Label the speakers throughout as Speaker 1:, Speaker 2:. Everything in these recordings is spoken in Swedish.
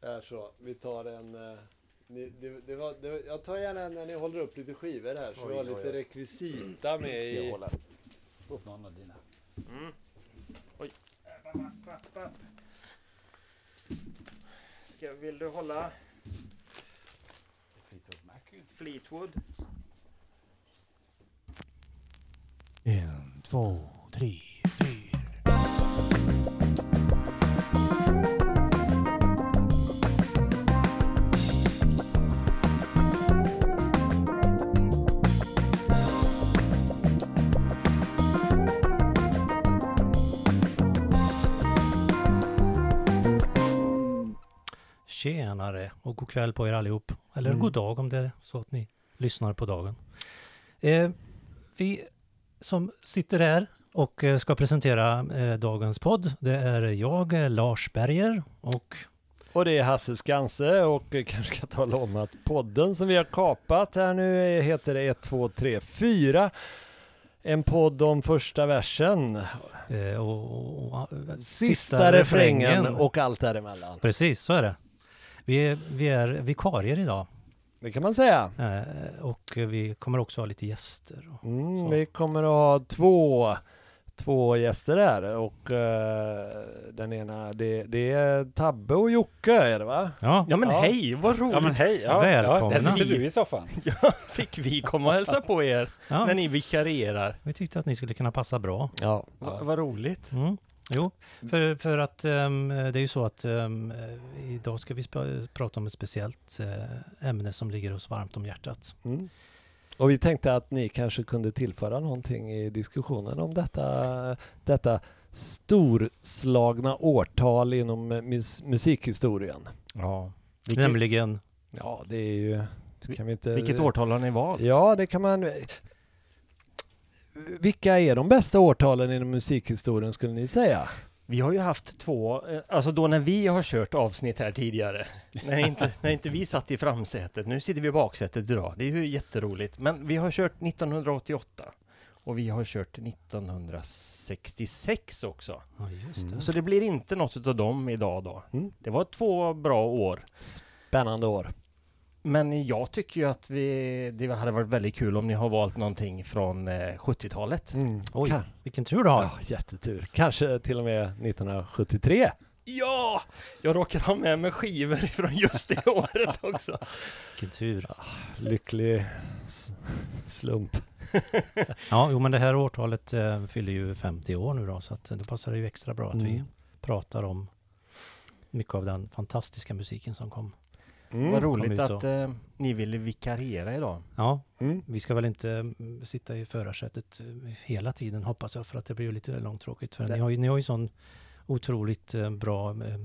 Speaker 1: Är så. Vi tar en... eh, ni, det, det var, det, var- jag tar gärna en när ni håller upp lite skivor här så
Speaker 2: Oj,
Speaker 1: vi har
Speaker 2: oj,
Speaker 1: lite
Speaker 2: oj.
Speaker 1: rekvisita med
Speaker 2: Ska jag
Speaker 1: i...
Speaker 2: hålla upp någon av dina?
Speaker 3: Mm. Oj. Ska, vill du hålla
Speaker 2: Fleetwood Mac.
Speaker 3: Fleetwood?
Speaker 4: En, två, tre, Tjenare och god kväll på er allihop. Eller
Speaker 1: Mm.
Speaker 4: god dag om det är så att ni lyssnar på dagen. Eh, vi som sitter här och eh, ska presentera eh, dagens podd, det är jag, eh, Lars Berger och
Speaker 1: Och det är Hasse Skanse och eh, kanske ska tala om att podden som vi har kapat här nu heter det 1, 2, 3, 4. En podd om första versen,
Speaker 4: eh, och, och, och
Speaker 1: sista, refrängen och allt däremellan.
Speaker 4: Precis, så är det. Vi är, vi är vikarier idag
Speaker 1: Det kan man säga.
Speaker 4: eh, och vi kommer också ha lite gäster.
Speaker 1: Mm,
Speaker 4: Så.
Speaker 1: vi kommer att ha två, två gäster där och eh, den ena det, det är Tabbe och Jocke är det va?
Speaker 4: Ja,
Speaker 3: Ja men
Speaker 1: Ja.
Speaker 3: hej, vad roligt!
Speaker 2: Ja men hej! Ja,
Speaker 4: Välkomna.
Speaker 2: Ja, där sitter du i soffan.
Speaker 3: Fick vi komma och hälsa på er
Speaker 4: ja
Speaker 3: när ni vikarierar?
Speaker 4: vi tyckte att ni skulle kunna passa bra.
Speaker 1: Ja.
Speaker 3: Va, vad roligt!
Speaker 4: Mm. Jo, för, för att ehm, det är ju så att eh, idag ska vi sp- prata om ett speciellt eh, ämne som ligger oss varmt om hjärtat.
Speaker 1: Mm. Och vi tänkte att ni kanske kunde tillföra någonting i diskussionen om detta, detta storslagna årtal inom mus- musikhistorien.
Speaker 3: Ja.
Speaker 4: Nämligen,
Speaker 1: Ja, det är ju... Kan vi inte...
Speaker 3: Vilket årtal har ni valt?
Speaker 1: Ja, det kan man... Vilka är de bästa årtalen inom musikhistorien skulle ni säga?
Speaker 3: Vi har ju haft två, eh, alltså då när vi har kört avsnitt här tidigare, när inte, när inte vi satt i framsätet, nu sitter vi i baksätet idag, det är ju jätteroligt, men vi har kört 1988 och vi har kört 1966 också.
Speaker 4: ja just det.
Speaker 1: Mm.
Speaker 3: Så det blir inte något av dem idag då.
Speaker 1: Mm.
Speaker 3: Det var två bra år.
Speaker 1: Spännande år.
Speaker 3: Men jag tycker ju att vi, det hade varit väldigt kul om ni har valt någonting från eh, 70-talet.
Speaker 1: Mm.
Speaker 4: Oj,
Speaker 1: Kan-
Speaker 4: vilken tur du har.
Speaker 1: Ja, jättetur. Kanske till och med 1973.
Speaker 3: Ja! Jag råkar ha med mig skivor från just det året också.
Speaker 4: Vilken tur.
Speaker 1: Lycklig s- slump.
Speaker 4: Ja, jo men det här årtalet eh, fyller ju 50 år nu då, så att det passar ju extra bra att vi
Speaker 1: Mm.
Speaker 4: pratar om mycket av den fantastiska musiken som kom.
Speaker 1: Mm.
Speaker 3: Vad roligt att eh, ni ville vikariera idag.
Speaker 4: Ja,
Speaker 1: Mm.
Speaker 4: vi ska väl inte mm, sitta i förarsätet eh, hela tiden hoppas jag, för att det blir lite långtråkigt. För ni har ju, ni har ju sån otroligt eh, bra eh,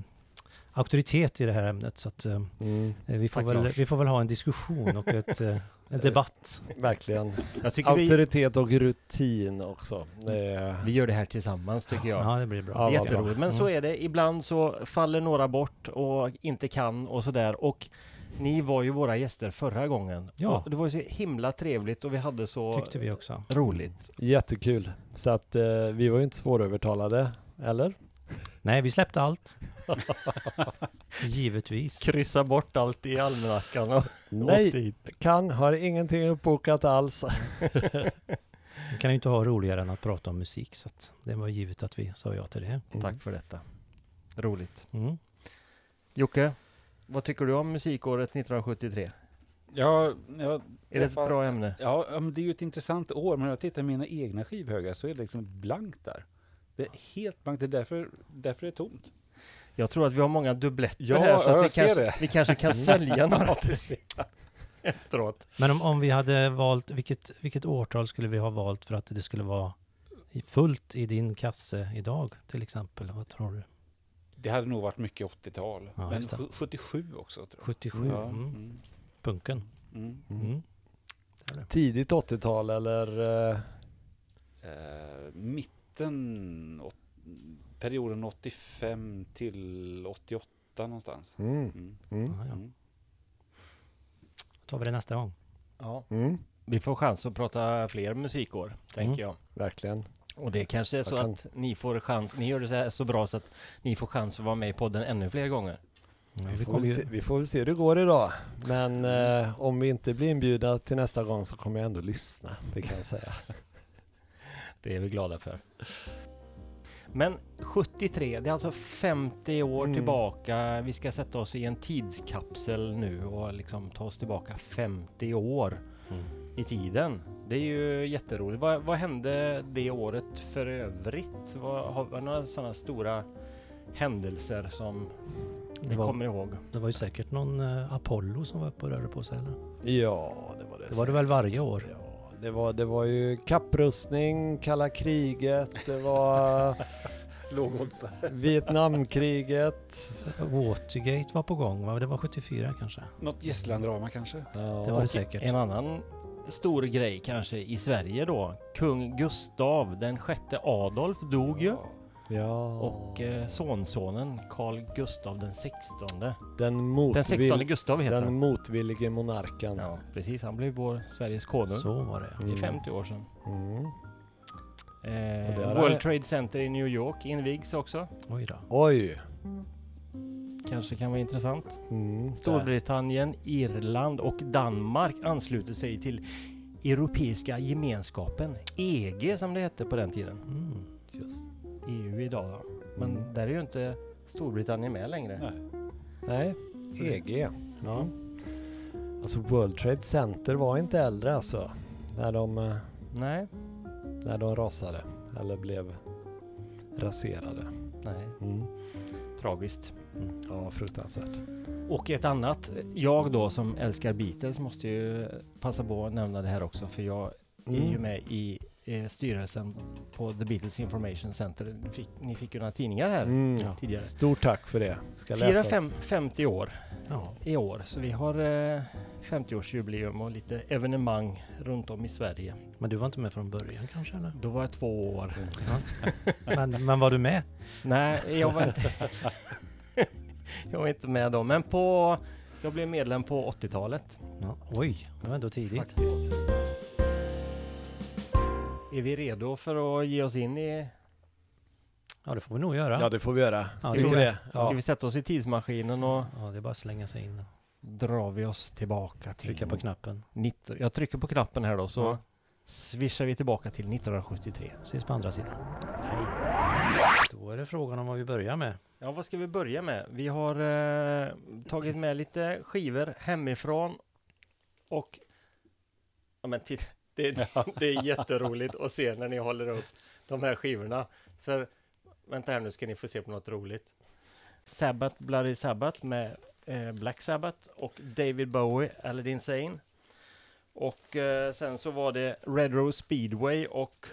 Speaker 4: auktoritet i det här ämnet, så att eh,
Speaker 1: Mm.
Speaker 4: vi, får
Speaker 3: Tack,
Speaker 4: väl,
Speaker 3: Lars.
Speaker 4: vi får väl ha en diskussion och ett, eh, en debatt.
Speaker 1: Verkligen.
Speaker 3: Jag tycker vi,
Speaker 1: Auktoritet och rutin också. Är...
Speaker 3: vi gör det här tillsammans tycker jag.
Speaker 4: Ja, det blir bra.
Speaker 1: Ja,
Speaker 3: Jätteroligt. Men så
Speaker 4: Mm.
Speaker 3: är det. Ibland så faller några bort och inte kan och sådär. Och ni var ju våra gäster förra gången.
Speaker 4: Ja.
Speaker 3: Och det var ju så himla trevligt och vi hade så
Speaker 4: Tyckte vi också.
Speaker 3: roligt.
Speaker 1: Jättekul. Så att eh, vi var ju inte svårövertalade, eller?
Speaker 4: Nej, vi släppte allt. Givetvis.
Speaker 3: Kryssa bort allt i almanackan och
Speaker 1: Nej, kan, har ingenting uppbokat alls.
Speaker 4: Vi kan ju inte ha roligare än att prata om musik, så att det var givet att vi sa ja till det.
Speaker 3: Tack för detta. Roligt.
Speaker 4: Mm.
Speaker 3: Jocke, vad tycker du om musikåret 1973?
Speaker 2: Ja, jag
Speaker 3: Är det ett bra ämne?
Speaker 2: Ja, det är ju ett intressant år, men när jag tittar i mina egna skivhögar så är det liksom blankt där. Det är helt blankt, det är därför, därför det är tomt.
Speaker 3: Jag tror att vi har många dubbletter
Speaker 2: Ja,
Speaker 3: här så att vi kanske, vi kanske kan sälja några efteråt.
Speaker 4: Men om, om vi hade valt, vilket, vilket årtal skulle vi ha valt för att det skulle vara fullt i din kasse idag till exempel? Vad tror du?
Speaker 2: Det hade nog varit mycket 80-tal.
Speaker 4: Ja,
Speaker 2: men
Speaker 4: just det.
Speaker 2: sju- 77 också tror jag.
Speaker 4: 77?
Speaker 2: Ja,
Speaker 4: Mm.
Speaker 2: mm.
Speaker 4: Punken?
Speaker 2: Mm.
Speaker 4: Mm. Det.
Speaker 1: Tidigt 80-tal eller? eh,
Speaker 2: Eh, mitten, åt, perioden 85 till 88 någonstans.
Speaker 1: Mm.
Speaker 2: Mm.
Speaker 1: Mm.
Speaker 4: Ja, ja.
Speaker 2: Mm.
Speaker 4: Då tar vi det nästa gång.
Speaker 3: Ja.
Speaker 1: Mm.
Speaker 3: Vi får chans att prata fler musikår, tänker jag.
Speaker 1: Verkligen.
Speaker 3: Och det kanske är så
Speaker 1: kan-
Speaker 3: att ni får chans, ni gör det så, här så bra så att ni får chans att vara med i podden ännu fler gånger.
Speaker 4: Ja,
Speaker 1: Vi
Speaker 4: vi
Speaker 1: får, väl se, vi får väl se hur det går idag. Men eh, om vi inte blir inbjudna till nästa gång så kommer jag ändå lyssna. Det kan jag säga.
Speaker 3: Det är vi glada för. Men 73, det är alltså 50 år
Speaker 1: Mm.
Speaker 3: tillbaka. Vi ska sätta oss i en tidskapsel nu och liksom ta oss tillbaka 50 år
Speaker 4: Mm.
Speaker 3: i tiden. Det är ju jätteroligt. Vad, vad hände det året för övrigt? Vad, har vi några sådana stora händelser som
Speaker 4: det, var,
Speaker 3: kommer ihåg?
Speaker 4: det var ju säkert någon eh, Apollo som var uppe och rörde på sig. Eller?
Speaker 1: Ja, det var det.
Speaker 4: Det var det väl varje år?
Speaker 1: Ja, det var, det var ju kapprustning, kalla kriget, det var. Vietnamkriget.
Speaker 4: Watergate var på gång, va? det var 74 kanske?
Speaker 2: Något gästlandrama kanske?
Speaker 1: Ja,
Speaker 4: Det var det säkert.
Speaker 3: En annan stor grej kanske i Sverige då. Kung Gustav den sjätte Adolf dog ju.
Speaker 1: ja.
Speaker 3: Och eh, sonsonen Carl Gustav den 16.
Speaker 1: den,
Speaker 3: Den 16
Speaker 1: motvill,
Speaker 3: Gustav heter
Speaker 1: den
Speaker 3: han.
Speaker 1: motvillige monarken.
Speaker 3: Ja, precis. Han blev vår Sveriges konung.
Speaker 4: Så var det ja.
Speaker 3: Det är
Speaker 1: Mm.
Speaker 3: 50 år sedan.
Speaker 1: Mm.
Speaker 3: Eh, World
Speaker 1: han-
Speaker 3: Trade Center i New York invigs också.
Speaker 4: Oj då.
Speaker 1: Oj!
Speaker 3: Kanske kan vara intressant.
Speaker 1: Mm.
Speaker 3: Storbritannien, Irland och Danmark ansluter sig till Europeiska gemenskapen, EG som det hette på den tiden.
Speaker 4: Mm.
Speaker 1: Just.
Speaker 3: EU idag då. Men
Speaker 1: Mm.
Speaker 3: där är ju inte Storbritannien med längre.
Speaker 2: Nej.
Speaker 1: Nej, EG. Ja. Alltså World Trade Center var inte äldre alltså. När de, eh,
Speaker 3: Nej,
Speaker 1: när de rasade. Eller blev raserade.
Speaker 3: nej,
Speaker 1: Mm.
Speaker 3: tragiskt.
Speaker 1: Ja, fruktansvärt.
Speaker 3: Och ett annat, jag då som älskar Beatles måste ju passa på att nämna det här också för jag är ju
Speaker 1: Mm.
Speaker 3: med i eh, styrelsen på The Beatles Information Center. Ni fick, ni fick ju några tidningar här
Speaker 1: Mm.
Speaker 4: Ja.
Speaker 3: tidigare.
Speaker 1: Stort tack för det. Ska läsas.
Speaker 3: fem, 50 år
Speaker 4: Ja.
Speaker 3: i år så vi har eh, 50-årsjubileum och lite evenemang runt om i Sverige.
Speaker 4: Men du var inte med från början kanske? Eller?
Speaker 3: Då var jag två år.
Speaker 4: Men, men var du med?
Speaker 3: Nej, jag var inte... jag var inte med då, men på... Jag blev medlem på 80-talet.
Speaker 4: Ja. Oj, det var ändå tidigt.
Speaker 3: Faktiskt. Är vi redo för att ge oss in i...
Speaker 4: Ja, det får vi nog göra.
Speaker 1: Ja, det får vi göra.
Speaker 4: Ja,
Speaker 1: Tycker
Speaker 4: det-
Speaker 1: det.
Speaker 3: Ska
Speaker 1: Ja.
Speaker 3: vi sätta oss i tidsmaskinen och
Speaker 4: Ja, det är bara att slänga sig in
Speaker 3: drar vi oss tillbaka till...
Speaker 4: trycka på knappen.
Speaker 3: 19... Jag trycker på knappen här då så
Speaker 4: Ja.
Speaker 3: swishar vi tillbaka till 1973.
Speaker 4: Ses på andra sidan.
Speaker 3: Hej.
Speaker 4: Då är det frågan om vad vi börjar med.
Speaker 3: Ja, vad ska vi börja med? Vi har eh, tagit med lite skivor hemifrån och... Ja, men titta, det, det är jätteroligt att se när ni håller upp de här skivorna. För, vänta här nu ska ni få se på något roligt. Sabbath, Bloody Sabbath med eh, Black Sabbath och David Bowie, Aladdin Sane. Och eh, sen så var det Red Rose Speedway och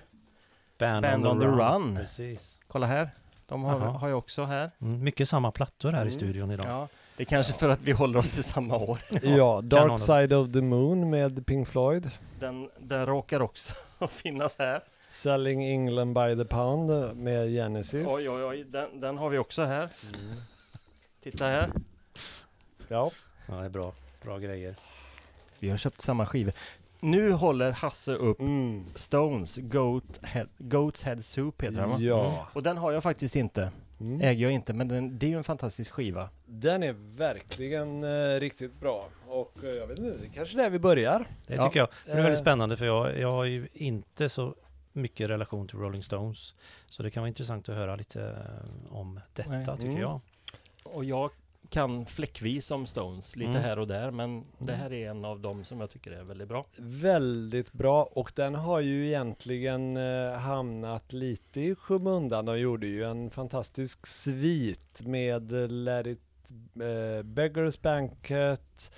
Speaker 4: Band,
Speaker 3: Band on the Run.
Speaker 4: Precis.
Speaker 3: kolla här, de har,
Speaker 4: Jaha.
Speaker 3: har jag också här.
Speaker 4: Mm, mycket samma plattor här
Speaker 3: Mm.
Speaker 4: i studion idag.
Speaker 3: Ja, det är kanske för att vi håller oss till samma år.
Speaker 1: Ja, Dark
Speaker 4: Kanon.
Speaker 1: Side of the Moon med Pink Floyd.
Speaker 3: Den, den råkar också finnas här.
Speaker 1: Selling England by the Pound med Genesis.
Speaker 3: Oj, oj, oj, den, den har vi också här. Titta här.
Speaker 1: Ja.
Speaker 4: Ja, det är bra. Bra grejer.
Speaker 3: Vi har köpt samma skivor. Nu håller Hasse upp
Speaker 1: Mm.
Speaker 3: Stones Goat Head, Goat's Head Soup heter den va?
Speaker 1: Ja.
Speaker 3: Och den har jag faktiskt inte.
Speaker 1: Mm.
Speaker 3: Äger jag inte, men den, det är ju en fantastisk skiva.
Speaker 1: Den är verkligen eh, riktigt bra. Och eh, jag vet inte, det är kanske där vi börjar.
Speaker 4: Det
Speaker 3: Ja.
Speaker 4: tycker jag. Det är väldigt
Speaker 1: Eh,
Speaker 4: spännande för jag, jag har ju inte så mycket relation till Rolling Stones. Så det kan vara intressant att höra lite eh, om detta
Speaker 3: Nej.
Speaker 4: tycker
Speaker 1: Mm.
Speaker 4: jag.
Speaker 3: Och jag kan fläckvis om Stones, lite
Speaker 4: Mm.
Speaker 3: här och där, men det här är en av dem som jag tycker är väldigt bra.
Speaker 1: Väldigt bra och den har ju egentligen eh, hamnat lite i skymundan. De gjorde ju en fantastisk svit med eh, Let it, eh, Beggars Banquet,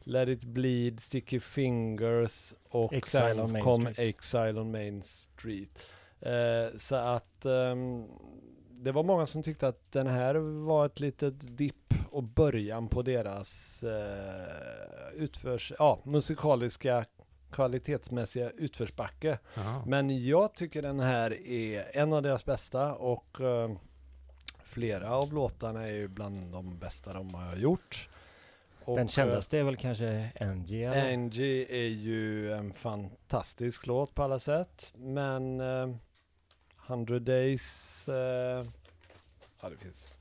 Speaker 1: Let it bleed, Sticky Fingers och
Speaker 3: Exile
Speaker 1: sen
Speaker 3: on
Speaker 1: kom
Speaker 3: Street.
Speaker 1: Exile on Main Street. Eh, så att ehm, det var många som tyckte att den här var ett litet dipp och början på deras eh, utförs, ja, musikaliska kvalitetsmässiga utförsbacke.
Speaker 4: Ja.
Speaker 1: Men jag tycker den här är en av deras bästa och eh, flera av låtarna är ju bland de bästa de har gjort. Och,
Speaker 3: Den kändaste är väl kanske Angie?
Speaker 1: eh,
Speaker 3: eller?
Speaker 1: Angie är ju en fantastisk låt på alla sätt. Men eh, 100 Days, eh, ja det finns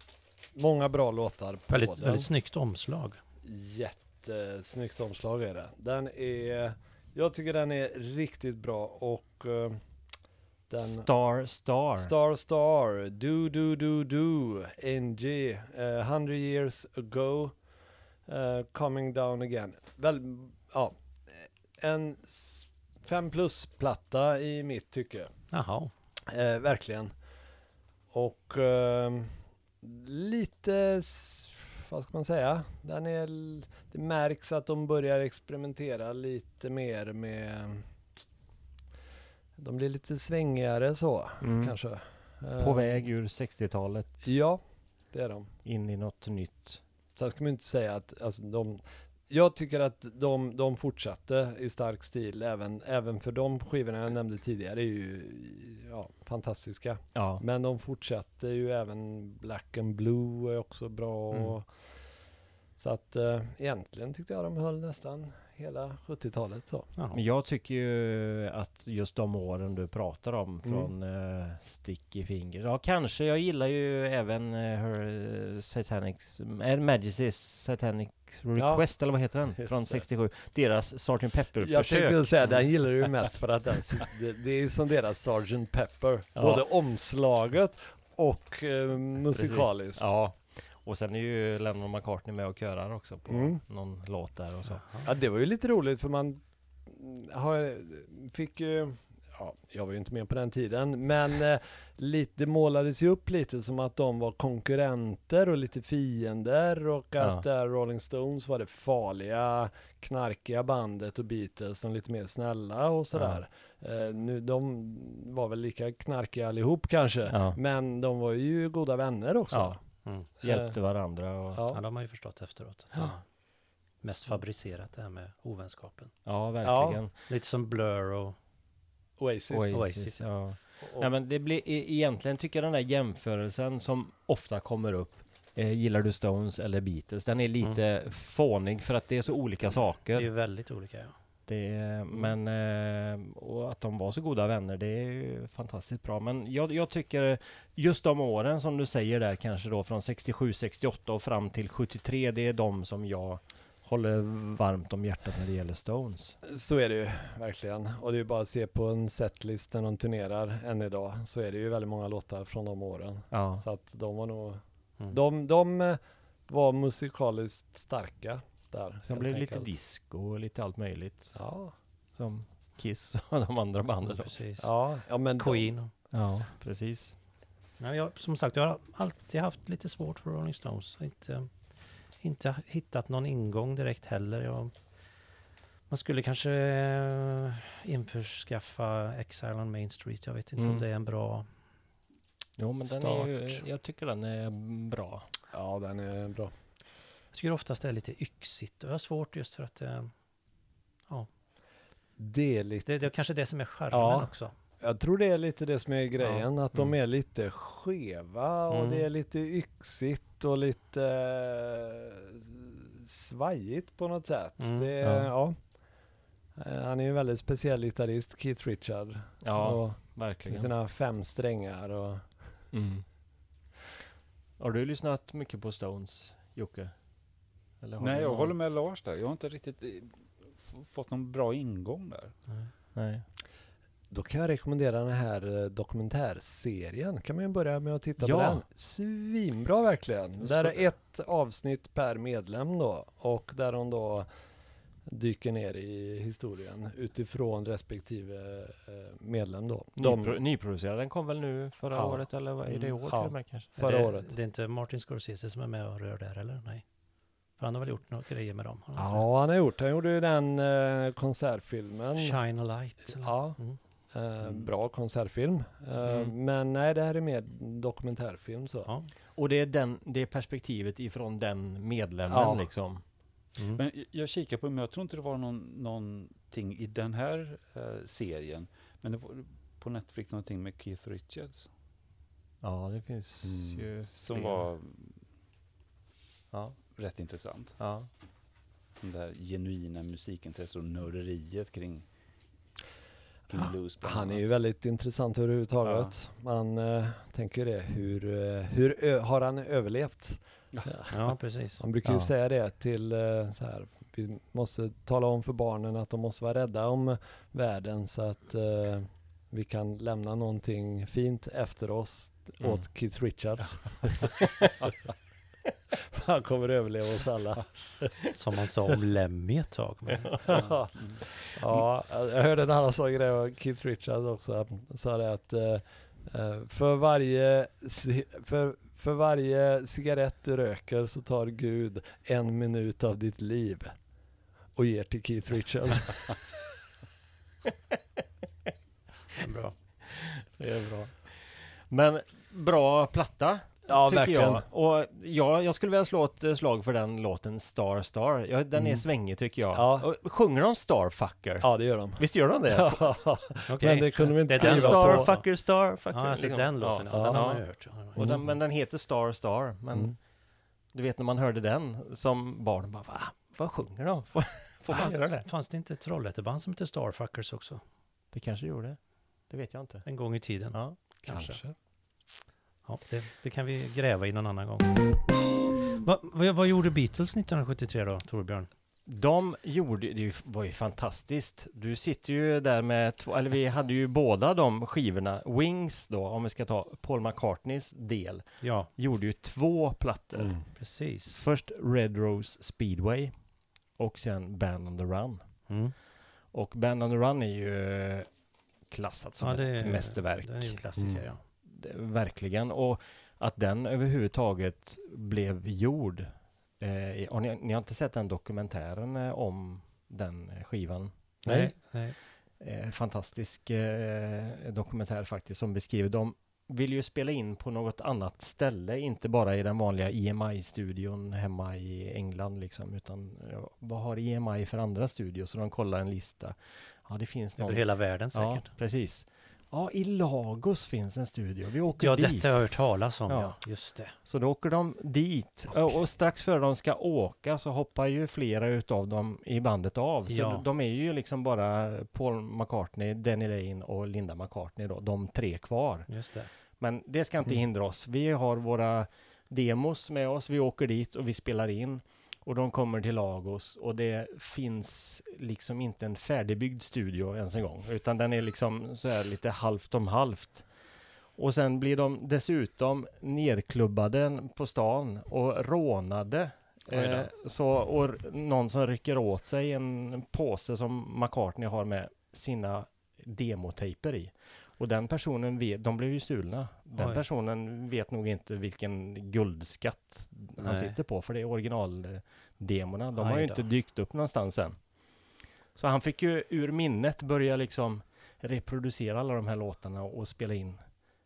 Speaker 1: många bra låtar på
Speaker 4: Väldigt,
Speaker 1: den.
Speaker 4: väldigt snyggt omslag.
Speaker 1: Jättesnyggt omslag är det. Den är, jag tycker den är riktigt bra och eh, den
Speaker 3: Star Star.
Speaker 1: Star Star, Do Do Do Do, NG, eh, 100 years ago, eh, Coming down again. Väl, ja, en fem plus-platta i mitt tycke.
Speaker 4: Jaha.
Speaker 1: Eh, verkligen. Och eh, lite, vad ska man säga? Den är, det märks att de börjar experimentera lite mer med de blir lite svängigare så,
Speaker 3: Mm.
Speaker 1: kanske.
Speaker 3: På
Speaker 1: Eh,
Speaker 3: väg ur 60-talet
Speaker 1: Ja, det är de.
Speaker 3: in i något nytt.
Speaker 1: Sen ska man ju inte säga att alltså, de... Jag tycker att de, de fortsatte i stark stil, även, även för de skivorna jag nämnde tidigare är ju ja, fantastiska.
Speaker 3: Ja.
Speaker 1: Men de fortsatte ju även Black and Blue är också bra.
Speaker 3: Mm.
Speaker 1: Och, så att eh, egentligen tyckte jag de höll nästan hela 70-talet så.
Speaker 4: Jaha.
Speaker 3: Men jag tycker ju att just de åren du pratar om
Speaker 1: Mm.
Speaker 3: från uh, Sticky Fingers. Ja, kanske. Jag gillar ju även uh, Her uh, Satanics, uh, Majesty's Satanic Request eller vad heter den? Från
Speaker 1: det.
Speaker 3: 67. Deras Sgt.
Speaker 1: Jag
Speaker 3: Pepper-försök.
Speaker 1: tänkte säga, den gillar du ju mest för att den, det, det är ju som deras Sgt. Pepper.
Speaker 3: Ja.
Speaker 1: Både omslaget och eh, musikaliskt.
Speaker 3: Ja. Och sen är ju Lennon McCartney med och körar också på
Speaker 1: Mm.
Speaker 3: någon låt där och så.
Speaker 1: Ja, det var ju lite roligt för man har, fick ju, ja, jag var ju inte med på den tiden, men eh, lite, det målades ju upp lite som att de var konkurrenter och lite fiender och att
Speaker 3: Ja.
Speaker 1: eh, Rolling Stones var det farliga, knarkiga bandet och Beatles som lite mer snälla och sådär. Eh, nu, de var väl lika knarkiga allihop kanske,
Speaker 3: Ja.
Speaker 1: men de var ju goda vänner också.
Speaker 3: Ja.
Speaker 4: Mm.
Speaker 3: Hjälpte varandra och...
Speaker 4: Ja,
Speaker 1: Ja.
Speaker 4: de har ju förstått efteråt. Att
Speaker 1: Ja.
Speaker 4: mest fabricerat det här med ovänskapen.
Speaker 3: Ja, verkligen.
Speaker 4: Lite som Blur och...
Speaker 1: Oasis.
Speaker 3: Oasis,
Speaker 4: Oasis,
Speaker 3: ja.
Speaker 1: Och-
Speaker 3: Nej, men det blir e- egentligen tycker jag den där jämförelsen som ofta kommer upp eh, Gillar du Stones eller Beatles? Den är lite fånig för att det är så olika
Speaker 4: Det är
Speaker 3: saker.
Speaker 4: ju väldigt olika ja.
Speaker 3: Det är, men eh, och att de var så goda vänner det är ju fantastiskt bra. Men jag, jag tycker just de åren som du säger där kanske då från 67, 68 och fram till 73 det är de som jag håller varmt om hjärtat när det gäller Stones.
Speaker 1: Så är det ju verkligen. Och det är ju bara att se på en setlist när de turnerar än idag så är det ju väldigt många låtar från de åren.
Speaker 3: Ja,
Speaker 1: Så att de var nog,
Speaker 4: Mm.
Speaker 1: de, de eh, var musikaliskt starka där.
Speaker 3: sen blir det lite disco och lite allt möjligt.
Speaker 1: Ja,
Speaker 3: Som Kiss och de andra banden också.
Speaker 4: Precis.
Speaker 1: ja, ja men de,
Speaker 4: Queen. och-
Speaker 3: Ja, precis.
Speaker 4: Ja, jag, som sagt, jag har alltid haft lite svårt för Rolling Stones. Inte, inte hittat någon ingång direkt heller. Jag, man skulle kanske eh, införskaffa Exile on Main Street. Jag vet inte
Speaker 3: Mm.
Speaker 4: om det är en bra...
Speaker 3: Jo men den är ju,
Speaker 4: Start.
Speaker 3: jag tycker den är bra.
Speaker 1: ja den är bra.
Speaker 4: Jag tycker oftast det är lite yxigt och jag har svårt just för att eh,
Speaker 1: Det är lite,
Speaker 4: det, det är kanske det som är charmen
Speaker 1: Ja.
Speaker 4: också.
Speaker 1: Jag tror det är lite det som är grejen, att de
Speaker 4: Mm.
Speaker 1: är lite skeva och
Speaker 4: Mm.
Speaker 1: det är lite yxigt och lite eh, svajigt på något sätt.
Speaker 4: Mm.
Speaker 1: Det
Speaker 3: Ja.
Speaker 1: ja. Eh, Han är ju en väldigt speciell gitarrist, Keith Richard.
Speaker 3: Ja,
Speaker 1: Och med
Speaker 3: verkligen.
Speaker 1: sina fem strängar och
Speaker 3: Mm. Har du lyssnat mycket på Stones, Jocke?
Speaker 2: Nej, jag
Speaker 3: någon-
Speaker 2: håller med Lars där. Jag har inte riktigt eh, fått någon bra ingång där.
Speaker 3: Nej.
Speaker 1: Då kan jag rekommendera den här eh, dokumentärserien. Kan man ju börja med att titta
Speaker 3: Ja.
Speaker 1: på den. Svinbra verkligen. Där
Speaker 3: det.
Speaker 1: är ett avsnitt per medlem då. Och där de då dyker ner i historien utifrån respektive eh, medlem då. De,
Speaker 3: Nypro- nyproducerad, den kom väl nu förra
Speaker 1: Ja.
Speaker 3: året eller vad är det i år
Speaker 1: Ja.
Speaker 3: till och med kanske?
Speaker 1: Förra
Speaker 4: är det,
Speaker 1: året.
Speaker 4: Det är inte Martin Scorsese som är med och rör där eller? Nej. För han har väl gjort några grejer med dem? har han?
Speaker 1: Ja, han har gjort. Han gjorde ju den eh, konsertfilmen.
Speaker 4: Shine a light.
Speaker 1: Ja.
Speaker 4: Mm.
Speaker 1: Eh, bra konsertfilm. Eh,
Speaker 3: Mm.
Speaker 1: Men nej, det här är mer dokumentärfilm så.
Speaker 4: Ja.
Speaker 3: Och det är den, det perspektivet ifrån den medlemmen
Speaker 1: Ja.
Speaker 3: liksom.
Speaker 4: Mm.
Speaker 2: Men jag- kikar på, men jag tror inte det var någon, någonting i den här eh, serien. Men det var på Netflix någonting med Keith Richards.
Speaker 3: Ja, det finns
Speaker 2: Mm.
Speaker 3: ju
Speaker 2: Som
Speaker 3: flera.
Speaker 2: var
Speaker 3: Ja,
Speaker 2: rätt intressant.
Speaker 3: ja.
Speaker 2: Det där genuina musikintresset och nörderiet kring
Speaker 1: Han är ju väldigt intressant överhuvudtaget. Man eh, tänker det, hur, eh, hur har han överlevt?
Speaker 4: Ja, precis.
Speaker 1: Man brukar ju
Speaker 3: Ja.
Speaker 1: säga det till eh, så här, vi måste tala om för barnen att de måste vara rädda om världen så att eh, vi kan lämna någonting fint efter oss
Speaker 3: Mm.
Speaker 1: åt Keith Richards. Han kommer överleva oss alla.
Speaker 4: Som man sa om Lemmy ett tag. Men,
Speaker 1: ja, jag hörde en annan sån grej av Keith Richards också. Han sa det att eh, eh, för varje för, för varje cigarett du röker så tar Gud en minut av ditt liv och ger till Keith Richards.
Speaker 4: bra.
Speaker 3: Det är bra. Men bra platta
Speaker 1: ja, verkligen.
Speaker 3: jag. Och ja, jag skulle vilja slå ett eh, slag för den låten Star Star. Ja, den är
Speaker 1: Mm.
Speaker 3: svängig tycker jag.
Speaker 1: Ja.
Speaker 3: Och sjunger de Starfucker?
Speaker 1: Ja, det gör de.
Speaker 3: Visst gör de det?
Speaker 4: Okej.
Speaker 1: Men det kunde vi inte
Speaker 4: är
Speaker 1: skriva.
Speaker 3: Starfucker, Starfucker.
Speaker 4: Ja, alltså
Speaker 3: liksom.
Speaker 4: den låten. Ja,
Speaker 3: Ja,
Speaker 4: den har
Speaker 3: ja.
Speaker 4: man hört.
Speaker 3: Och den, men den heter Star Star. Men
Speaker 1: Mm.
Speaker 3: du vet när man hörde den som barn, bara va? Vad sjunger de? Får, får man
Speaker 4: Fanns,
Speaker 3: göra det?
Speaker 4: fanns det inte Trollhätteband som hette Starfuckers också?
Speaker 3: Det kanske gjorde. Det vet jag inte.
Speaker 4: En gång i tiden.
Speaker 3: Ja,
Speaker 1: Kanske.
Speaker 4: Ja, det, det kan vi gräva i någon annan gång. Va, vad, vad gjorde Beatles 1973 då, Torbjörn?
Speaker 3: De gjorde, det var ju fantastiskt. Du sitter ju där med två, eller vi hade ju båda de skivorna. Wings då, om vi ska ta Paul McCartneys del,
Speaker 4: Ja,
Speaker 3: gjorde ju två plattor.
Speaker 1: Mm.
Speaker 4: precis.
Speaker 3: Först Red Rose Speedway och sen Band on the Run.
Speaker 4: Mm.
Speaker 3: Och Band on the Run är ju klassat som
Speaker 4: Ja, det
Speaker 3: ett
Speaker 4: är,
Speaker 3: mästerverk.
Speaker 4: Det är ju en klassiker,
Speaker 1: Mm.
Speaker 4: ja.
Speaker 3: Verkligen. Och att den överhuvudtaget blev gjord. Eh, ni, ni har inte sett den dokumentären eh, om den skivan?
Speaker 4: Nej, nej.
Speaker 3: Eh, fantastisk eh, dokumentär faktiskt som beskriver. De vill ju spela in på något annat ställe, inte bara i den vanliga EMI-studion hemma i England liksom, utan ja, vad har EMI för andra studios? Så de kollar en lista. Ja, det finns någon.
Speaker 4: Över hela världen
Speaker 3: ja,
Speaker 4: säkert.
Speaker 3: precis. Ja, i Lagos finns en studio. Vi åker
Speaker 4: Ja,
Speaker 3: dit.
Speaker 4: detta har jag hört talas om, ja.
Speaker 3: Ja.
Speaker 4: Just det.
Speaker 3: Så då åker de dit och, och strax före de ska åka så hoppar ju flera utav dem i bandet av. Så
Speaker 4: Ja.
Speaker 3: de, de är ju liksom bara Paul McCartney, Danny Lane och Linda McCartney då, de tre kvar.
Speaker 4: Just det.
Speaker 3: Men det ska inte
Speaker 4: Mm.
Speaker 3: hindra oss. Vi har våra demos med oss, vi åker dit och vi spelar in. Och de kommer till Lagos och det finns liksom inte en färdigbyggd studio ens en gång. Utan den är liksom så här lite halvt om halvt. Och sen blir de dessutom nerklubbade på stan och rånade. Eh, så, och någon som rycker åt sig en påse som McCartney har med sina demotejper i. Och den personen vet, de blev ju stulna. Den
Speaker 4: Oj.
Speaker 3: personen vet nog inte vilken guldskatt han
Speaker 4: Nej.
Speaker 3: sitter på, för det är originaldemorna. De
Speaker 4: Aj
Speaker 3: har ju
Speaker 4: då.
Speaker 3: inte dykt upp någonstans än. Så han fick ju ur minnet börja liksom reproducera alla de här låtarna och spela in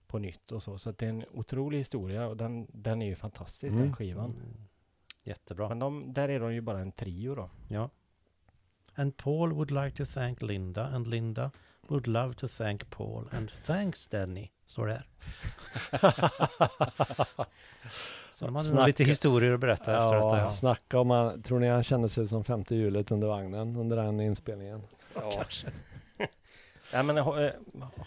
Speaker 3: på nytt och så. Så det är en otrolig historia och den, den är ju fantastisk den
Speaker 1: Mm.
Speaker 3: skivan.
Speaker 4: Mm. Jättebra.
Speaker 3: Men de, där är de ju bara en trio då.
Speaker 4: Ja. And Paul would like to thank Linda and Linda would love to thank Paul and thanks Danny, står det här. Så de hade nog
Speaker 1: Snacka.
Speaker 4: lite historier att berätta efter
Speaker 1: Ja,
Speaker 4: detta. Ja.
Speaker 1: snacka om han, tror ni han kände sig som femte hjulet under vagnen under den inspelningen?
Speaker 3: Ja. ja, men, har, eh,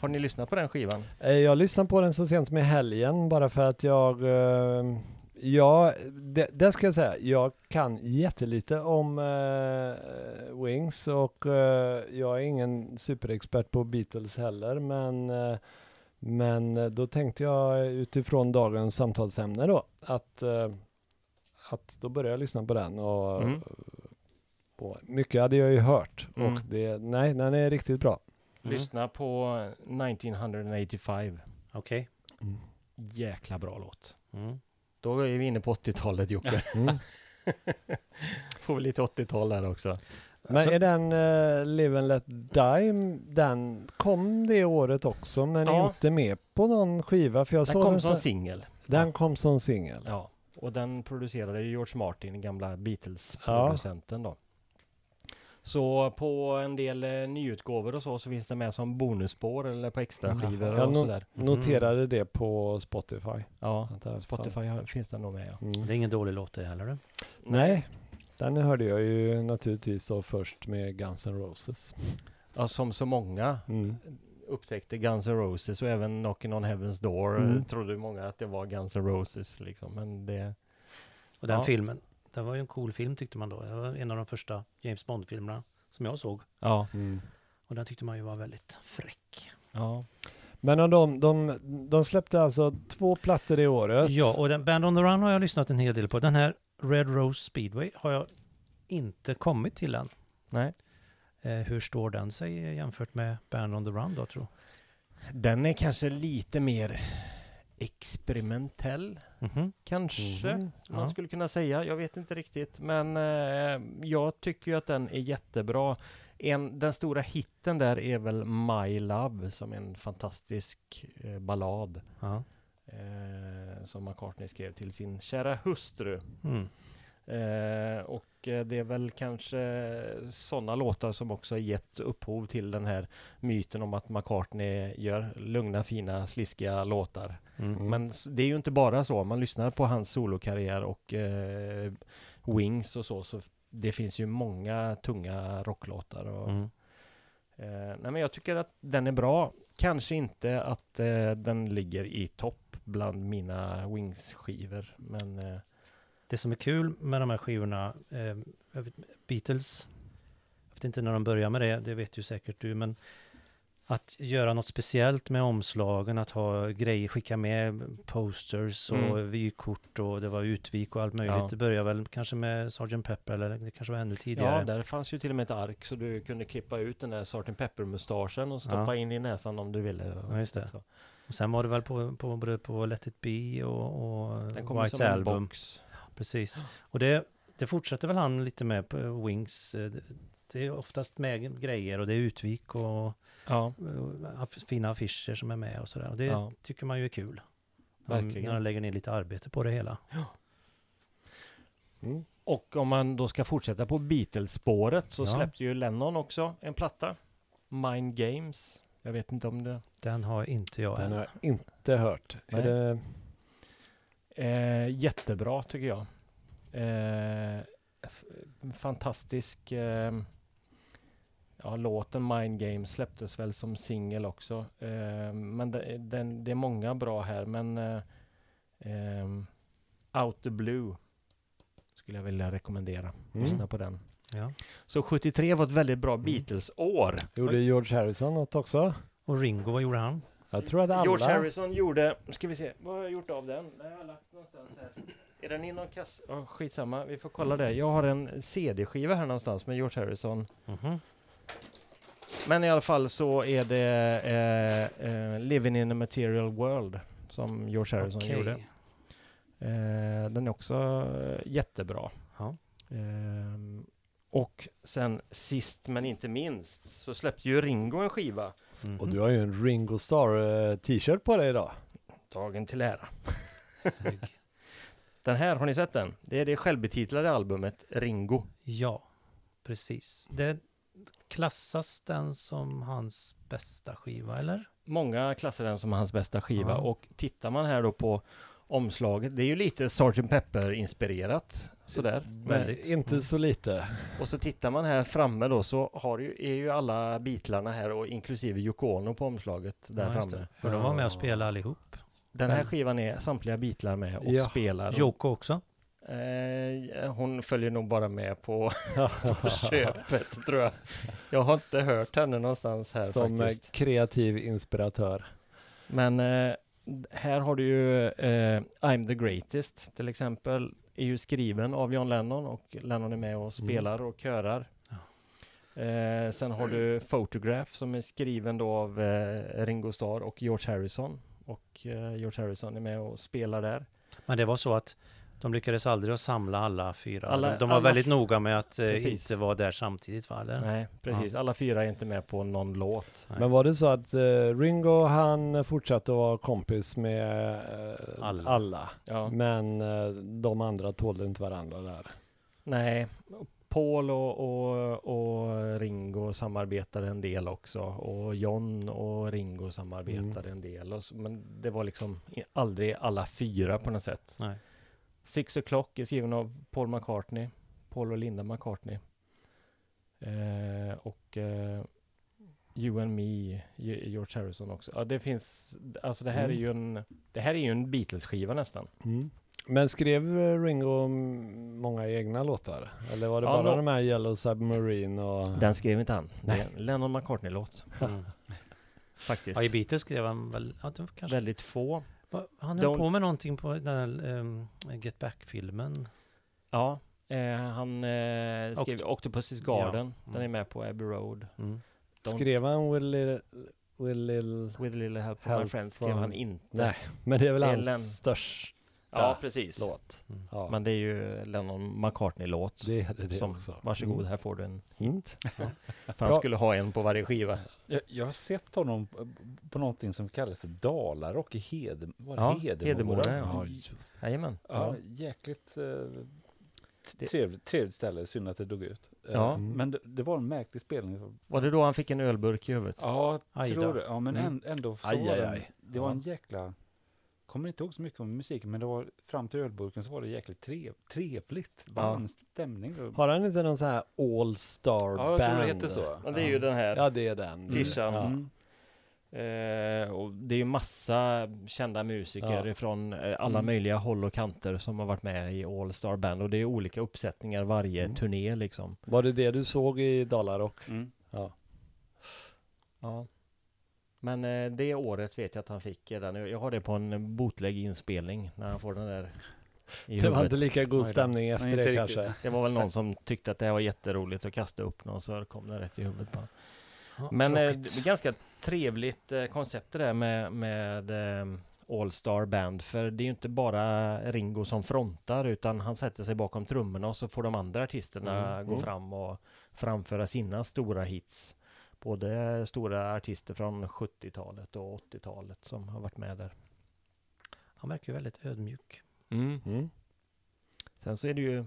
Speaker 3: har ni lyssnat på den skivan?
Speaker 1: Eh, Jag lyssnade på den så sent som i helgen bara för att jag eh, Ja, det, det ska jag säga. Jag kan jättelite om eh, Wings och eh, jag är ingen superexpert på Beatles heller men eh, men då tänkte jag utifrån dagens samtalsämne då att eh, att då började jag lyssna på den och,
Speaker 3: Mm.
Speaker 1: och mycket hade jag ju hört
Speaker 3: Mm.
Speaker 1: och det, nej, den är riktigt bra.
Speaker 4: Mm.
Speaker 3: Lyssna på 1985.
Speaker 4: Okej.
Speaker 3: Jäkla bra låt.
Speaker 4: Mm.
Speaker 3: Då är vi inne på 80-talet Jocke.
Speaker 1: Mm.
Speaker 3: Får vi lite 80-tal där också.
Speaker 1: Men
Speaker 4: Alltså-
Speaker 1: är den uh, Live and Let Die, den kom det året också men
Speaker 3: Ja.
Speaker 1: inte med på någon skiva för jag
Speaker 3: Den
Speaker 1: såg
Speaker 3: kom
Speaker 1: den,
Speaker 3: som singel.
Speaker 1: den kom som singel.
Speaker 3: Ja, och den producerade George Martin, gamla Beatles-producenten då. Så på en del eh, nyutgåvor och så, så finns det med som bonusspår eller på extra skivor
Speaker 1: Jaha. Jag
Speaker 3: och
Speaker 1: no-
Speaker 3: sådär.
Speaker 1: Noterade det på Spotify.
Speaker 3: Ja,
Speaker 1: Att det
Speaker 3: Spotify har, finns det nog med ja.
Speaker 1: Mm.
Speaker 4: Det är ingen dålig låt det heller. du.
Speaker 1: Nej, den hörde jag ju naturligtvis då först med Guns N' Roses.
Speaker 3: ja, som så många
Speaker 1: Mm.
Speaker 3: upptäckte Guns N' Roses och även Knocking on Heaven's Door
Speaker 1: Mm.
Speaker 3: eh, trodde många att det var Guns N' Roses liksom. Men det,
Speaker 4: Och den
Speaker 3: Ja.
Speaker 4: filmen, det var ju en cool film tyckte man då. Det var en av de första James Bond-filmerna som jag såg.
Speaker 3: ja,
Speaker 1: Mm.
Speaker 4: Och den tyckte man ju var väldigt fräck.
Speaker 3: ja.
Speaker 1: Men de, de, de släppte alltså två plattor i året.
Speaker 4: Ja, och den Band on the Run har jag lyssnat en hel del på. Den här Red Rose Speedway har jag inte kommit till än.
Speaker 3: Nej.
Speaker 4: Eh, hur står den sig jämfört med Band on the Run då tror
Speaker 3: Den är kanske lite mer experimentell
Speaker 4: Mhm.
Speaker 3: kanske.
Speaker 1: Mhm.
Speaker 3: Man
Speaker 4: Ja.
Speaker 3: skulle kunna säga. Jag vet inte riktigt. Men eh, jag tycker ju att den är jättebra. En, den stora hitten där är väl My Love som är en fantastisk eh, ballad.
Speaker 4: Ja.
Speaker 3: Eh, som McCartney skrev till sin kära hustru.
Speaker 4: Mm.
Speaker 3: Eh, och eh, det är väl kanske sådana låtar som också gett upphov till den här myten om att McCartney gör lugna, fina, sliskiga låtar.
Speaker 4: Mm.
Speaker 1: Mm.
Speaker 3: Men det är ju inte bara så. Man lyssnar på hans solokarriär och eh, Wings och så, så det finns ju många tunga rocklåtar. Och,
Speaker 4: Mm.
Speaker 3: eh, nej men jag tycker att den är bra. Kanske inte att eh, den ligger i topp bland mina Wings-skivor. Men
Speaker 4: Det som är kul med de här skivorna, eh, Beatles, jag vet inte när de börjar med det, det vet ju säkert du, men att göra något speciellt med omslagen, att ha grejer, skicka med posters och
Speaker 3: Mm.
Speaker 4: vykort och det var utvik och allt möjligt.
Speaker 3: Ja.
Speaker 4: Det börjar väl kanske med Sgt. Pepper eller det kanske var ännu tidigare.
Speaker 3: ja, där fanns ju till och med ett ark så du kunde klippa ut den där Sgt. Pepper-mustaschen och stoppa
Speaker 4: Ja.
Speaker 3: in i näsan om du ville.
Speaker 4: Ja, just det.
Speaker 3: Så.
Speaker 4: Och sen var det väl på, på, både på Let It Be och, och
Speaker 3: Den kommer
Speaker 4: White
Speaker 3: som en
Speaker 4: Album.
Speaker 3: box.
Speaker 4: Precis. Och det, det fortsätter väl han lite med på Wings. Eh, det- är oftast med grejer och det är utvik och
Speaker 3: Ja,
Speaker 4: aff- fina affischer som är med och sådär. Och det
Speaker 3: Ja.
Speaker 4: tycker man ju är kul.
Speaker 3: Verkligen.
Speaker 4: När de lägger ner lite arbete på det hela.
Speaker 1: Mm.
Speaker 3: Och om man då ska fortsätta på Beatles-spåret så
Speaker 4: Ja.
Speaker 3: släppte ju Lennon också en platta. Mind Games. Jag vet inte om det...
Speaker 4: Den har inte jag
Speaker 1: Den
Speaker 4: än.
Speaker 1: har jag inte hört. Är
Speaker 3: Nej.
Speaker 1: det,
Speaker 3: Eh, jättebra tycker jag. Eh, fantastisk... Eh, ja, låten Mind Games släpptes väl som singel också. Eh, men det, den, det är många bra här men... Eh, ehm, Out the Blue skulle jag vilja rekommendera.
Speaker 1: Mm.
Speaker 3: Lyssna på den.
Speaker 4: Ja.
Speaker 3: Så 73 var ett väldigt bra
Speaker 4: Mm.
Speaker 3: Beatles-år.
Speaker 1: gjorde George Harrison något också?
Speaker 4: Och Ringo, vad gjorde han?
Speaker 1: Jag tror att alla...
Speaker 3: George Harrison gjorde, ska vi se, vad har jag gjort av den? Den har jag lagt någonstans här. Är den i någon kass? Oh, skitsamma, vi får kolla det. Jag har en CD-skiva här någonstans med George Harrison.
Speaker 4: Mhm.
Speaker 3: Men i alla fall så är det eh, eh, Living in a material world som George Harrison
Speaker 4: Okej.
Speaker 3: gjorde. Eh, den är också jättebra.
Speaker 4: Ja.
Speaker 3: Och sen sist men inte minst så släppte ju Ringo en skiva.
Speaker 4: Mhm.
Speaker 1: Och du har ju en Ringo Starr eh, t-shirt på dig idag.
Speaker 3: Dagen till ära. Den här, har ni sett den? Det är det självbetitlade albumet Ringo.
Speaker 4: Ja, precis. Det klassas den som hans bästa skiva, eller?
Speaker 3: Många klassar den som hans bästa skiva
Speaker 4: Ja.
Speaker 3: och tittar man här då på omslaget, det är ju lite Sgt. Pepper-inspirerat sådär.
Speaker 4: Väldigt.
Speaker 1: Men inte
Speaker 4: Mm.
Speaker 1: så lite.
Speaker 3: Och så tittar man här framme då så har ju, är ju alla Beatlarna här och inklusive Yoko Ono på omslaget där
Speaker 4: Ja,
Speaker 3: framme.
Speaker 4: För de var med och spelade allihop.
Speaker 3: Den här
Speaker 4: Men-
Speaker 3: skivan är samtliga Beatlar med och
Speaker 1: Ja.
Speaker 3: spelar.
Speaker 4: Joko också.
Speaker 3: Eh, hon följer nog bara med på, på köpet tror jag. Jag har inte hört henne någonstans här
Speaker 1: Som
Speaker 3: faktiskt.
Speaker 1: kreativ inspiratör.
Speaker 3: Men eh, här har du ju eh, I'm the greatest till exempel. Är ju skriven av John Lennon och Lennon är med och spelar och körar. Eh, sen har du Photograph som är skriven då av eh, Ringo Starr och George Harrison. Och eh, George Harrison är med och spelar där.
Speaker 4: Men det var så att de lyckades aldrig att samla alla fyra.
Speaker 3: Alla-
Speaker 4: de, de var
Speaker 3: alla
Speaker 4: väldigt noga med att eh,
Speaker 3: Precis.
Speaker 4: inte vara där samtidigt, va? Eller?
Speaker 3: Nej, precis. Alla fyra är inte med på någon låt.
Speaker 4: Nej.
Speaker 1: Men var det så att eh, Ringo han fortsatte att vara kompis med eh,
Speaker 4: Alla.
Speaker 1: alla.
Speaker 3: Ja.
Speaker 1: Men eh, de andra tålde inte varandra där.
Speaker 3: Nej, Paul och, och, och Ringo samarbetade en del också och John och Ringo samarbetade en del. Och så, men det var liksom aldrig alla fyra på något sätt.
Speaker 4: Nej.
Speaker 3: Six O'Clock är skriven av Paul McCartney, Paul och Linda McCartney. Eh, och eh, You and Me, Ge- George Harrison också. Ja, det finns, alltså det här
Speaker 1: Mm.
Speaker 3: är ju en, det här är ju en Beatles-skiva nästan.
Speaker 1: Mm. Men skrev eh, Ringo många egna låtar? Eller var det
Speaker 3: Ja,
Speaker 1: bara
Speaker 3: nå-
Speaker 1: de här Yellow Submarine och...
Speaker 3: Den skrev inte han. Det är
Speaker 1: Nej.
Speaker 3: en Lennon McCartney-låt
Speaker 4: Mm.
Speaker 3: faktiskt.
Speaker 4: Ja, i Beatles skrev han väl, ja, kanske,
Speaker 3: Väldigt få.
Speaker 4: Han höll
Speaker 3: Don't-
Speaker 4: på med någonting på den här um, Get Back-filmen.
Speaker 3: Ja, eh, han eh, skrev
Speaker 4: Oct-
Speaker 3: Octopus is Garden.
Speaker 4: Ja,
Speaker 3: Den är
Speaker 4: mm.
Speaker 3: med på Abbey Road.
Speaker 4: Mm.
Speaker 3: Don't-
Speaker 1: Skrev han Will Little... Will Little...
Speaker 3: With little help from my
Speaker 1: Help
Speaker 3: friends skrev
Speaker 1: from-
Speaker 3: han inte.
Speaker 1: Nej, men det är väl hans största
Speaker 3: Ja, precis.
Speaker 1: låt.
Speaker 4: Mm.
Speaker 1: Ja,
Speaker 3: Men det är ju Lennon McCartney-låt.
Speaker 1: det är det, det
Speaker 3: som,
Speaker 1: också.
Speaker 3: varsågod,
Speaker 1: Mm.
Speaker 3: här får du en hit.
Speaker 4: Ja.
Speaker 3: För han skulle ha en på varje skiva.
Speaker 2: Jag, jag har sett honom på- någonting som kallas för Dalarock i Hed, var
Speaker 3: Ja,
Speaker 2: Hedemora.
Speaker 3: Hedemora,
Speaker 1: Ja, just det.
Speaker 3: Jajamän.
Speaker 2: Ja, jäkligt eh, trevligt, trevligt ställe, synd att det dog ut. Eh,
Speaker 3: Ja.
Speaker 1: Mm.
Speaker 2: Men det, det var en märklig spelning.
Speaker 3: Var det då han fick en ölburk i huvudet?
Speaker 2: Ja, tror det. Ja, men
Speaker 3: Mm.
Speaker 2: än- ändå så
Speaker 1: Aj, aj,
Speaker 2: det,
Speaker 1: aj.
Speaker 2: det var en jäkla... Kommer inte ihåg så mycket om musiken, men det var fram till ölburken så var det jäkligt trev, trevligt. Varm stämning.
Speaker 1: Har han inte någon sån här All Star
Speaker 2: Ja, jag
Speaker 1: Band?
Speaker 2: tror det hette så.
Speaker 3: Men det är ju den här.
Speaker 1: Ja, det är den.
Speaker 3: Tishan.
Speaker 1: Ja.
Speaker 2: Mm.
Speaker 3: Eh, och det är ju massa kända musiker
Speaker 1: Ja.
Speaker 3: ifrån eh, alla
Speaker 2: Mm.
Speaker 3: möjliga håll och kanter som har varit med i All Star Band och det är olika uppsättningar varje
Speaker 1: Mm.
Speaker 3: turné liksom.
Speaker 1: Var det det du såg i Dalarock?
Speaker 2: Mm.
Speaker 1: Ja.
Speaker 3: Ja. Men eh, det året vet jag att han fick den. Jag har det på en bootleg inspelning när han får den där i
Speaker 1: Det var
Speaker 3: huvudet.
Speaker 1: inte lika god stämning efter
Speaker 2: Nej,
Speaker 1: det kanske.
Speaker 2: riktigt.
Speaker 3: Det var väl någon som tyckte att det här var jätteroligt att kasta upp någon så kom det rätt i huvudet på honom.
Speaker 4: Ja,
Speaker 3: Men eh, det är ganska trevligt eh, koncept det där med, med eh, All Star Band. För det är ju inte bara Ringo som frontar utan han sätter sig bakom trummorna och så får de andra artisterna
Speaker 1: Mm,
Speaker 3: gå
Speaker 1: mm.
Speaker 3: fram och framföra sina stora hits. Både stora artister från 70-talet och 80-talet som har varit med där.
Speaker 4: Han verkar ju väldigt ödmjuk.
Speaker 1: Mm.
Speaker 3: Sen så är det ju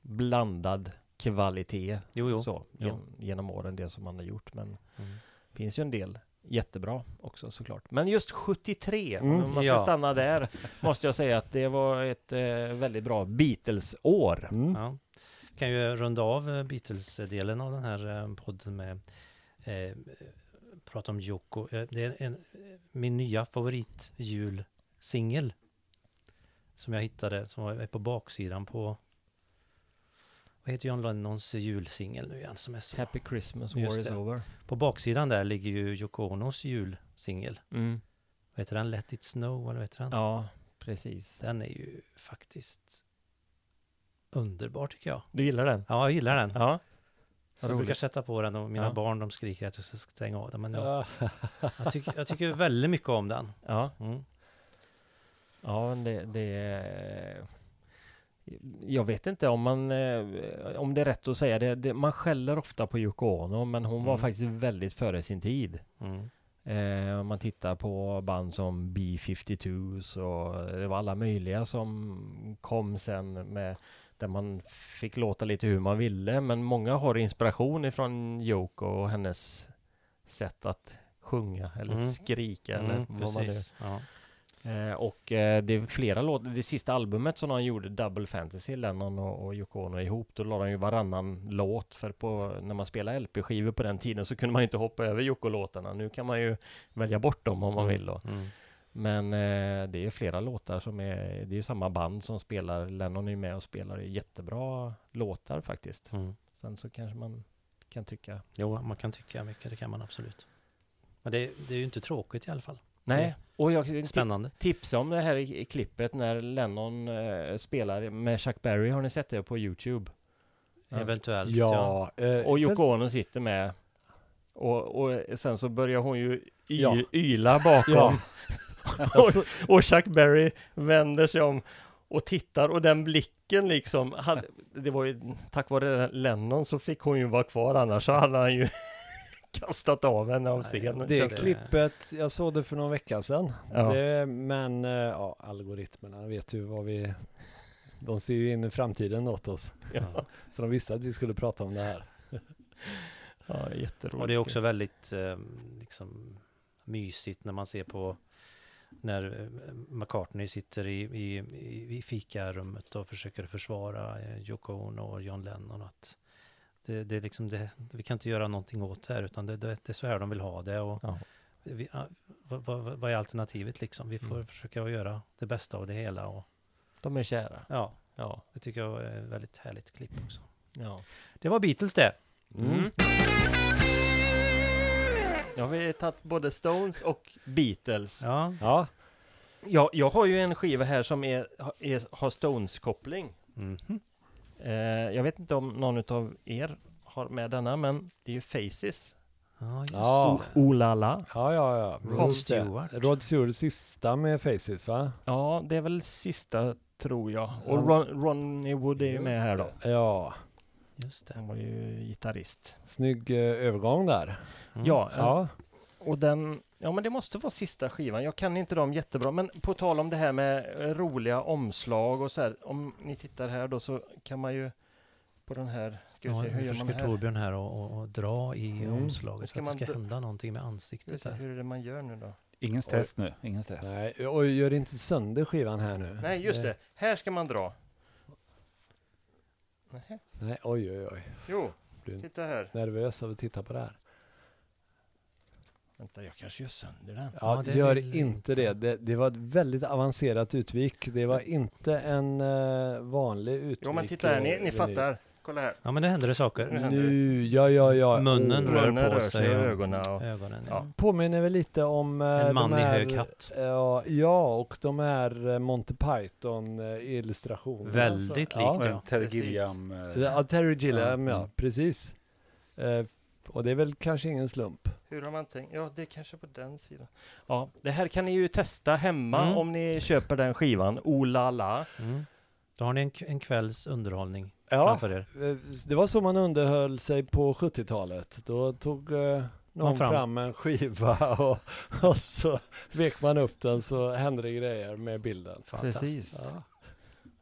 Speaker 3: blandad kvalitet
Speaker 4: Jo, jo.
Speaker 3: så,
Speaker 4: Jo.
Speaker 3: gen, genom åren det som man har gjort. Men
Speaker 4: Mm.
Speaker 3: finns ju en del jättebra också såklart. Men just 73,
Speaker 1: Mm,
Speaker 3: om man ska
Speaker 4: ja.
Speaker 3: stanna där, måste jag säga att det var ett eh, väldigt bra Beatles-år.
Speaker 1: Mm.
Speaker 4: Ja. Kan ju runda av eh, Beatles-delen av den här eh, podden med eh, prata om Yoko. Eh, Det är en, min nya favoritjulsingel som jag hittade som är på baksidan på vad heter John Lennons julsingel nu igen som är så?
Speaker 3: Happy Christmas,
Speaker 4: Just
Speaker 3: War is
Speaker 4: det.
Speaker 3: over.
Speaker 4: På baksidan där ligger ju Yoko Onos julsingel.
Speaker 3: Mm.
Speaker 4: Vad heter den? Let it snow eller vad heter den?
Speaker 3: Ja, precis.
Speaker 4: Den är ju faktiskt underbar tycker jag.
Speaker 3: Du gillar den?
Speaker 4: Ja, jag gillar den.
Speaker 3: Ja.
Speaker 4: Jag brukar sätta på den och mina
Speaker 3: Ja.
Speaker 4: barn de skriker att jag ska stänga av den. Men jag,
Speaker 1: Ja.
Speaker 4: jag, tycker, jag tycker väldigt mycket om den.
Speaker 3: Ja,
Speaker 4: Mm.
Speaker 3: ja det, det jag vet inte om man eh, om det är rätt att säga det, det man skäller ofta på Yoko Ono men hon var
Speaker 4: Mm.
Speaker 3: faktiskt väldigt före sin tid.
Speaker 4: Mm.
Speaker 3: Eh, om man tittar på band som B52 så det var alla möjliga som kom sen med där man fick låta lite hur man ville men många har inspiration ifrån Yoko och hennes sätt att sjunga eller
Speaker 4: Mm.
Speaker 3: skrika eller
Speaker 4: Mm,
Speaker 3: vad man nu
Speaker 4: precis. Ja.
Speaker 3: Eh, och eh, det är flera låtar, det sista albumet som han gjorde, Double Fantasy, Lennon och, och Yoko Ono ihop, då la han ju varannan låt, för på, när man spelade LP-skivor på den tiden så kunde man inte hoppa över Yoko-låtarna. Nu kan man ju välja bort dem om man
Speaker 4: Mm.
Speaker 3: vill då.
Speaker 4: Mm.
Speaker 3: Men eh, det är flera låtar som är, det är samma band som spelar, Lennon är med och spelar jättebra låtar faktiskt.
Speaker 4: Mm.
Speaker 3: Sen så kanske man kan tycka,
Speaker 4: Jo, man kan tycka mycket, det kan man absolut. Men det, det är ju inte tråkigt i alla fall.
Speaker 3: nej, och jag
Speaker 4: Spännande.
Speaker 3: tipsa om det här i, i klippet när Lennon eh, spelar med Chuck Berry. Har ni sett det på Youtube? Ja.
Speaker 4: Eventuellt.
Speaker 1: Ja. eh,
Speaker 3: Och Yoko Ono sitter med. Och, och sen så börjar hon ju y,
Speaker 1: Ja.
Speaker 3: yla bakom.
Speaker 1: Ja.
Speaker 3: Och, och Chuck Berry vänder sig om och tittar och den blicken liksom. Hade, det var ju tack vare Lennon så fick hon ju vara kvar annars så hade han ju kastat av henne av scenen.
Speaker 1: det
Speaker 3: känns
Speaker 1: klippet, jag såg det för någon vecka sedan.
Speaker 3: Ja.
Speaker 1: Det, men eh, ja, algoritmerna vet ju vad vi... De ser ju in i framtiden åt oss.
Speaker 3: Ja,
Speaker 1: Så de visste att vi skulle prata om det här.
Speaker 3: ja, jätteroligt.
Speaker 4: Och det är också väldigt eh, liksom, mysigt när man ser på när eh, McCartney sitter i, i, i, fikarummet och försöker försvara eh, Yoko Ono och John Lennon. Att det, det är liksom det, vi kan inte göra någonting åt det här, utan det, det, det är så här de vill ha det. Och
Speaker 3: Ja.
Speaker 4: vi, vad, vad, vad är alternativet liksom? Vi får
Speaker 1: Mm.
Speaker 4: försöka göra det bästa av det hela. Och,
Speaker 3: De är kära.
Speaker 4: ja,
Speaker 3: Ja.
Speaker 4: det tycker jag är ett väldigt härligt klipp också.
Speaker 3: ja.
Speaker 4: Det var Beatles det.
Speaker 3: Mm. Nu har vi tagit både Stones och Beatles.
Speaker 4: Ja,
Speaker 1: Ja,
Speaker 3: Ja, jag har ju en skiva här som är, är, har Stones-koppling.
Speaker 4: Mhm.
Speaker 3: Eh, jag vet inte om någon av er har med denna, men det är ju Faces.
Speaker 4: ja just
Speaker 1: Ja.
Speaker 4: det.
Speaker 3: Oh la la.
Speaker 1: ja, ja. ja.
Speaker 4: Rod. Stewart.
Speaker 1: Rod Stewart sista med Faces va?
Speaker 3: Ja, det är väl sista tror jag. Och. Ron, Ronnie Wood är ju med här då.
Speaker 1: det. Ja,
Speaker 4: Just det.
Speaker 3: Han var ju gitarrist.
Speaker 1: snygg eh, övergång där.
Speaker 4: Mm.
Speaker 3: Ja,
Speaker 1: Ja,
Speaker 3: och den... Ja, men det måste vara sista skivan. Jag kan inte dem jättebra, men på tal om det här med roliga omslag och så här. Om ni tittar här då så kan man ju på den här... Ska
Speaker 4: Ja,
Speaker 3: se, hur gör man här?
Speaker 4: Torbjörn här och, och, och dra i
Speaker 1: Mm.
Speaker 4: omslaget
Speaker 3: Ska
Speaker 4: så att det
Speaker 3: man
Speaker 4: ska hända någonting med ansiktet
Speaker 3: se,
Speaker 4: där.
Speaker 3: hur är det man gör nu då?
Speaker 2: Ingen stress nu, ingen stress.
Speaker 1: nej, och gör inte sönder skivan här nu.
Speaker 3: Nej, just det. Här ska man dra. Nej.
Speaker 1: Nej, oj, oj, oj.
Speaker 3: Jo,
Speaker 1: Blir
Speaker 3: titta här.
Speaker 1: nervös av att titta på det här.
Speaker 3: Vänta, jag kanske gör sönder den.
Speaker 1: Ja,
Speaker 4: Ja, det
Speaker 1: gör
Speaker 4: vill
Speaker 1: inte
Speaker 4: inte.
Speaker 1: det. det. Det var ett väldigt avancerat utvik. Det var inte en eh, vanlig utvik.
Speaker 3: Jo, men titta här, ni, ni
Speaker 1: vinyl.
Speaker 3: fattar. Kolla här.
Speaker 4: Ja, men det händer det saker.
Speaker 3: händer
Speaker 1: Nu, ja, ja, ja.
Speaker 4: Munnen
Speaker 1: Oh.
Speaker 4: rör på
Speaker 3: rör
Speaker 4: sig
Speaker 3: sig och ögonen och...
Speaker 4: Ögonen, ja.
Speaker 3: Ja.
Speaker 1: Påminner väl lite om... eh,
Speaker 4: En man
Speaker 1: de
Speaker 4: i
Speaker 1: här,
Speaker 4: hög hatt.
Speaker 1: Ja, ja, och de här eh, Monty Python-illustrationerna.
Speaker 4: Väldigt
Speaker 1: ja.
Speaker 4: likt, ja.
Speaker 2: Terry
Speaker 3: Precis.
Speaker 2: Gilliam. eh,
Speaker 1: Ja, Terry Gilliam,
Speaker 2: Ja,
Speaker 1: ja,
Speaker 2: mm.
Speaker 1: precis. Eh, och det är väl kanske ingen slump.
Speaker 3: Hur har man tänkt? Ja, det är kanske på den sidan. Ja, det här kan ni ju testa hemma
Speaker 4: Mm.
Speaker 3: om ni köper den skivan. Oh la la.
Speaker 4: Mm. Då har ni en, k- en kvälls underhållning
Speaker 1: Ja,
Speaker 4: framför er.
Speaker 1: eh, det var så man underhöll sig på 70-talet. Då tog eh, någon
Speaker 4: fram.
Speaker 1: fram. en skiva och, och så vek man upp den så hände det grejer med bilden.
Speaker 3: Precis.
Speaker 1: Ja.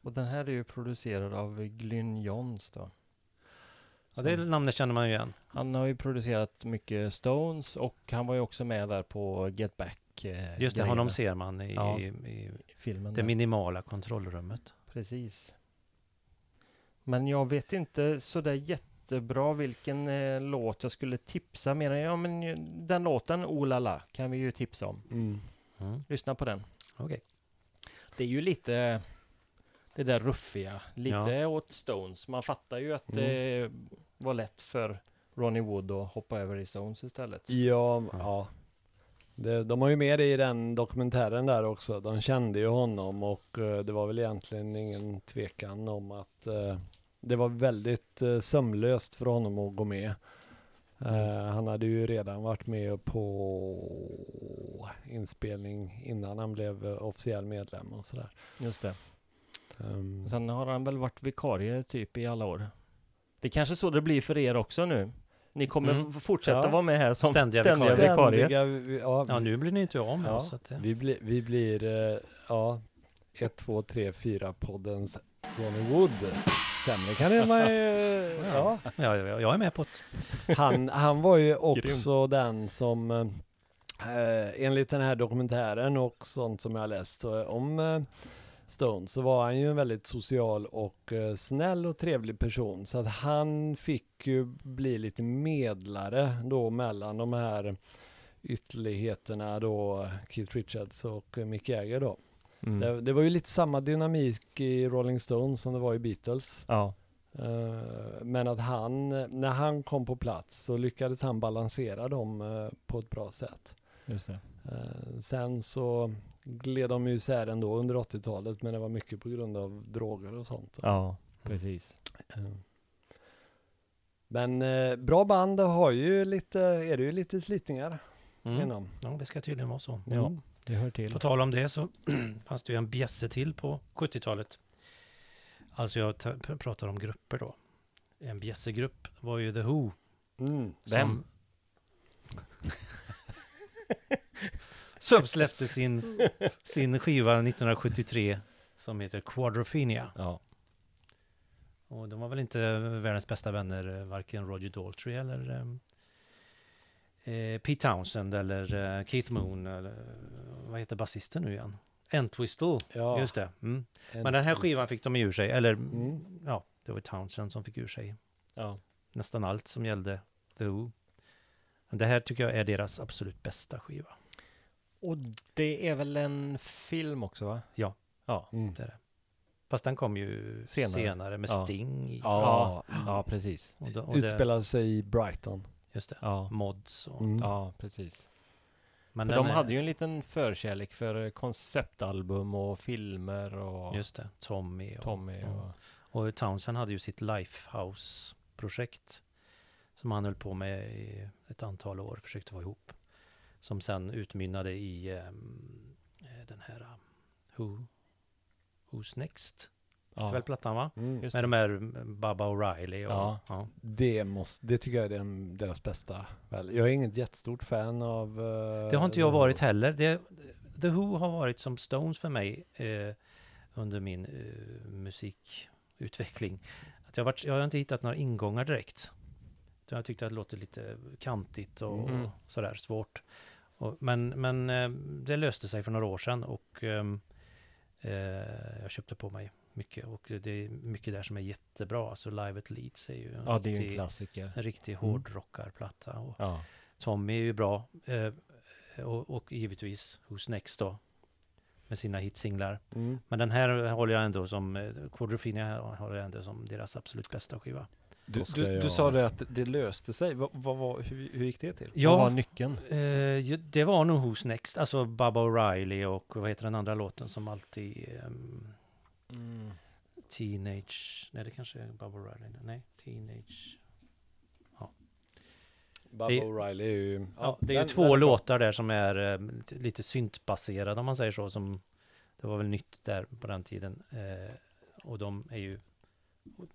Speaker 3: Och den här är ju producerad av Glyn Johns då.
Speaker 4: Ja, det namnet känner man ju igen.
Speaker 3: Han har ju producerat mycket Stones och han var ju också med där på Get Back. Eh,
Speaker 4: Just det, honom ser man i,
Speaker 3: Ja.
Speaker 4: i i
Speaker 3: filmen.
Speaker 4: det
Speaker 3: där.
Speaker 4: minimala kontrollrummet.
Speaker 3: Precis. Men jag vet inte sådär jättebra vilken eh, låt jag skulle tipsa mer än, ja men ju- den låten, Oh la la, kan vi ju tipsa om.
Speaker 1: Mm.
Speaker 4: Mm.
Speaker 3: Lyssna på den.
Speaker 4: Okej.
Speaker 3: Det är ju lite det där ruffiga, lite åt Stones. Man fattar ju att det var lätt för Ronnie Wood att hoppa över i Stones istället.
Speaker 1: Ja, ja. Det, de har ju med det i den dokumentären där också. De kände ju honom och eh, det var väl egentligen ingen tvekan om att eh, det var väldigt eh, sömlöst för honom att gå med. Eh, han hade ju redan varit med på inspelning innan han blev eh, officiell medlem och sådär.
Speaker 3: Just det.
Speaker 1: Um,
Speaker 3: Sen har han väl varit vikarie typ i alla år. Det är kanske så det blir för er också nu. Ni kommer
Speaker 4: Mm.
Speaker 3: fortsätta
Speaker 1: Ja.
Speaker 3: vara med här som
Speaker 4: Ständiga
Speaker 3: ständiga,
Speaker 4: vikarier.
Speaker 1: ständiga, vi- ja,
Speaker 4: Ja, nu blir ni inte av med
Speaker 1: Ja.
Speaker 4: oss. Det,
Speaker 1: Vi, blir vi blir, eh, ja, 1, 2, 3, 4 poddens Ronnie Wood. Sämre kan man ju, ja.
Speaker 4: ja, ja, jag är med på det.
Speaker 1: Han, han var ju också den som, eh, enligt den här dokumentären och sånt som jag har läst eh, om eh, Stone, så var han ju en väldigt social och eh, snäll och trevlig person. Så att han fick ju bli lite medlare då mellan de här ytterligheterna då, Keith Richards och eh, Mick Jagger då.
Speaker 3: Mm.
Speaker 1: Det, det var ju lite samma dynamik i Rolling Stones som det var i Beatles.
Speaker 3: Ja,
Speaker 1: Eh, men att han, när han kom på plats så lyckades han balansera dem eh, på ett bra sätt.
Speaker 3: just det.
Speaker 1: Eh, sen så gled de ju isär ändå under 80-talet men det var mycket på grund av droger och sånt.
Speaker 3: Ja, precis.
Speaker 1: Men bra band har ju lite, är det ju lite slitningar
Speaker 4: Mm.
Speaker 1: inom.
Speaker 4: Ja, det ska tydligen vara så.
Speaker 3: Ja, det hör till.
Speaker 4: På tal om det så fanns det ju en bjässe till på 70-talet. Alltså jag pratar om grupper då. En bjässegrupp var ju The Who.
Speaker 1: Mm.
Speaker 3: Vem?
Speaker 4: Som släppte sin, sin skiva 1973 som heter Quadrophenia.
Speaker 3: Ja,
Speaker 4: Och de var väl inte världens bästa vänner, eh, varken Roger Daltrey eller ehm, eh, Pete Townsend eller eh, Keith Moon. Eller, vad heter basisten nu igen? Entwistle,
Speaker 1: Ja,
Speaker 4: just det. Mm.
Speaker 1: en-
Speaker 4: Men den här skivan fick de ur sig, eller
Speaker 1: Mm.
Speaker 4: ja, det var Townsend som fick ur sig
Speaker 3: ja.
Speaker 4: nästan allt som gällde The Who. Men det här tycker jag är deras absolut bästa skiva.
Speaker 3: Och det är väl en film också va?
Speaker 4: Ja.
Speaker 3: Ja.
Speaker 1: Mm.
Speaker 4: Det är det. Fast den kom ju senare,
Speaker 3: Senare.
Speaker 4: med
Speaker 3: Ja.
Speaker 4: Sting i.
Speaker 1: Ja.
Speaker 3: Ja, ja precis.
Speaker 4: Och, då- och det,
Speaker 1: Utspelade sig i Brighton.
Speaker 4: Just det.
Speaker 3: Ja,
Speaker 4: Mods och...
Speaker 1: Mm.
Speaker 3: ja precis.
Speaker 4: Men
Speaker 3: För de
Speaker 4: är-
Speaker 3: hade ju en liten förkärlek för konceptalbum och filmer och
Speaker 4: Just det, Tommy och,
Speaker 3: Tommy och...
Speaker 4: och Townsend hade ju sitt Lifehouse-projekt som han höll på med i ett antal år, försökte få ihop. Som sen utmynnade i eh, den här uh, Who, Who's Next? Ja. Väl plattan va?
Speaker 1: Mm.
Speaker 4: Med de här mm, Baba O'Reilly och...
Speaker 3: Ja.
Speaker 4: Ja.
Speaker 1: Det, måste, det tycker jag är den, deras bästa. Väl, jag är inget jättestort fan av... eh,
Speaker 4: Det har inte jag varit heller. Det, The Who har varit som Stones för mig eh, under min eh, musikutveckling. Att jag, har varit, jag har inte hittat några ingångar direkt. Jag tyckte att det låter lite kantigt och
Speaker 3: Mm.
Speaker 4: sådär svårt. Och, men men eh, det löste sig för några år sedan och ehm, eh, jag köpte på mig mycket. Och det är mycket där som är jättebra. Alltså Live at Leeds är ju en
Speaker 3: Ja, det är en
Speaker 4: riktig,
Speaker 3: klassiker.
Speaker 4: en riktig
Speaker 1: Mm.
Speaker 4: hårdrockarplatta. Och,
Speaker 3: Ja.
Speaker 4: Tommy är ju bra. Eh, och, och givetvis Who's Next då. Med sina hitsinglar.
Speaker 1: Mm.
Speaker 4: Men den här håller jag ändå som, eh, Quadrophenia håller jag ändå som deras absolut bästa skiva.
Speaker 5: Du, du,
Speaker 1: jag-
Speaker 5: du sa det att det löste sig. Vad, vad, var- hur, hur gick det till?
Speaker 3: Vad var nyckeln?
Speaker 4: eh, det var nog Who's Next. Alltså Baba O'Reilly och vad heter den andra låten som alltid... ehm,
Speaker 3: Mm.
Speaker 4: teenage... Nej, det kanske är Baba O'Reilly. Nej, Teenage...
Speaker 1: Baba
Speaker 4: Det-
Speaker 1: O'Reilly är ju...
Speaker 4: Ja, det är ju
Speaker 1: den-
Speaker 4: två
Speaker 1: den bra.
Speaker 4: låtar där som är eh, lite- syntbaserade om man säger så. Som, det var väl nytt där på den tiden. Eh, och de är ju,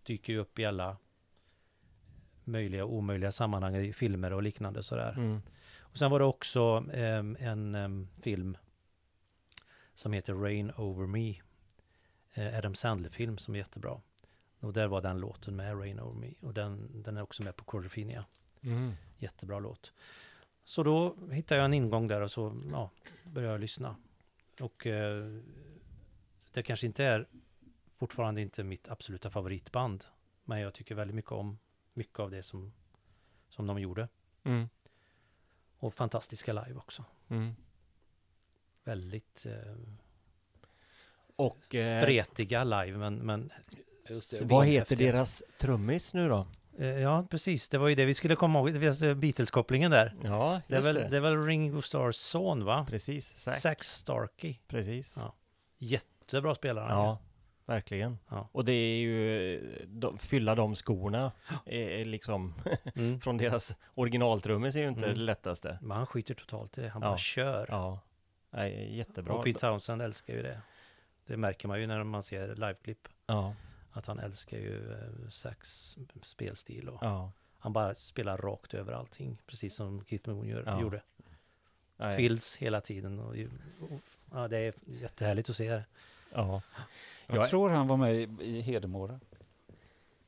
Speaker 4: dyker ju upp i alla möjliga och omöjliga sammanhang i filmer och liknande sådär.
Speaker 3: Mm.
Speaker 4: Och sen var det också ehm, en ehm, film som heter Rain Over Me. Eh, Adam Sandler-film som är jättebra. Och där var den låten med, Rain Over Me. Och den, den är också med på Quadrophenia.
Speaker 3: Mm.
Speaker 4: Jättebra låt. Så då hittade jag en ingång där och så ja, började jag lyssna. Och eh, det kanske inte är fortfarande inte mitt absoluta favoritband. Men jag tycker väldigt mycket om mycket av det som, som de gjorde.
Speaker 3: Mm.
Speaker 4: Och fantastiska live också.
Speaker 3: Mm.
Speaker 4: Väldigt eh,
Speaker 3: Och eh,
Speaker 4: spretiga live men, men
Speaker 1: Just det.
Speaker 3: vad heter deras trummis nu då?
Speaker 4: Eh, Ja, precis. Det var ju det vi skulle komma ihåg. Var Beatles-kopplingen där.
Speaker 3: Ja,
Speaker 4: Det är,
Speaker 3: just
Speaker 4: väl,
Speaker 3: det.
Speaker 4: det är väl Ringo Starrs son va?
Speaker 3: Precis, Zack.
Speaker 4: Zack Starkey.
Speaker 3: Precis.
Speaker 4: Ja. Jättebra spelare.
Speaker 3: Ja, verkligen.
Speaker 4: Ja.
Speaker 3: Och det är ju, de, fylla de skorna är, är liksom,
Speaker 4: Mm.
Speaker 3: från deras originaltrummis är ju inte
Speaker 4: Mm.
Speaker 3: det lättaste.
Speaker 4: Men han skiter totalt i det. Han
Speaker 3: Ja.
Speaker 4: bara kör.
Speaker 3: Ja, Nej, jättebra.
Speaker 4: Och Pete Townsend älskar ju det. Det märker man ju när man ser liveklipp.
Speaker 3: Ja,
Speaker 4: Att han älskar ju eh, Zacks spelstil. Och
Speaker 3: ja.
Speaker 4: Han bara spelar rakt över allting. Precis som Keith Moon gör,
Speaker 3: Ja.
Speaker 4: gjorde.
Speaker 3: Nej,
Speaker 4: Fills hela tiden. Och, och, ja, det är jättehärligt att se det.
Speaker 3: Ja.
Speaker 5: Jag tror han var med i, i Hedemora.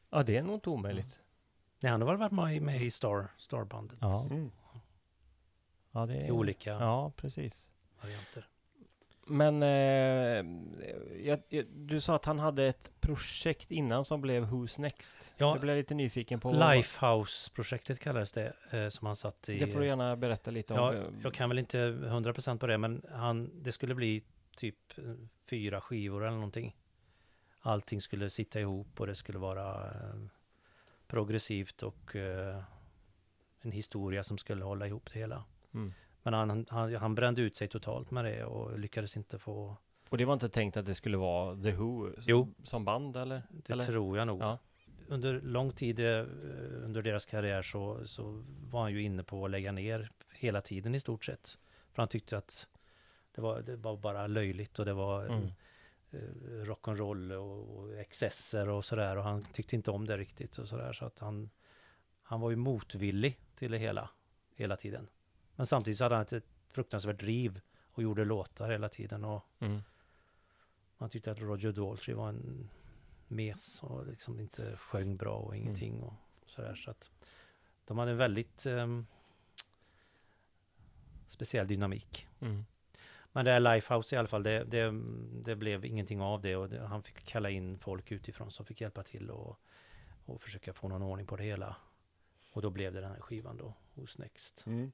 Speaker 3: ja, det är nog inte omöjligt.
Speaker 4: Nej, han har väl varit med, i- med i Star, Starbandet.
Speaker 3: Ja.
Speaker 1: Mm.
Speaker 3: Ja, det är...
Speaker 4: I olika
Speaker 3: Ja, precis.
Speaker 4: varianter.
Speaker 3: Men eh, jag, jag, du sa att han hade ett projekt innan som blev Who's Next.
Speaker 4: Ja,
Speaker 3: jag blev lite nyfiken på.
Speaker 4: Lifehouse-projektet kallades det. Eh, som han satt i.
Speaker 3: Det får du gärna berätta lite om.
Speaker 4: Ja, jag kan väl inte 100% på det, men han, det skulle bli typ eh, fyra skivor eller någonting. Allting skulle sitta ihop och det skulle vara eh, progressivt och eh, en historia som skulle hålla ihop det hela.
Speaker 3: Mm.
Speaker 4: Men han, han, han brände ut sig totalt med det och lyckades inte få...
Speaker 3: Och det var inte tänkt att det skulle vara The Who som,
Speaker 4: Jo.
Speaker 3: som band eller?
Speaker 4: Det
Speaker 3: eller?
Speaker 4: tror jag nog.
Speaker 3: Ja.
Speaker 4: Under lång tid eh, under deras karriär så, så var han ju inne på att lägga ner hela tiden i stort sett. För han tyckte att det var, det var bara löjligt och det var
Speaker 3: Mm.
Speaker 4: eh, rock'n'roll och, och excesser och sådär. Och han tyckte inte om det riktigt och sådär. Så att han, han var ju motvillig till det hela, hela tiden. Men samtidigt så hade han ett fruktansvärt driv och gjorde låtar hela tiden. Och
Speaker 3: Mm.
Speaker 4: man tyckte att Roger Daltrey var en mes och liksom inte sjöng bra och ingenting och sådär. Så att de hade en väldigt ehm, speciell dynamik.
Speaker 3: Mm.
Speaker 4: Men det här Lifehouse i alla fall, det, det, det blev ingenting av det och det, han fick kalla in folk utifrån som fick hjälpa till och, och försöka få någon ordning på det hela. Och då blev det den här skivan då, hos Next.
Speaker 1: Mm.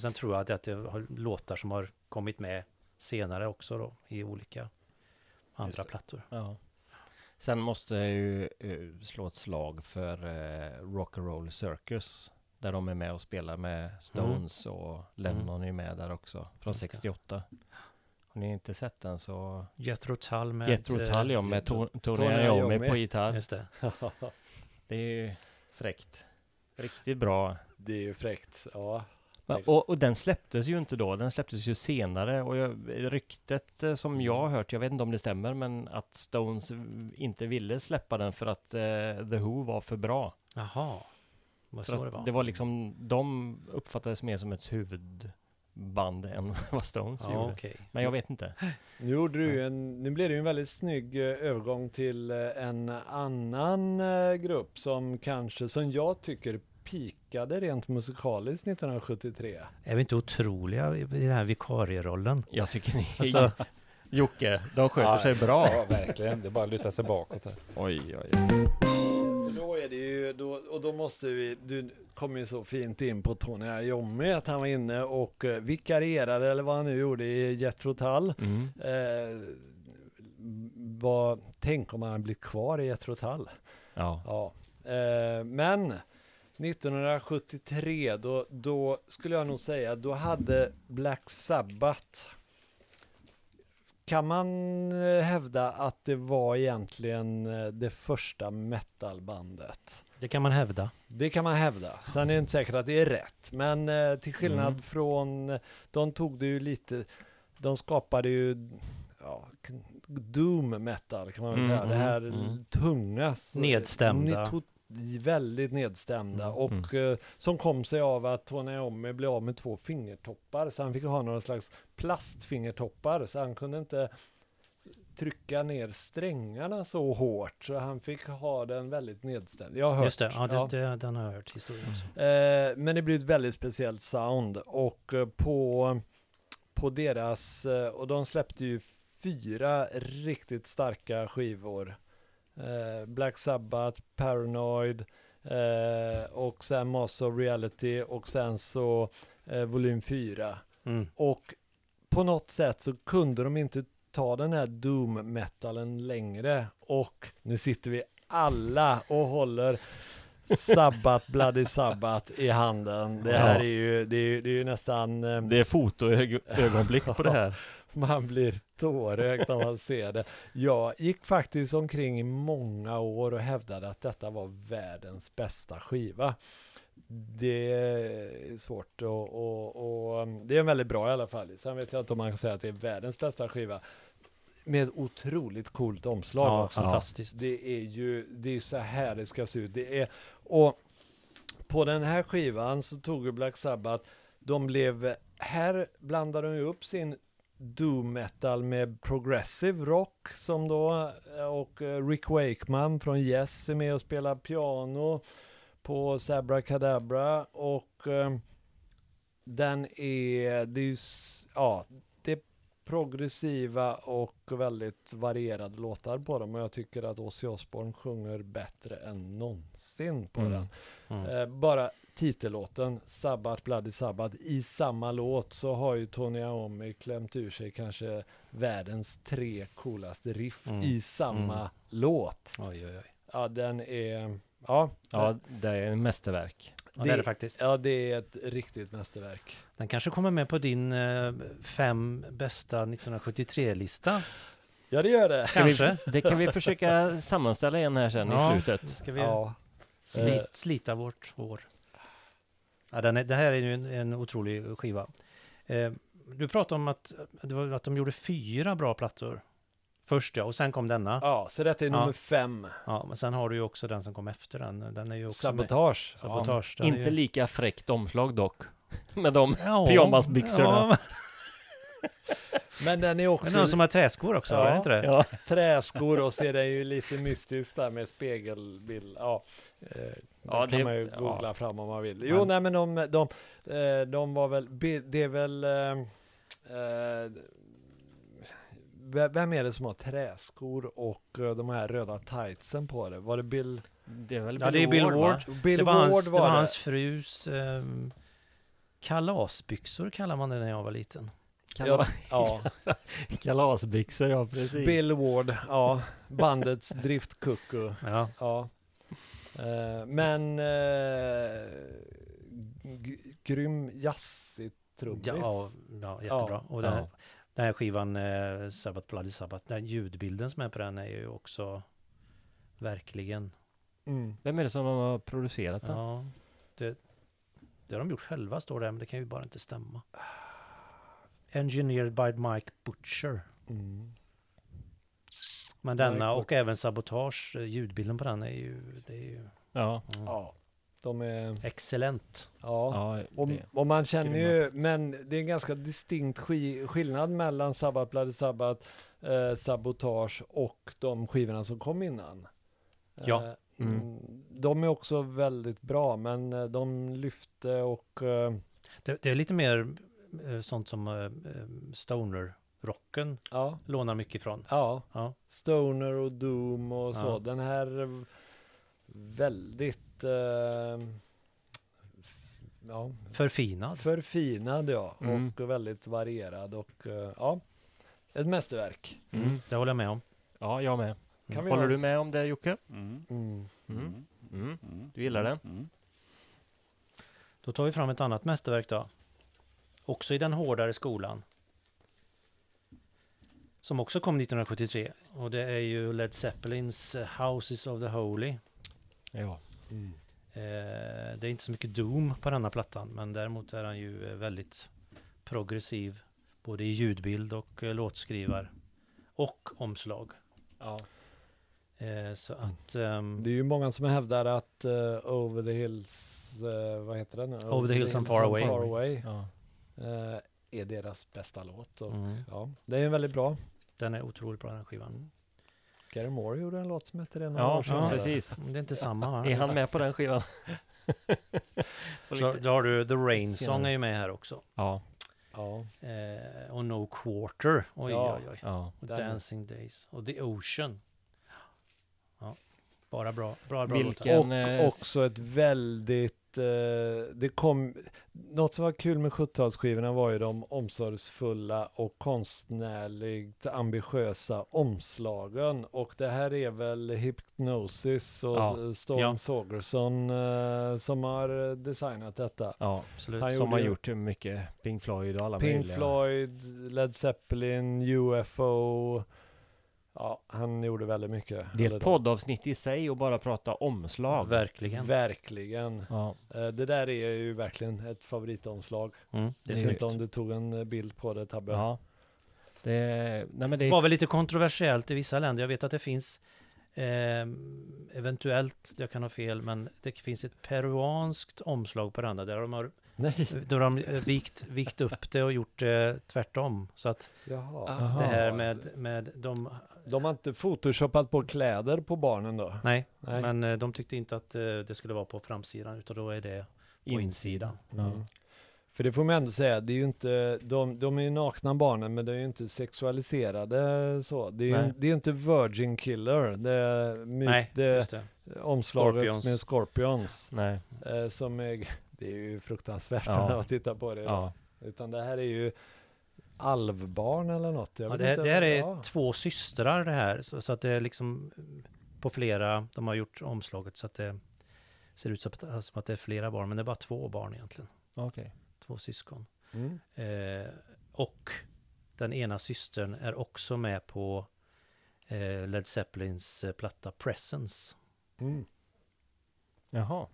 Speaker 4: Och sen tror jag att det har låtar som har kommit med senare också då, i olika andra plattor.
Speaker 3: Ja. Sen måste jag ju eh, slå ett slag för uh, Rock'n'Roll Circus. Där de är med och spelar med Stones och Lennon är med där också. Från
Speaker 4: Just det.
Speaker 3: 68. Har ni inte sett den så
Speaker 4: Jethro Tull med...
Speaker 3: Jethro
Speaker 4: eh,
Speaker 3: Tull ja, med To- Tony Iommi. på gitarr.
Speaker 4: Just det.
Speaker 3: Det är ju fräckt. Riktigt bra.
Speaker 1: Det är ju fräckt. Ja.
Speaker 3: Va, Och, och den släpptes ju inte då, den släpptes ju senare och jag, ryktet eh, som jag har hört, jag vet inte om det stämmer, men att Stones inte ville släppa den för att eh, The Who var för bra.
Speaker 4: Jaha. Vad så det var.
Speaker 3: det var liksom, de uppfattades mer som ett huvudband än vad Stones
Speaker 4: Ja,
Speaker 3: gjorde.
Speaker 4: okej.
Speaker 3: Men jag vet inte.
Speaker 1: Nu, gjorde du en, nu blev det ju en väldigt snygg eh, övergång till en annan grupp som kanske, som jag tycker pikade rent musikaliskt 1973.
Speaker 4: Är vi inte otroliga i den här vikarierollen?
Speaker 3: Jag tycker ni,
Speaker 4: Alltså,
Speaker 3: Jocke, de sköter
Speaker 2: Ja,
Speaker 3: sig bra.
Speaker 2: Ja, verkligen. Det är bara att luta sig bakåt här.
Speaker 3: Oj, oj, oj.
Speaker 1: Då är det ju, då, och då måste vi, du kom ju så fint in på Tony Iommi, att han var inne och eh, vikarierade, eller vad han nu gjorde i Jethro Tull.
Speaker 3: Mm.
Speaker 1: Eh, vad, tänk om han hade blivit kvar i Jethro Tull.
Speaker 3: Ja.
Speaker 1: Ja, eh, men 1973 då, då skulle jag nog säga då hade Black Sabbath kan man eh, hävda att det var egentligen eh, det första metalbandet?
Speaker 4: det kan man hävda.
Speaker 1: Det kan man hävda. Sen är det inte säkert att det är rätt. Men eh, till skillnad
Speaker 3: Mm.
Speaker 1: från, de tog det ju lite, de skapade ju ja, doom metal kan man väl
Speaker 3: Mm,
Speaker 1: säga. Det här
Speaker 3: mm.
Speaker 1: tunga.
Speaker 4: Nedstämda.
Speaker 1: Väldigt nedstämda
Speaker 4: Mm,
Speaker 1: och eh, som kom sig av att Tony blev av med två fingertoppar så han fick ha några slags plastfingertoppar så han kunde inte trycka ner strängarna så hårt så han fick ha den väldigt nedstämd. Jag har hört.
Speaker 4: Just det, ja, det,
Speaker 1: ja.
Speaker 4: Det, den har jag hört historien också.
Speaker 1: Eh, men det blir ett väldigt speciellt sound och eh, på, på deras, eh, och de släppte ju fyra riktigt starka skivor. Eh, Black Sabbath, Paranoid eh, och sen Master of Reality och sen så eh, volym 4.
Speaker 4: Mm.
Speaker 1: Och på något sätt så kunde de inte ta den här doom metalen längre och nu sitter vi alla och håller Sabbat, Bloody Sabbat i handen. Det här är ju, det är, det är ju nästan, eh,
Speaker 3: Det är fotoögonblick på det här.
Speaker 1: man blir tårögd när man ser det. Jag gick faktiskt omkring i många år och hävdade att detta var världens bästa skiva. Det är svårt och, och, och det är en väldigt bra i alla fall. Sen vet jag inte om man kan säga att det är världens bästa skiva. Med ett otroligt coolt omslag
Speaker 4: Ja,
Speaker 1: också.
Speaker 4: fantastiskt.
Speaker 1: Det är ju det är så här det ska se ut. Det är, och på den här skivan så tog ju Black Sabbath, de blev, här blandade de upp sin doom metal med progressive rock som då, och eh, Rick Wakeman från Yes är med och spelar piano på Sabra Cadabra och eh, den är, det är ju, ja, det är progressiva och väldigt varierade låtar på dem och jag tycker att Ozzy Osbourne sjunger bättre än någonsin på
Speaker 3: Mm.
Speaker 1: den.
Speaker 4: Mm.
Speaker 1: Eh, bara titellåten Sabbath Bloody Sabbath i samma låt så har ju Tony Iommi klämt ur sig kanske världens tre coolaste riff
Speaker 4: Mm.
Speaker 1: i samma
Speaker 4: Mm.
Speaker 1: låt.
Speaker 4: Oj, oj, oj.
Speaker 1: Ja, den är, ja,
Speaker 3: Ja, det är en mästerverk.
Speaker 4: Ja, det är det faktiskt.
Speaker 1: Ja, det är ett riktigt mästerverk.
Speaker 4: Den kanske kommer med på din eh, fem bästa 1973-lista.
Speaker 1: Ja, det gör det.
Speaker 3: Kan vi,
Speaker 4: Kanske.
Speaker 3: det kan vi försöka sammanställa igen här sen
Speaker 4: Ja.
Speaker 3: i slutet.
Speaker 4: Ska vi
Speaker 1: Ja,
Speaker 4: slit, slita vårt hår? Ja, den är, det här är ju en, en otrolig skiva. Eh, du pratade om att, det var, att de gjorde fyra bra plattor. Först ja, och sen kom denna.
Speaker 1: ja, så detta är
Speaker 4: Ja.
Speaker 1: nummer fem.
Speaker 4: Ja, men sen har du ju också den som kom efter den. Den är ju också med.
Speaker 1: Sabotage.
Speaker 4: Sabotage. den är
Speaker 3: Inte
Speaker 4: ju...
Speaker 3: lika fräckt omslag dock. Med de
Speaker 4: Ja,
Speaker 3: pyjamasbyxorna.
Speaker 4: Ja,
Speaker 1: Men den är
Speaker 4: men
Speaker 1: också
Speaker 4: någon som har träskor också,
Speaker 1: Ja.
Speaker 4: är det inte det?
Speaker 3: Ja.
Speaker 1: träskor och så är den ju lite mystisk där med spegelbild. Ja, eh,
Speaker 3: Ja,
Speaker 1: det kan man ju
Speaker 3: ja.
Speaker 1: googla fram om man vill. Jo,
Speaker 4: Men-
Speaker 1: nej men de, de, eh, de var väl, det är väl, eh, eh, ve- vem är det som har träskor och eh, de här röda tightsen på det? Var det Bill,
Speaker 3: Det är väl
Speaker 4: Ja, det är Bill
Speaker 3: va?
Speaker 4: Ward.
Speaker 1: Bill
Speaker 4: det var,
Speaker 1: Ward
Speaker 4: hans, det
Speaker 1: var
Speaker 4: var
Speaker 1: det.
Speaker 4: hans frus ehm, kalasbyxor kallar man det när jag var liten.
Speaker 3: Kala,
Speaker 1: Ja,
Speaker 3: Kalasbyxor, ja precis.
Speaker 1: Bill Ward, ja. Bandets driftkucku.
Speaker 4: Ja.
Speaker 1: Ja. Eh, men eh, grym jazzig trummis.
Speaker 4: Ja, ja, jättebra. och den,
Speaker 3: ja.
Speaker 4: här, den här skivan, eh, Sabbath Bloody Sabbath, den ljudbilden som är på den är ju också verkligen,
Speaker 1: Mm.
Speaker 3: Vem är det som har producerat den?
Speaker 4: ja, det, det har de gjort själva står det, men det kan ju bara inte stämma. Engineered by Mike Butcher.
Speaker 1: Mm.
Speaker 4: Men denna och även Sabotage, eh, ljudbilden på den är ju, det är ju
Speaker 3: Ja.
Speaker 4: mm,
Speaker 1: Ja, de är...
Speaker 4: excellent.
Speaker 1: Ja.
Speaker 3: ja
Speaker 1: Och,
Speaker 3: det.
Speaker 1: och man känner
Speaker 3: grymma.
Speaker 1: ju, men det är en ganska distinkt ski, skillnad mellan Sabbath, Bloody Sabbath, eh, Sabotage och de skivorna som kom innan.
Speaker 4: Ja.
Speaker 1: Eh,
Speaker 3: Mm.
Speaker 1: De är också väldigt bra, men eh, de lyfte och eh,
Speaker 4: Det, det är lite mer eh, sånt som eh, stoner-rocken
Speaker 1: ja,
Speaker 4: lånar mycket ifrån.
Speaker 1: ja,
Speaker 4: Ja.
Speaker 1: Stoner och Doom och så.
Speaker 4: Ja.
Speaker 1: Den här väldigt eh, ja,
Speaker 4: Förfinad.
Speaker 1: förfinad ja,
Speaker 3: Mm.
Speaker 1: och väldigt varierad och eh, ja, ett mästerverk.
Speaker 3: Mm.
Speaker 4: Det håller jag med om.
Speaker 3: Ja, jag med.
Speaker 1: Kan
Speaker 3: Håller du med om det Jocke?
Speaker 2: Mm.
Speaker 1: Mm.
Speaker 3: Mm.
Speaker 2: Mm.
Speaker 3: Mm.
Speaker 2: Mm.
Speaker 3: Du gillar den?
Speaker 2: Mm.
Speaker 4: Då tar vi fram ett annat mästerverk då. Också i den hårdare skolan. Som också kom 1973. Och det är ju Led Zeppelins eh, Houses of the Holy.
Speaker 3: Ja.
Speaker 1: Mm.
Speaker 4: Eh, det är inte så mycket Doom på denna plattan. Men däremot är han ju eh, väldigt progressiv. Både i ljudbild och eh, låtskrivar. Och omslag.
Speaker 3: ja.
Speaker 4: Eh, så att... ehm,
Speaker 1: Det är ju många som hävdar att eh, Over the Hills, eh, vad heter den? nu?
Speaker 4: Over the Hills and Far Away.
Speaker 1: Away
Speaker 3: ja.
Speaker 1: Är deras bästa låt. Och,
Speaker 4: mm,
Speaker 1: ja, det är en väldigt bra.
Speaker 4: den är otroligt bra den skivan.
Speaker 1: Gary Moore gjorde en låt som heter det några
Speaker 3: Ja,
Speaker 1: år sedan.
Speaker 4: ja,
Speaker 3: precis.
Speaker 4: Det är inte samma va?
Speaker 3: Är han med på den skivan?
Speaker 4: Så, då har du The Rain Song är ju med här också.
Speaker 3: Ja,
Speaker 1: Ja,
Speaker 4: Eh, och No Quarter. Oj,
Speaker 1: Ja.
Speaker 4: oj, oj.
Speaker 3: ja.
Speaker 4: Och Dancing Days. Och The Ocean. Ja, bara bra. Bra, bra
Speaker 3: Vilken-
Speaker 1: och
Speaker 3: eh,
Speaker 1: också ett väldigt, eh, det kom, något som var kul med 70-talsskivorna var ju de omsorgsfulla och konstnärligt ambitiösa omslagen. Och det här är väl Hypnosis och
Speaker 3: Ja.
Speaker 1: Storm
Speaker 4: Ja.
Speaker 1: Thorgerson eh, som har designat detta.
Speaker 3: ja.
Speaker 4: Absolut.
Speaker 1: Han
Speaker 3: Som har
Speaker 1: ju-
Speaker 3: gjort mycket Pink Floyd och alla
Speaker 1: Pink
Speaker 3: möjliga.
Speaker 1: Floyd, Led Zeppelin, UFO. Ja, han gjorde väldigt mycket.
Speaker 3: Det är ett poddavsnitt i sig och bara prata omslag.
Speaker 4: Verkligen.
Speaker 1: Verkligen.
Speaker 3: Ja.
Speaker 1: Eh, Det där är ju verkligen ett favoritomslag.
Speaker 4: Mm, det är
Speaker 1: inte om du tog en eh, bild på det Tabbe?
Speaker 3: ja. Det, nej men det
Speaker 4: var väl lite kontroversiellt i vissa länder. Jag vet att det finns eh, eventuellt, jag kan ha fel, men det finns ett peruanskt omslag på den där, där de har,
Speaker 1: Nej.
Speaker 4: där de eh, vikt, vikt upp det och gjort det tvärtom. Så att
Speaker 1: Jaha.
Speaker 3: Aha.
Speaker 4: det här med, med de,
Speaker 1: De har inte photoshoppat på kläder på barnen då?
Speaker 4: nej,
Speaker 1: Nej.
Speaker 4: men eh, de tyckte inte att eh, det skulle vara på framsidan, utan då är det på insidan.
Speaker 3: Ja.
Speaker 1: Mm. För det får man ändå säga, det är ju inte, de, de är ju nakna barnen men de är ju inte sexualiserade så. Det är ju
Speaker 3: Nej.
Speaker 1: det är ju inte Virgin Killer, det är my,
Speaker 4: Nej,
Speaker 1: det
Speaker 4: just det.
Speaker 1: omslaget
Speaker 4: Scorpions.
Speaker 1: med Scorpions.
Speaker 3: Nej.
Speaker 1: Eh, som är, det är ju fruktansvärt
Speaker 3: Ja.
Speaker 1: att titta på det.
Speaker 3: Ja.
Speaker 1: Utan det här är ju alvbarn eller något. Jag
Speaker 4: Ja, det, det här är
Speaker 1: Ja.
Speaker 4: två systrar det här, så, så att det är liksom på flera, de har gjort omslaget så att det ser ut som att, som att det är flera barn, men det är bara två barn egentligen.
Speaker 3: Okej.
Speaker 4: Två syskon.
Speaker 1: Mm.
Speaker 4: Eh, och den ena systern är också med på eh, Led Zeppelins eh, platta Presence.
Speaker 1: Mm.
Speaker 3: Jaha.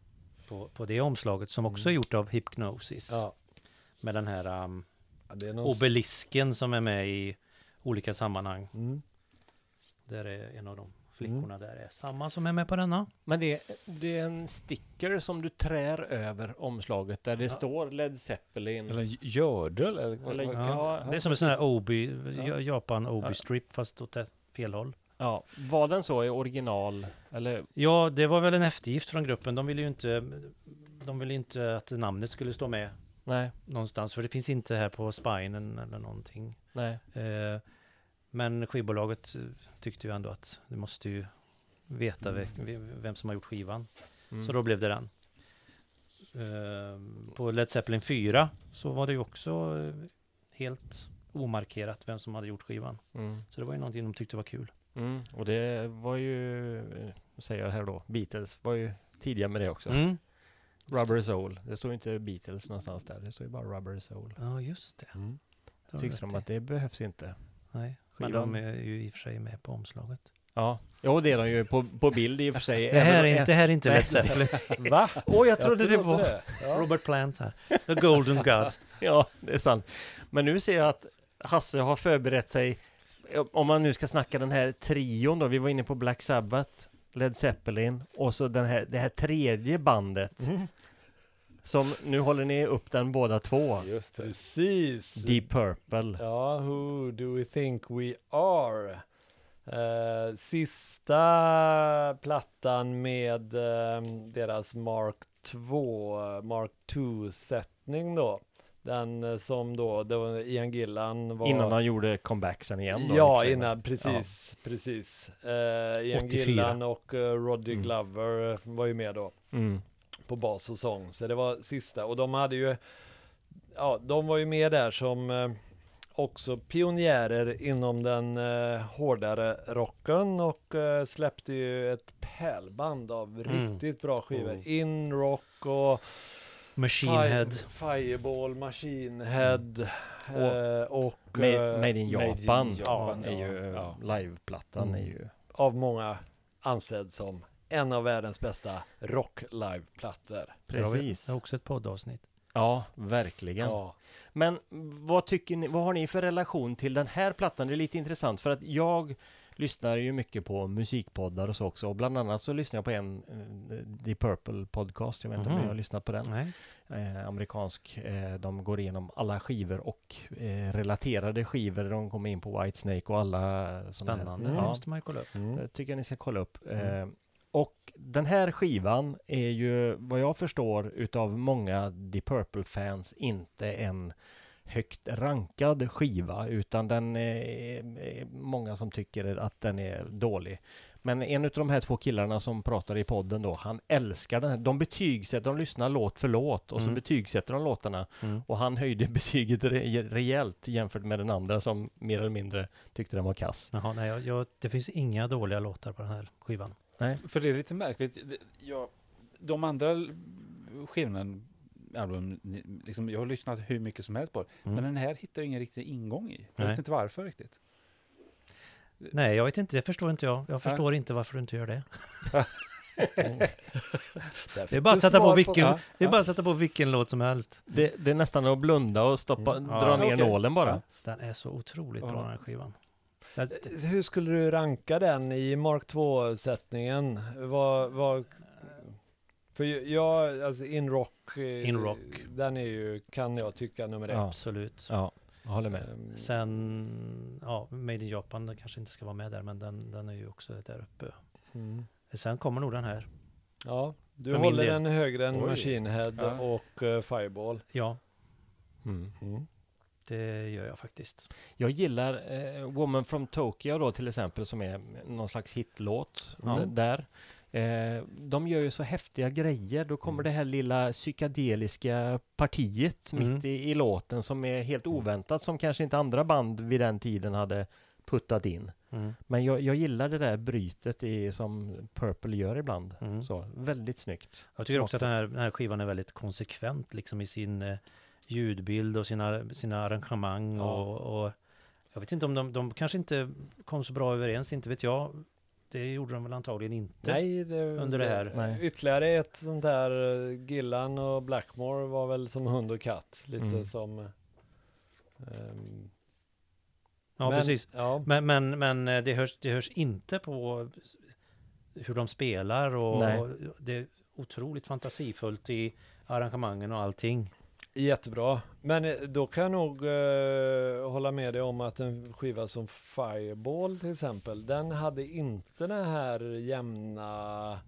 Speaker 4: På, på det omslaget som också är
Speaker 1: Mm.
Speaker 4: gjort av Hypnosis.
Speaker 1: Ja.
Speaker 4: Med den här um,
Speaker 1: Ja, det är någon...
Speaker 4: obelisken som är med i olika sammanhang.
Speaker 1: Mm.
Speaker 4: Där är en av de flickorna där är samma som är med på denna.
Speaker 3: Men det, det är en sticker som du trär över omslaget där det
Speaker 4: Ja.
Speaker 3: står Led Zeppelin.
Speaker 2: Eller gördel? Eller,
Speaker 3: Eller-
Speaker 4: Ja,
Speaker 3: Ja,
Speaker 4: det är som en sån här. Obi,
Speaker 3: Ja.
Speaker 4: Japan
Speaker 3: Ja.
Speaker 4: Obi-strip fast åt fel håll.
Speaker 3: Ja, var den så i original? Eller?
Speaker 4: Ja, det var väl en eftergift från gruppen. De ville ju inte, de ville inte att namnet skulle stå med
Speaker 3: Nej,
Speaker 4: någonstans, för det finns inte här på spinen eller någonting.
Speaker 3: nej.
Speaker 4: Eh, men skivbolaget eh, tyckte ju ändå att det måste ju veta ve- vem som har gjort skivan.
Speaker 3: Mm.
Speaker 4: Så då blev det den. Ehm, på Led Zeppelin 4 så var det ju också eh, helt omarkerat vem som hade gjort skivan.
Speaker 3: Mm.
Speaker 4: Så det var ju någonting de tyckte var kul.
Speaker 3: Mm. Och det var ju, eh, säger jag här då, Beatles var ju tidiga med det också.
Speaker 4: Mm.
Speaker 3: Rubber Soul, det står ju inte Beatles någonstans där, det står ju bara Rubber Soul.
Speaker 4: Ja, just det.
Speaker 1: Mm.
Speaker 4: Har
Speaker 3: Tyckte de att det behövs inte.
Speaker 4: Nej, men
Speaker 3: skivan-
Speaker 4: de är ju i och för sig med på omslaget.
Speaker 3: Ja, jo det är de ju på, på bild i och för sig.
Speaker 4: Det här är inte, det här är inte. Led Zeppelin.
Speaker 3: Va? Åh, jag trodde det var...
Speaker 1: det. Ja.
Speaker 4: Robert Plant här. The Golden God.
Speaker 3: Ja, det är sant. Men nu ser jag att Hasse har förberett sig. Om man nu ska snacka den här trion då. Vi var inne på Black Sabbath, Led Zeppelin och så den här, det här tredje bandet. Som nu håller ni upp den båda två.
Speaker 1: Just Precis.
Speaker 3: Deep Purple.
Speaker 1: Ja, who do we think we are? Eh, sista plattan med eh, deras Mark 2, Mark 2-sättning då. Den eh, som då, det var Ian Gillan var...
Speaker 3: Innan han gjorde comebacksen igen då,
Speaker 1: Ja, innan, precis, precis. Uh, Ian
Speaker 4: 84.
Speaker 1: Gillan och uh, Roddy
Speaker 3: Mm.
Speaker 1: Glover var ju med då
Speaker 3: Mm.
Speaker 1: på bas och sång. Så det var sista. Och de hade ju, ja, de var ju med där som eh, också pionjärer inom den eh, hårdare rocken och eh, släppte ju ett pärlband av
Speaker 4: Mm.
Speaker 1: riktigt bra skivor.
Speaker 3: Mm.
Speaker 1: In Rock och
Speaker 4: Machine
Speaker 1: Fire-
Speaker 4: Head.
Speaker 1: Fireball, Machine Head eh, och
Speaker 3: Made,
Speaker 1: eh,
Speaker 3: made in
Speaker 2: Made in
Speaker 3: Japan,
Speaker 2: Japan,
Speaker 3: är ju
Speaker 2: ja.
Speaker 3: liveplattan är ju
Speaker 1: av många ansedd som en av världens bästa rock live-plattor.
Speaker 3: Precis.
Speaker 4: Det är också ett poddavsnitt.
Speaker 3: Ja, verkligen.
Speaker 1: Ja.
Speaker 3: Men vad tycker ni, vad har ni för relation till den här plattan? Det är lite intressant för att jag lyssnar ju mycket på musikpoddar och så också. Och bland annat så lyssnar jag på en eh, The Purple podcast. Jag vet inte om
Speaker 4: Mhm.
Speaker 3: ni har lyssnat på den. Eh, amerikansk. Eh, de går igenom alla skivor och eh, relaterade skivor. De kommer in på Whitesnake och alla
Speaker 4: Spännande.
Speaker 1: Mm.
Speaker 3: Ja,
Speaker 4: måste man ju kolla upp.
Speaker 1: Mm.
Speaker 3: det tycker jag ni ska kolla upp.
Speaker 4: Mm.
Speaker 3: Eh, och den här skivan är ju vad jag förstår utav många The Purple-fans inte en högt rankad skiva utan den är, många som tycker att den är dålig. Men en av de här två killarna som pratar i podden då, han älskar den här. De betygsätter, de lyssnar låt för låt och så
Speaker 4: Mm.
Speaker 3: betygsätter de låtarna.
Speaker 4: Mm.
Speaker 3: Och han höjde betyget re- rejält jämfört med den andra som mer eller mindre tyckte den var kass.
Speaker 4: Jaha, nej, jag, jag, det finns inga dåliga låtar på den här skivan.
Speaker 2: För det är lite märkligt. Jag, de andra skivorna, album, liksom, jag har lyssnat hur mycket som helst på det.
Speaker 4: Mm.
Speaker 2: Men den här hittar jag ingen riktig ingång i. Jag
Speaker 4: Nej.
Speaker 2: vet inte varför riktigt.
Speaker 4: Nej, jag vet inte, det förstår inte jag. Jag förstår inte varför du inte gör det. Det är bara att sätta på vilken,
Speaker 2: Ja,
Speaker 4: det är
Speaker 2: ja.
Speaker 4: bara sätta på vilken låt som helst.
Speaker 3: Det, det är nästan att blunda och stoppa,
Speaker 1: Mm.
Speaker 3: dra
Speaker 4: Ja,
Speaker 3: ner
Speaker 2: okej.
Speaker 3: nålen bara.
Speaker 2: Ja.
Speaker 4: Den är så otroligt
Speaker 2: Ja.
Speaker 4: bra den här skivan. Det,
Speaker 1: Hur skulle du ranka den i Mark 2-sättningen? Vad, vad, för jag, alltså In Rock, eh,
Speaker 4: In Rock.
Speaker 1: den är ju, kan jag tycka, nummer ett.
Speaker 3: Ja.
Speaker 4: absolut.
Speaker 3: Ja, jag håller med.
Speaker 1: Ehm,
Speaker 4: Sen, ja, Made in Japan den kanske inte ska vara med där, men den, den är ju också där uppe.
Speaker 1: mm.
Speaker 4: Sen kommer nog den här.
Speaker 1: Ja, du
Speaker 4: För min
Speaker 1: håller
Speaker 4: del.
Speaker 1: den högre än
Speaker 2: Oj.
Speaker 1: Machine Head
Speaker 2: Ja.
Speaker 1: och eh, Fireball.
Speaker 4: Ja,
Speaker 3: Mm.
Speaker 1: Mm.
Speaker 4: det gör jag faktiskt.
Speaker 3: Jag gillar eh, Woman from Tokyo då till exempel som är någon slags hitlåt
Speaker 4: Ja.
Speaker 3: d- där. Eh, de gör ju så häftiga grejer. Då kommer det här lilla psykedeliska partiet
Speaker 4: Mm.
Speaker 3: mitt i, i låten som är helt oväntat som kanske inte andra band vid den tiden hade puttat in.
Speaker 4: Mm.
Speaker 3: Men jag, jag gillar det där brytet i, som Purple gör ibland.
Speaker 4: Mm.
Speaker 3: Så, väldigt snyggt.
Speaker 4: Jag tycker också att den här, den här skivan är väldigt konsekvent liksom i sin eh, ljudbild och sina, sina arrangemang
Speaker 1: Ja.
Speaker 4: och, och jag vet inte om de, de kanske inte kom så bra överens, inte vet jag. Det gjorde de väl antagligen inte.
Speaker 1: Nej, det,
Speaker 4: Under det här.
Speaker 3: Nej.
Speaker 1: Ytterligare ett sånt där, eh, Gillan och Blackmore var väl som hund och katt. Lite
Speaker 3: Mm.
Speaker 1: som... ehm,
Speaker 4: ja,
Speaker 1: men-
Speaker 4: precis.
Speaker 1: Ja,
Speaker 4: Men, men, men eh, det, hörs, det hörs inte på hur de spelar och
Speaker 3: Nej.
Speaker 4: det är otroligt fantasifullt i arrangemangen och allting.
Speaker 1: Jättebra. Men eh, då kan jag nog eh, hålla med dig om att en skiva som Fireball till exempel, den hade inte den här jämna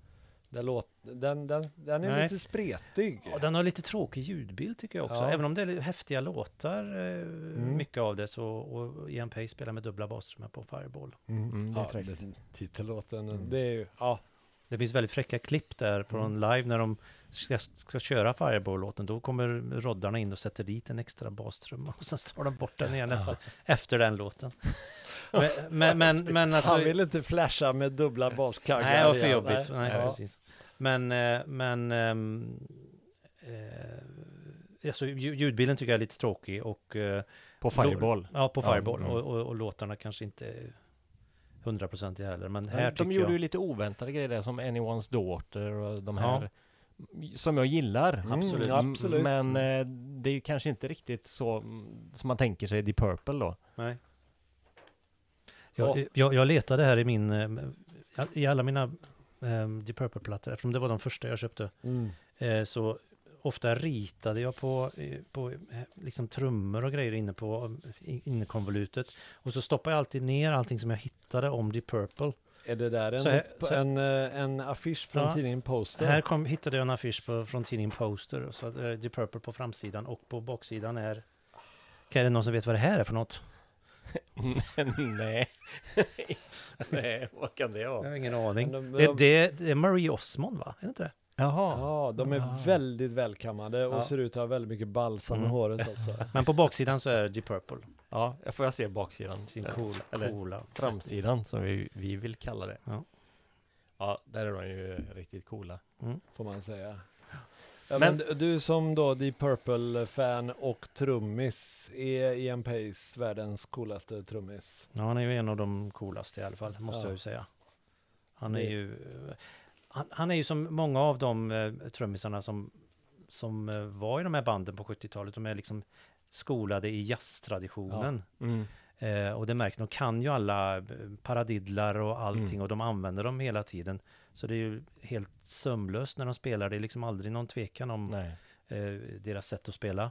Speaker 1: Det låt, den, den, den är
Speaker 4: Nej.
Speaker 1: lite spretig.
Speaker 4: Ja, den har lite tråkig ljudbild tycker jag också.
Speaker 1: Ja.
Speaker 4: Även om det är häftiga låtar, eh,
Speaker 1: Mm.
Speaker 4: mycket av det, så och Ian Pace spelar med dubbla bastrummor på Fireball.
Speaker 3: Mm, det är
Speaker 1: ja,
Speaker 3: fräckt.
Speaker 1: det, titellåten,
Speaker 3: Mm.
Speaker 1: det är ju, ja.
Speaker 4: Det finns väldigt fräcka klipp där på
Speaker 1: Mm.
Speaker 4: en live när de ska, ska köra Fireball-låten. Då kommer roddarna in och sätter dit en extra bastrumma och sen tar de bort den igen efter, efter den låten. Men, men, men, men alltså...
Speaker 1: Han vill inte flasha med dubbla baskaggar.
Speaker 4: Nej, det var för jobbigt. Nej,
Speaker 1: Ja.
Speaker 4: precis. Men, eh, men ehm, eh, alltså, lju- ljudbilden tycker jag är lite tråkig och eh,
Speaker 3: På Fireball.
Speaker 4: ja, på
Speaker 3: Ja,
Speaker 4: Fireball
Speaker 3: mm.
Speaker 4: och, och, och låtarna kanske inte hundraprocentiga heller. Men här
Speaker 3: de gjorde
Speaker 4: jag...
Speaker 3: ju lite oväntade grejer där som Anyone's Daughter och de
Speaker 4: Ja.
Speaker 3: här som jag gillar.
Speaker 1: Mm,
Speaker 4: Absolut.
Speaker 1: absolut.
Speaker 3: Men eh, det är ju kanske inte riktigt så som man tänker sig Deep Purple då.
Speaker 4: Nej.
Speaker 1: Ja.
Speaker 4: Jag, jag, jag letade här i min, eh, i alla mina um, Deep Purple-plattor, eftersom det var de första jag köpte,
Speaker 1: Mm.
Speaker 4: eh, så ofta ritade jag på, eh, på eh, liksom trummor och grejer inne på eh, innekonvolutet. Och så stoppade jag alltid ner allting som jag hittade om Deep Purple.
Speaker 1: Är det där en,
Speaker 4: Så här- så-
Speaker 1: en, en affisch från
Speaker 4: Ja.
Speaker 1: tidningen Poster?
Speaker 4: Här kom, hittade jag en affisch på, från tidningen Poster, och så är Deep Purple på framsidan och på baksidan är... Kan det någon som vet vad det här är för något?
Speaker 3: Nej. Nej, vad kan det
Speaker 4: Jag
Speaker 3: vara?
Speaker 4: har ingen aning.
Speaker 1: Men de-
Speaker 4: Det,
Speaker 1: de-
Speaker 4: det, det är Marie Osmond va? Är det inte det?
Speaker 3: Jaha.
Speaker 1: Ja, de är
Speaker 3: Ja.
Speaker 1: väldigt välkammade och
Speaker 4: Ja.
Speaker 1: ser ut att ha väldigt mycket balsam i
Speaker 4: Mm.
Speaker 1: håret också.
Speaker 4: Men på baksidan så är det Deep Purple.
Speaker 3: Ja, jag får jag se baksidan.
Speaker 4: Sin
Speaker 3: Eller-
Speaker 4: coola,
Speaker 3: eller
Speaker 4: coola
Speaker 3: Framsidan som vi, vi vill kalla det.
Speaker 4: Ja.
Speaker 3: Ja, där är de ju riktigt coola.
Speaker 1: Får man säga. Ja,
Speaker 3: Men-
Speaker 1: men, du som då Deep Purple-fan och trummis, är Ian Pace världens coolaste trummis?
Speaker 4: Ja, han är ju en av de coolaste i alla fall, måste
Speaker 1: Ja.
Speaker 4: jag ju säga. Han är
Speaker 1: Det-
Speaker 4: ju... Han, han är ju som många av de eh, trummisarna som, som eh, var i de här banden på 70-talet. De är liksom skolade i jazztraditionen.
Speaker 3: Mm.
Speaker 4: Eh, och det märks, de kan ju alla eh, paradidlar och allting
Speaker 3: Mm.
Speaker 4: och de använder dem hela tiden. Så det är ju helt sömlöst när de spelar. Det är liksom aldrig någon tvekan om eh, deras sätt att spela.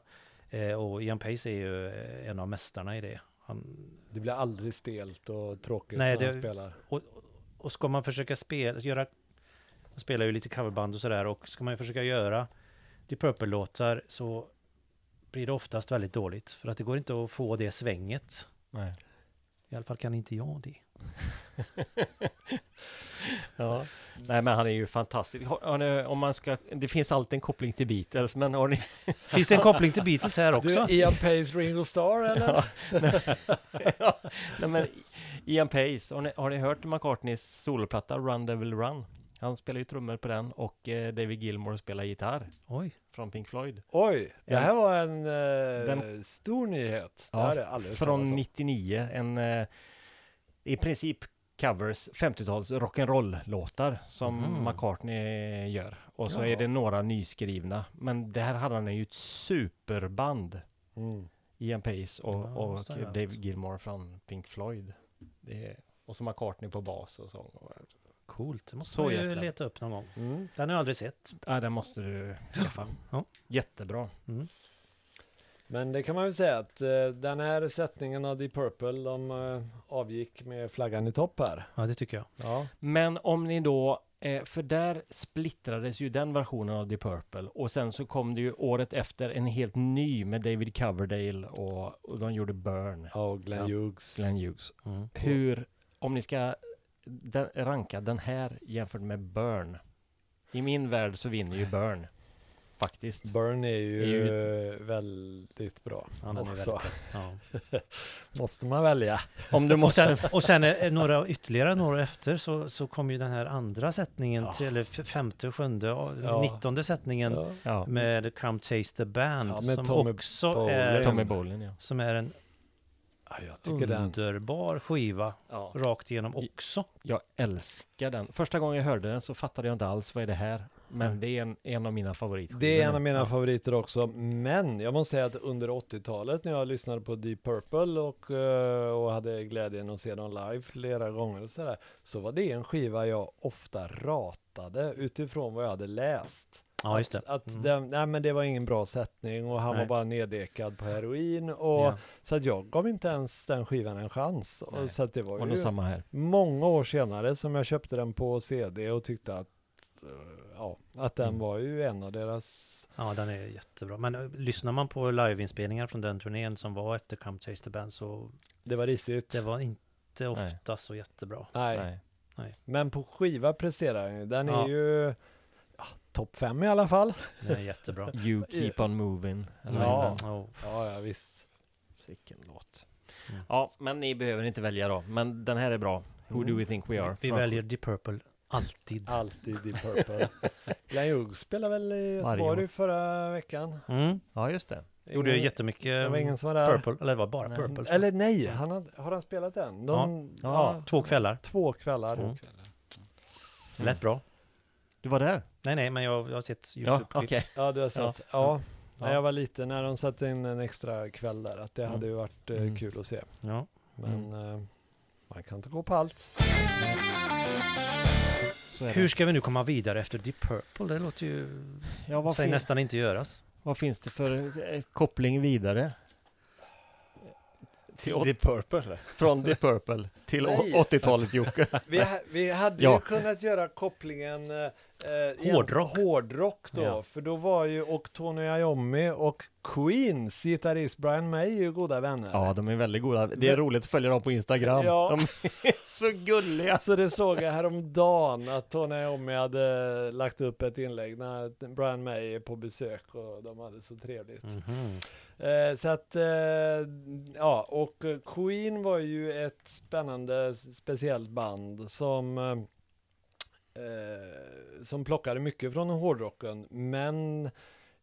Speaker 4: Eh, och Ian Pace är ju eh, en av mästarna i det. Han,
Speaker 1: Det blir aldrig stelt och tråkigt
Speaker 4: Nej,
Speaker 1: när han
Speaker 4: det-
Speaker 1: spelar.
Speaker 4: och ska man försöka spela, göra, jag spelar ju lite coverband och sådär och ska man ju försöka göra Deep Purple-låtar så blir det oftast väldigt dåligt. För att det går inte att få det svänget.
Speaker 3: Nej.
Speaker 4: I alla fall kan inte jag det.
Speaker 3: Ja. Nej men han är ju fantastisk. Har, har ni, om man ska, det finns alltid en koppling till Beatles men har ni...
Speaker 4: Finns det en koppling till Beatles här
Speaker 1: Du,
Speaker 4: också?
Speaker 1: Ian Pace, Ringo Starr eller?
Speaker 3: Ja, nej, ja, nej men Ian Pace, har ni, har ni hört McCartneys soloplatta Run Devil Run? Han spelar ju trummor på den och eh, David Gilmour spelar gitarr
Speaker 4: Oj,
Speaker 3: från Pink Floyd.
Speaker 1: Oj, det här var en eh,
Speaker 3: Den-
Speaker 1: stor nyhet. Det
Speaker 3: Ja, Från
Speaker 1: talas om.
Speaker 3: 99, en eh, i princip covers 50-tals rock'n'roll-låtar som
Speaker 4: Mhm.
Speaker 3: McCartney gör. Och så
Speaker 1: Ja.
Speaker 3: är det några nyskrivna. Men där hade han ju ett superband.
Speaker 1: Mm.
Speaker 3: Ian Pace och,
Speaker 4: Ja,
Speaker 3: och
Speaker 4: haft.
Speaker 3: Gilmore från Pink Floyd. Det är, och så McCartney på bas och sång. Och,
Speaker 4: coolt. Det måste
Speaker 3: Så
Speaker 4: man ju
Speaker 3: jäkla.
Speaker 4: leta upp någon gång.
Speaker 1: Mm.
Speaker 4: Den har jag aldrig sett.
Speaker 3: ja, det måste du skaffa.
Speaker 4: Ja.
Speaker 3: Jättebra.
Speaker 4: Mm.
Speaker 1: Men det kan man väl säga att eh, den här sättningen av Deep Purple, de eh, avgick med flaggan i topp här.
Speaker 4: Ja, det tycker jag.
Speaker 1: Ja.
Speaker 3: Men om ni då, eh, för där splittrades ju den versionen av Deep Purple och sen så kom det ju året efter en helt ny med David Coverdale och, och de gjorde Burn,
Speaker 1: Ja, och Glenn. Hughes.
Speaker 3: Glenn Hughes.
Speaker 4: Mm.
Speaker 3: Hur, om ni ska den, ranka den här jämfört med Burn. I min värld så vinner ju Burn. Faktiskt.
Speaker 1: Burn är ju,
Speaker 3: Är ju-
Speaker 1: eh, väldigt bra
Speaker 4: Ja, den är
Speaker 1: också.
Speaker 4: väldigt bra. Ja.
Speaker 1: Måste man välja.
Speaker 3: Om du
Speaker 4: Och
Speaker 3: måste...
Speaker 4: sen, och sen är några ytterligare några efter så, så kom ju den här andra sättningen
Speaker 3: Ja.
Speaker 4: till, eller femte, sjunde, ja. Nittonde sättningen med Come Taste the Band som
Speaker 1: Tommy
Speaker 4: också
Speaker 1: Bolin.
Speaker 4: är,
Speaker 3: Tommy Bolin ja.
Speaker 4: som är en
Speaker 1: Ja, jag tycker den.
Speaker 4: underbar skiva
Speaker 3: ja.
Speaker 4: rakt igenom också.
Speaker 3: Jag älskar den. Första gången jag hörde den så fattade jag inte alls vad är det här. Men det är en, en av mina favoritskivor.
Speaker 1: Det är en av mina
Speaker 3: Ja.
Speaker 1: favoriter också, men jag måste säga att under 80-talet när jag lyssnade på Deep Purple och, eh, och hade glädjen att se dem live flera gånger och sådär, så var det en skiva jag ofta ratade utifrån vad jag hade läst.
Speaker 4: Ja, just det.
Speaker 1: Att, att
Speaker 4: Mm.
Speaker 1: den, nej men det var ingen bra sättning och han
Speaker 4: Nej.
Speaker 1: var bara neddekad på heroin och
Speaker 4: Ja.
Speaker 1: så att jag gav inte ens den skivan en chans.
Speaker 3: Nej.
Speaker 1: Och, så att det var
Speaker 3: Och
Speaker 1: ju
Speaker 3: samma här.
Speaker 1: många år senare som jag köpte den på CD och tyckte att eh, ja, att den
Speaker 4: Mm.
Speaker 1: var ju en av deras...
Speaker 4: Ja, den är jättebra. Men eh, lyssnar man på liveinspelningar från den turnén som var efter Come Taste the Band så
Speaker 1: Det var risigt.
Speaker 4: det var inte
Speaker 3: Nej.
Speaker 4: ofta så jättebra.
Speaker 1: Nej.
Speaker 3: Nej.
Speaker 1: Men på skiva presterar den ju. Den
Speaker 4: Ja.
Speaker 1: är ju topp fem i alla fall.
Speaker 4: Det är jättebra.
Speaker 3: You keep on moving.
Speaker 1: Ja.
Speaker 4: Oh,
Speaker 1: Ja, ja visst.
Speaker 3: Vilken låt.
Speaker 4: Mm.
Speaker 3: Ja, men ni behöver inte välja då. Men den här är bra. Who do we think we are?
Speaker 4: vi
Speaker 3: Från-
Speaker 4: väljer Deep Purple alltid.
Speaker 1: Alltid i Purple. Glenn Hughes spelade väl i Göteborg förra veckan.
Speaker 4: Mm.
Speaker 3: Ja, just det.
Speaker 4: Gjorde
Speaker 1: Ingen-
Speaker 4: jättemycket
Speaker 1: Det var
Speaker 4: um,
Speaker 1: ingen som var där.
Speaker 4: Purple, eller det var bara
Speaker 3: Nej.
Speaker 4: Purple.
Speaker 1: Eller nej, han har, har han spelat den? De,
Speaker 3: Ja.
Speaker 1: ja.
Speaker 4: Två kvällar.
Speaker 1: Två kvällar.
Speaker 4: Mm. Lät bra.
Speaker 3: Du var där?
Speaker 4: Nej, nej, men jag, jag har sett
Speaker 3: Ja,
Speaker 4: YouTube-klipp.
Speaker 3: okej.
Speaker 1: Ja, du har sett.
Speaker 4: Ja.
Speaker 1: Ja.
Speaker 4: Ja.
Speaker 1: När jag var liten, när de satte in en extra kväll där, att det
Speaker 4: Mm.
Speaker 1: hade ju varit eh,
Speaker 3: Mm.
Speaker 1: kul att se.
Speaker 4: Ja.
Speaker 1: Men eh, man kan inte gå på allt.
Speaker 4: Hur ska vi nu komma vidare efter Deep Purple? Det låter ju...
Speaker 3: Ja, vad,
Speaker 4: sig nästan inte göras.
Speaker 3: vad finns det för eh, koppling vidare? Till
Speaker 5: Deep Purple eller?
Speaker 3: från Deep Purple till å-
Speaker 1: Nej.
Speaker 3: 80-talet Jocke.
Speaker 1: Vi, vi hade
Speaker 3: Ja.
Speaker 1: ju kunnat göra kopplingen eh, eh,
Speaker 4: Hårdrock.
Speaker 1: hårdrock då,
Speaker 4: Ja.
Speaker 1: för då var ju och Tony Iommi och Queens gitarrist Brian May är ju goda vänner.
Speaker 3: Ja, de är väldigt goda. Det är
Speaker 1: Men-
Speaker 3: roligt att följa dem på Instagram.
Speaker 1: Ja.
Speaker 3: De är så gulliga.
Speaker 1: Så det såg jag häromdagen att Tony Iommi hade lagt upp ett inlägg när Brian May är på besök och de hade så trevligt.
Speaker 4: Mhm.
Speaker 1: Eh, så att, eh, ja, och eh, Queen var ju ett spännande speciellt band som eh, som plockade mycket från hårdrocken, men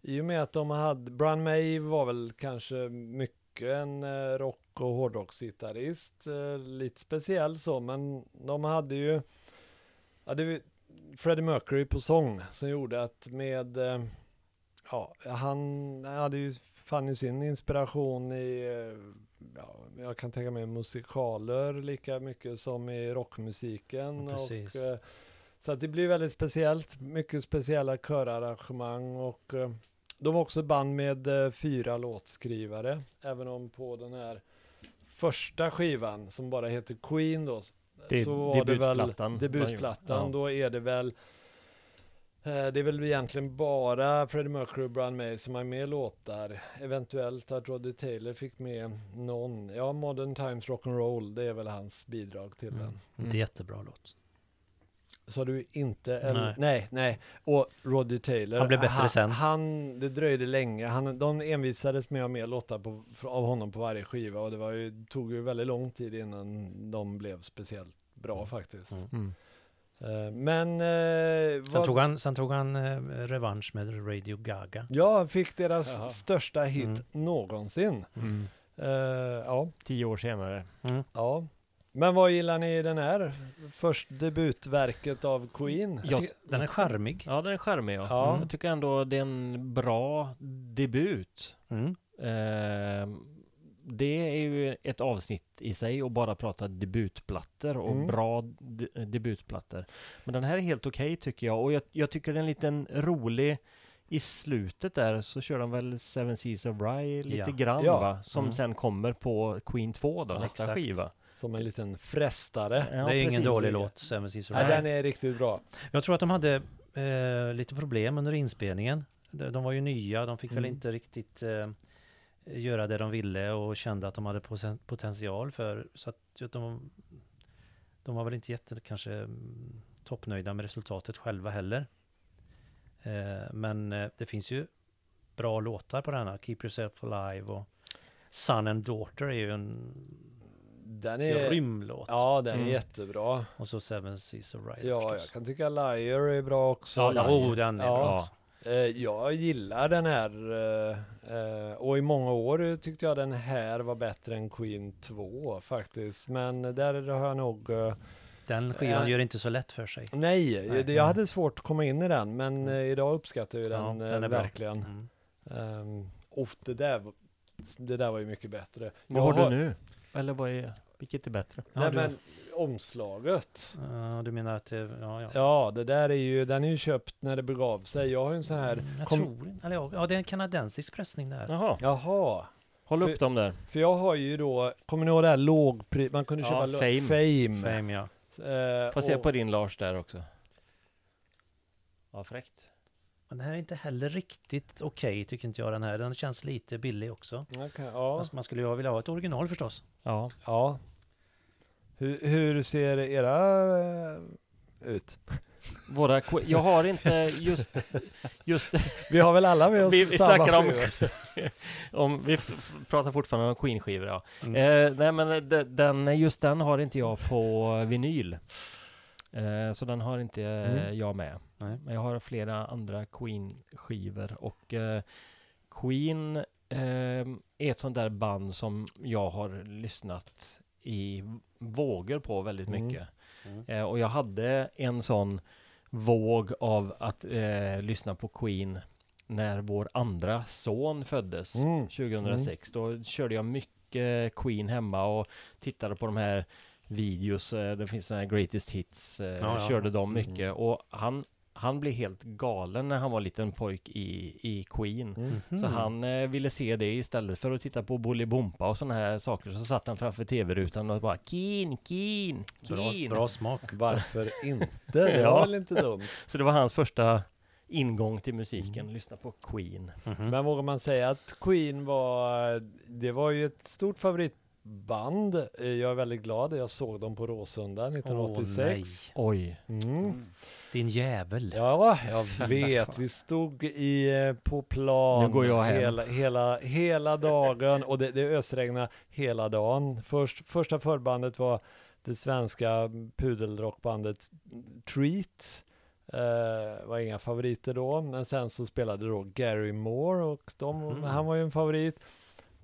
Speaker 1: i och med att de hade, Brian May var väl kanske mycket en eh, rock och hårdrocksgitarrist, eh, lite speciell så, men de hade ju, var Freddie Mercury på sång som gjorde att med eh, Ja, han hade ju, fann ju sin inspiration i, eh, ja, jag kan tänka mig musikaler lika mycket som i rockmusiken.
Speaker 4: Ja.
Speaker 1: Och, eh, så att det blir väldigt speciellt, mycket speciella körarrangemang och eh, de var också band med eh, fyra låtskrivare, även om på den här första skivan som bara heter Queen då,
Speaker 3: Det är
Speaker 1: så var det väl
Speaker 3: debutplattan. Ja.
Speaker 1: då är det väl eh, det är väl egentligen bara Freddie Mercury och Brian May som har med låtar. Eventuellt att Roddy Taylor fick med någon. Ja, Modern Times Rock'n'Roll, det är väl hans bidrag till
Speaker 4: Mm.
Speaker 1: den.
Speaker 3: Mm.
Speaker 4: jättebra låt.
Speaker 1: Så du inte? Eller,
Speaker 4: Nej.
Speaker 1: nej. nej, Och Roddy Taylor.
Speaker 4: Han blev bättre
Speaker 1: han,
Speaker 4: sen.
Speaker 1: Han, det dröjde länge. Han, de envisades med att ha med låtar på, av honom på varje skiva och det var ju, tog ju väldigt lång tid innan de blev speciellt bra faktiskt.
Speaker 4: Mm.
Speaker 3: Mm.
Speaker 1: Eh, men... Eh,
Speaker 4: Sen
Speaker 1: vad-
Speaker 4: tog han, sen tog han eh, revansch med Radio Gaga.
Speaker 1: Ja, fick deras
Speaker 5: Jaha.
Speaker 1: största hit
Speaker 4: Mm.
Speaker 1: någonsin.
Speaker 3: Mm.
Speaker 1: Eh, ja,
Speaker 3: Tio år senare.
Speaker 4: Mm.
Speaker 1: ja. Men vad gillar ni i den här? Först debutverket av Queen?
Speaker 3: Jag-
Speaker 4: tycker- Den är charmig.
Speaker 3: Ja, den är charmig ja.
Speaker 1: Ja.
Speaker 3: Jag tycker ändå det är en bra debut.
Speaker 4: Mm.
Speaker 3: Ehm, det är ju ett avsnitt i sig och bara prata debutplattor och
Speaker 1: Mm.
Speaker 3: bra de- debutplattor. Men den här är helt okej tycker jag och jag, jag tycker den är en liten rolig i slutet där så kör de väl Seven Seas of Rye lite
Speaker 4: Ja.
Speaker 3: grann
Speaker 1: Ja.
Speaker 3: va? Som
Speaker 4: Mm.
Speaker 3: sen kommer på Queen 2 då,
Speaker 4: Ja,
Speaker 3: nästa
Speaker 4: exakt.
Speaker 3: skiva.
Speaker 1: Som en liten frestare.
Speaker 3: Ja,
Speaker 4: det är ingen dålig låt, Seven Seas
Speaker 1: Nej, den är riktigt bra.
Speaker 4: Jag tror att de hade eh, lite problem under inspelningen. De, de var ju nya, de fick väl
Speaker 1: Mm.
Speaker 4: inte riktigt eh, göra det de ville och kände att de hade poten- potential för så att att de, de var väl inte jätte kanske mm, toppnöjda med resultatet själva heller. Eh, men eh, det finns ju bra låtar på den här, Keep Yourself Alive och Son and Daughter är ju en
Speaker 1: Den är...
Speaker 4: grym låt.
Speaker 1: Ja, den är
Speaker 3: Mm.
Speaker 1: jättebra.
Speaker 4: Och så Seven Seas of Rye
Speaker 1: Ja,
Speaker 4: förstås.
Speaker 1: jag kan tycka Liar är bra också.
Speaker 3: Ja,
Speaker 4: Ja, oh, den är
Speaker 1: Ja.
Speaker 4: bra också.
Speaker 1: Eh, jag gillar den här eh, eh, och i många år tyckte jag den här var bättre än Queen 2 faktiskt. Men där har jag nog...
Speaker 4: Den skivan
Speaker 1: Ja.
Speaker 4: gör inte så lätt för sig.
Speaker 1: nej,
Speaker 4: Nej.
Speaker 1: det- jag hade svårt att komma in i den men eh, idag uppskattar jag ju
Speaker 4: Ja,
Speaker 1: den,
Speaker 4: den
Speaker 1: verkligen.
Speaker 4: Mm.
Speaker 1: Um, och det där, var- det där var ju mycket bättre.
Speaker 3: Vad
Speaker 1: Jag
Speaker 3: har du nu? Eller vad är, vilket är bättre?
Speaker 4: Ja,
Speaker 1: Nej
Speaker 4: du-
Speaker 1: men omslaget.
Speaker 4: Ja, du menar att det, ja, ja.
Speaker 1: Ja, det där är ju, den är ju köpt när det begav sig. Jag har ju en sån här,
Speaker 4: Mm, jag
Speaker 1: kom-
Speaker 4: tror inte, eller ja, ja, det är en kanadensisk pressning där.
Speaker 3: Jaha,
Speaker 1: jaha.
Speaker 3: håll
Speaker 1: För-
Speaker 3: upp dem där.
Speaker 1: För jag har ju då, kommer ni ihåg det här lågpris, man kunde
Speaker 3: Ja,
Speaker 1: köpa lo-
Speaker 3: Fame.
Speaker 1: fame.
Speaker 4: Fame, ja.
Speaker 1: Eh,
Speaker 3: Får se
Speaker 1: och-
Speaker 3: på din Lars där också. Ja, fräckt.
Speaker 4: Men den här är inte heller riktigt okej tycker inte jag den här. Den känns lite billig också.
Speaker 1: Okej, ja.
Speaker 4: Fast man skulle ju vilja ha ett original förstås.
Speaker 3: Ja.
Speaker 1: ja. Hur, hur ser era eh, ut?
Speaker 3: Våra, jag har inte just, just
Speaker 1: Vi har väl alla med oss
Speaker 3: Vi- vi
Speaker 1: samma
Speaker 3: snackar om- om, vi pratar fortfarande om Queen-skivor ja.
Speaker 4: Mm.
Speaker 3: Eh, nej men de- den, just den har inte jag på vinyl. Eh, så den har inte eh,
Speaker 1: Mm.
Speaker 3: jag med.
Speaker 4: Nej.
Speaker 3: Men jag har flera andra Queen-skivor och eh, Queen eh, är ett sånt där band som jag har lyssnat i vågor på väldigt
Speaker 1: Mm.
Speaker 3: mycket.
Speaker 4: Mm.
Speaker 3: Eh, och jag hade en sån våg av att eh, lyssna på Queen när vår andra son föddes
Speaker 1: Mm.
Speaker 3: 2006. Då körde jag mycket Queen hemma och tittade på de här videos. eh, Det finns såna här greatest hits. eh,
Speaker 4: Ja, ja.
Speaker 3: Körde dem
Speaker 1: Mm.
Speaker 3: mycket. Och han, han blev helt galen när han var liten pojk i, i Queen.
Speaker 1: Mm.
Speaker 3: Så
Speaker 4: Mhm.
Speaker 3: han eh, ville se det istället för att titta på Bolibompa och sådana här saker. Så satt han framför tv-rutan och bara Keen, Keen,
Speaker 4: Bra,
Speaker 3: Keen.
Speaker 4: bra smak.
Speaker 1: Varför inte? Det
Speaker 3: Ja.
Speaker 1: var väl inte dumt.
Speaker 3: Så det var hans första ingång till musiken,
Speaker 1: Mm.
Speaker 3: lyssna på Queen.
Speaker 4: Mhm.
Speaker 1: Men vågar man säga att Queen var, det var ju ett stort favoritband. Eh, Jag är väldigt glad, jag såg dem på Råsunda 1986.
Speaker 3: Oj.
Speaker 1: mm.
Speaker 4: Din jävel.
Speaker 1: Ja, jag vet. Vi stod i, eh, på plan
Speaker 3: Nu går jag hem.
Speaker 1: hela, hela, hela dagen och det, det ösregnade hela dagen. Först, första förbandet var det svenska pudelrockbandet Treat. Eh, var inga favoriter då, men sen så spelade då Gary Moore och de,
Speaker 4: Mhm.
Speaker 1: han var ju en favorit.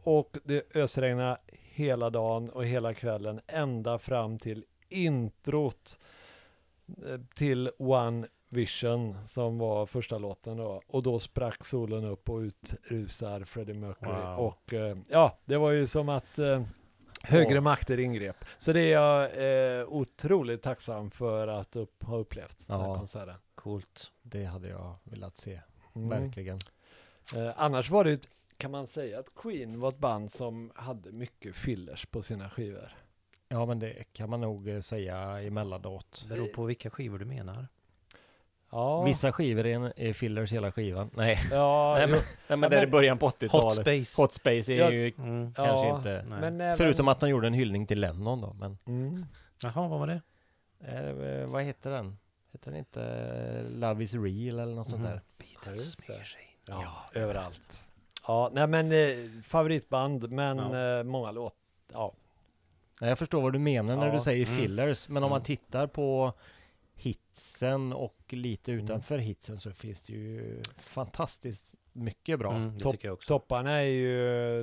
Speaker 1: Och det ösregnade hela dagen och hela kvällen ända fram till introt eh, till One Vision som var första låten då. Och då sprack solen upp och utrusar Freddie Mercury.
Speaker 4: Wow.
Speaker 1: Och eh, ja, det var ju som att eh, högre makter ingrep. Så det är jag eh, otroligt tacksam för att upp, ha upplevt den här konserten.
Speaker 4: Coolt.
Speaker 3: Det hade jag velat se,
Speaker 1: Mm.
Speaker 3: verkligen.
Speaker 1: Eh, annars var det, ju- kan man säga att Queen var ett band som hade mycket fillers på sina skivor.
Speaker 3: Ja, men det kan man nog eh, säga emellanåt.
Speaker 4: Beror på vilka skivor du menar.
Speaker 1: Ja,
Speaker 3: Vissa skivor är, är fillers hela skivan. Nej,
Speaker 1: ja,
Speaker 3: Nej, men- nej men
Speaker 1: Ja,
Speaker 3: det är början på
Speaker 4: Hot
Speaker 3: 80-talet.
Speaker 4: Space.
Speaker 3: Hot Space är
Speaker 1: Ja.
Speaker 3: ju
Speaker 4: Mm.
Speaker 3: kanske
Speaker 1: ja,
Speaker 3: inte...
Speaker 1: Men även,
Speaker 3: Förutom att de gjorde en hyllning till Lennon då, men...
Speaker 1: Mm.
Speaker 4: Jaha, vad var det?
Speaker 3: Eh, vad heter den? Heter den inte eh, Love is real eller något sånt
Speaker 4: Mhm.
Speaker 3: där?
Speaker 4: Beatles smyger sig in.
Speaker 1: Ja, överallt. Ja, nej men eh, favoritband, men
Speaker 4: Ja.
Speaker 1: eh, många låt. Ja,
Speaker 3: Nej, jag förstår vad du menar när
Speaker 1: Ja.
Speaker 3: du säger
Speaker 4: Mm.
Speaker 3: fillers, men om man
Speaker 1: Mm.
Speaker 3: tittar på hitsen och lite
Speaker 1: Mm.
Speaker 3: utanför hitsen så finns det ju fantastiskt mycket bra.
Speaker 4: Mm, det
Speaker 1: Topp-
Speaker 4: tycker jag också.
Speaker 1: topparna är ju,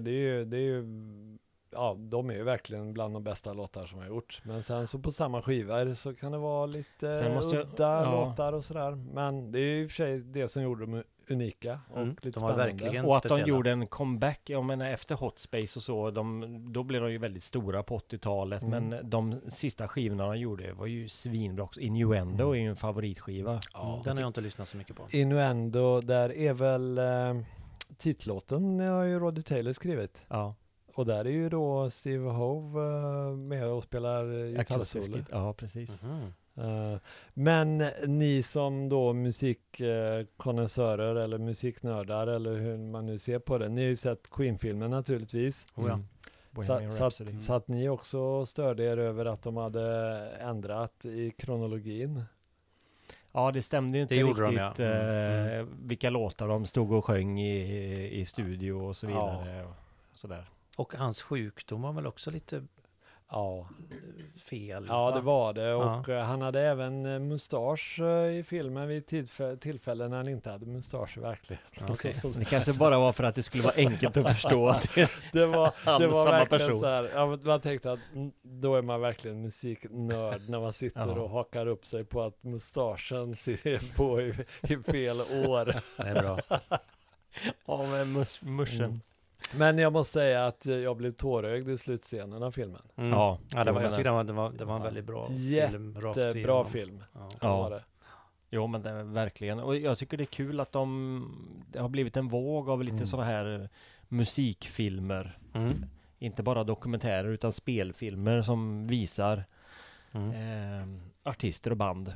Speaker 1: det är ju, det är ju, ja, de är ju verkligen bland de bästa låtar som har gjorts. Men sen så på samma skivor så kan det vara lite
Speaker 3: Sen måste jag-
Speaker 1: udda
Speaker 3: ja.
Speaker 1: låtar och sådär. Men det är ju i och för sig det som gjorde dem unika och
Speaker 4: Mm,
Speaker 1: lite
Speaker 4: de var
Speaker 1: spännande.
Speaker 4: verkligen-
Speaker 3: Och att de
Speaker 4: speciella.
Speaker 3: gjorde en comeback, jag menar efter Hot Space och så, de, då blev de ju väldigt stora på 80-talet.
Speaker 1: Mm.
Speaker 3: Men de sista skivorna de gjorde var ju svinbra också. Innuendo
Speaker 1: Mm.
Speaker 3: är ju en favoritskiva.
Speaker 1: Ja,
Speaker 4: Den har jag inte lyssnat så mycket på.
Speaker 1: Innuendo, där är väl eh, titlåten har ju Roddy Taylor skrivit.
Speaker 3: Ja,
Speaker 1: Och där är ju då Steve Hove eh, med och spelar eh, gitarrsolo.
Speaker 3: git- Ja, precis.
Speaker 4: Mhm.
Speaker 1: Eh, men ni som då musikkonnässörer eller musiknördar eller hur man nu ser på det. Ni har ju sett Queen-filmen naturligtvis.
Speaker 4: Oh ja.
Speaker 3: Mm.
Speaker 1: Så, så, så att ni också störde er över att de hade ändrat i kronologin.
Speaker 3: Ja, det stämde ju inte
Speaker 4: Det gjorde de,
Speaker 3: riktigt
Speaker 4: ja. Mm,
Speaker 3: eh, vilka låtar de stod och sjöng i, i studio och så
Speaker 1: Ja.
Speaker 3: vidare. Och sådär.
Speaker 4: Och hans sjukdom var väl också lite
Speaker 1: Ja,
Speaker 4: fel?
Speaker 1: ja det
Speaker 4: va?
Speaker 1: var det.
Speaker 4: Ja.
Speaker 1: Och eh, han hade även eh, mustasch eh, i filmen vid tillfä- tillfällen när han inte hade mustasch i verkligheten.
Speaker 4: Ja, okej.
Speaker 3: Det kanske bara var för att det skulle vara enkelt att förstå att det
Speaker 1: Det var, det var
Speaker 3: samma
Speaker 1: verkligen
Speaker 3: person.
Speaker 1: så här, ja, men man tänkte att mm, då är man verkligen musiknörd när man sitter
Speaker 3: Ja.
Speaker 1: och hakar upp sig på att mustaschen ser på i, i fel år.
Speaker 4: Det är bra.
Speaker 3: Ja, med mus, muschen.
Speaker 1: Mm. Men jag måste säga att jag blev tårögd i slutscenen av filmen.
Speaker 4: Mm.
Speaker 3: Ja,
Speaker 4: Ja, det var, jag tyckte det var, det var, det var en
Speaker 1: Ja.
Speaker 4: väldigt bra
Speaker 1: Jätte-
Speaker 4: film. Rakt
Speaker 1: Det är bra
Speaker 4: igenom.
Speaker 1: film.
Speaker 4: Ja.
Speaker 3: Ja.
Speaker 1: Var det.
Speaker 3: Jo, men det är verkligen. Och jag tycker det är kul att de, det har blivit en våg av lite
Speaker 1: Mm.
Speaker 3: sådana här musikfilmer.
Speaker 4: Mm.
Speaker 3: Inte bara dokumentärer utan spelfilmer som visar
Speaker 4: Mm.
Speaker 3: eh, artister och band.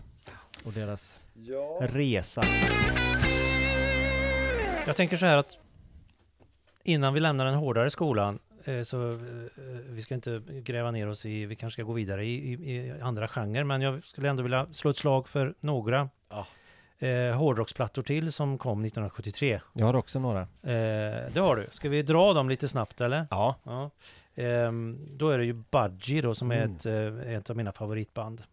Speaker 3: Och deras
Speaker 1: Ja.
Speaker 3: resa.
Speaker 4: Jag tänker så här att innan vi lämnar den hårdare skolan eh, så eh, vi ska inte gräva ner oss i, vi kanske ska gå vidare i, i, i andra genrer, men jag skulle ändå vilja slå ett slag för några
Speaker 1: Ja.
Speaker 4: eh, hårdrocksplattor till som kom 1973.
Speaker 3: Jag har också några.
Speaker 4: Eh, det har du. Ska vi dra dem lite snabbt eller?
Speaker 3: Ja.
Speaker 4: Ja. Ehm, då är det ju Budgie då som är
Speaker 1: Mm.
Speaker 4: ett, eh, ett av mina favoritband.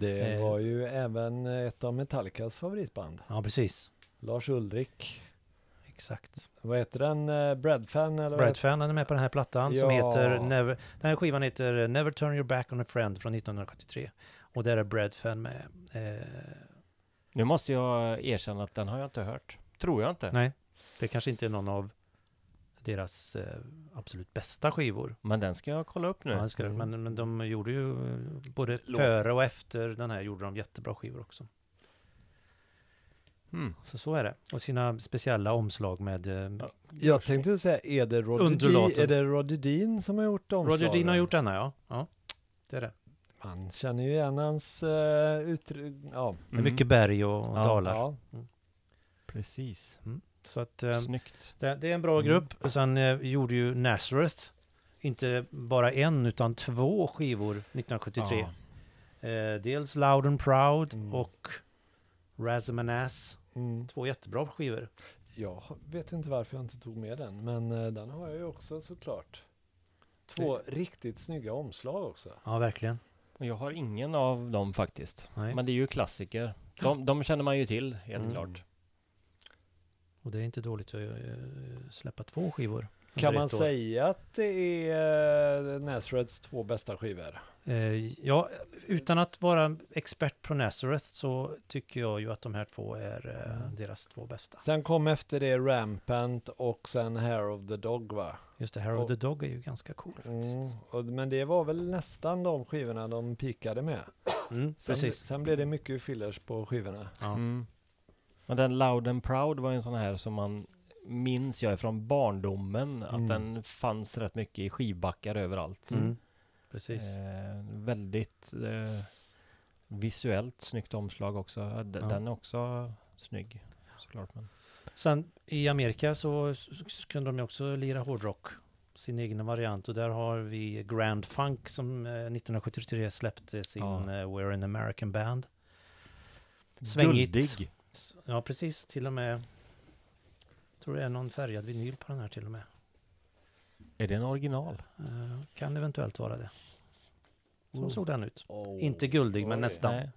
Speaker 1: Det
Speaker 4: Eh.
Speaker 1: var ju även ett av Metallicas favoritband.
Speaker 4: Ja, precis.
Speaker 1: Lars Ulrik.
Speaker 4: Exakt.
Speaker 1: Vad heter den? Eh, Breadfan eller? vad
Speaker 4: Brad
Speaker 1: heter-
Speaker 4: Fan han är med på den här plattan som
Speaker 1: Ja.
Speaker 4: heter Never, Den här skivan heter Never Turn Your Back On A Friend från 1973. Och där är Brad Fan med. Eh,
Speaker 3: Nu måste jag erkänna att den har jag inte hört. Tror jag inte.
Speaker 4: nej, det kanske inte är någon av deras eh, absolut bästa skivor.
Speaker 3: Men den ska jag kolla upp nu.
Speaker 4: Ja, ska, men, men de gjorde ju eh, både
Speaker 1: Låt.
Speaker 4: före och efter den här gjorde de jättebra skivor också.
Speaker 3: Mm.
Speaker 4: Så så är det. Och sina speciella omslag med... Eh,
Speaker 1: Jag tänkte säga, är det. Dean, är det Roddy Dean som har gjort omslagen?
Speaker 4: Roger Dean har gjort denna ja. Ja, det är det.
Speaker 1: Man känner ju igen hans uh, uttryck. Ja.
Speaker 4: Det är mycket berg och, och
Speaker 3: Ja,
Speaker 4: dalar.
Speaker 1: ja.
Speaker 3: Precis.
Speaker 4: Så att eh,
Speaker 3: Snyggt.
Speaker 4: det, det är en bra
Speaker 3: Mm.
Speaker 4: grupp. Och sen eh, gjorde ju Nazareth inte bara en utan två skivor 1973.
Speaker 3: Ja.
Speaker 4: Eh, dels Loud and Proud
Speaker 1: Mm.
Speaker 4: och Razzamanas.
Speaker 1: Mm.
Speaker 4: Två jättebra skivor.
Speaker 1: Jag vet inte varför jag inte tog med den, men eh, den har jag ju också såklart. Två riktigt snygga omslag också.
Speaker 4: Ja, verkligen.
Speaker 3: Och jag har ingen av dem faktiskt.
Speaker 4: Nej.
Speaker 3: Men det är ju klassiker. De, de känner man ju till, helt
Speaker 4: Mm.
Speaker 3: klart.
Speaker 4: Och det är inte dåligt att eh, släppa två skivor.
Speaker 1: Kan man säga att det är uh, Nazareths två bästa skivor?
Speaker 4: Eh, ja, utan att vara expert på Nazareth så tycker jag ju att de här två är eh,
Speaker 1: Mm.
Speaker 4: deras två bästa.
Speaker 1: Sen kom efter det Rampant och sen Hair of the Dog va?
Speaker 4: Just det, Hair of
Speaker 1: Och-
Speaker 4: the Dog är ju ganska cool faktiskt.
Speaker 1: Mm. Och, men det var väl nästan de skivorna de pikade med.
Speaker 4: Mm,
Speaker 1: Sen,
Speaker 4: precis.
Speaker 1: sen blev det mycket fillers på skivorna.
Speaker 4: Ja.
Speaker 3: Mm. Och den Loud and Proud var en sån här som man minns jag från barndomen.
Speaker 1: Mm.
Speaker 3: Att den fanns rätt mycket i skivbackar överallt.
Speaker 4: Precis.
Speaker 3: Eh, väldigt eh, visuellt snyggt omslag också. D-
Speaker 4: Ja.
Speaker 3: Den är också snygg såklart. Men.
Speaker 4: Sen i Amerika så s- s- kunde de ju också lira hårdrock. Sin egen variant och där har vi Grand Funk som eh, 1973 släppte sin
Speaker 3: Ja.
Speaker 4: eh, We're an American Band. Svängigt.
Speaker 3: Guldig.
Speaker 4: Ja precis, till och med tror det är någon färgad vinyl på den här till och med.
Speaker 3: Är det en original?
Speaker 4: Eh, kan eventuellt vara det. Så
Speaker 1: Oh.
Speaker 4: såg den ut.
Speaker 1: Oh.
Speaker 4: Inte guldig men nästan.
Speaker 3: Nej.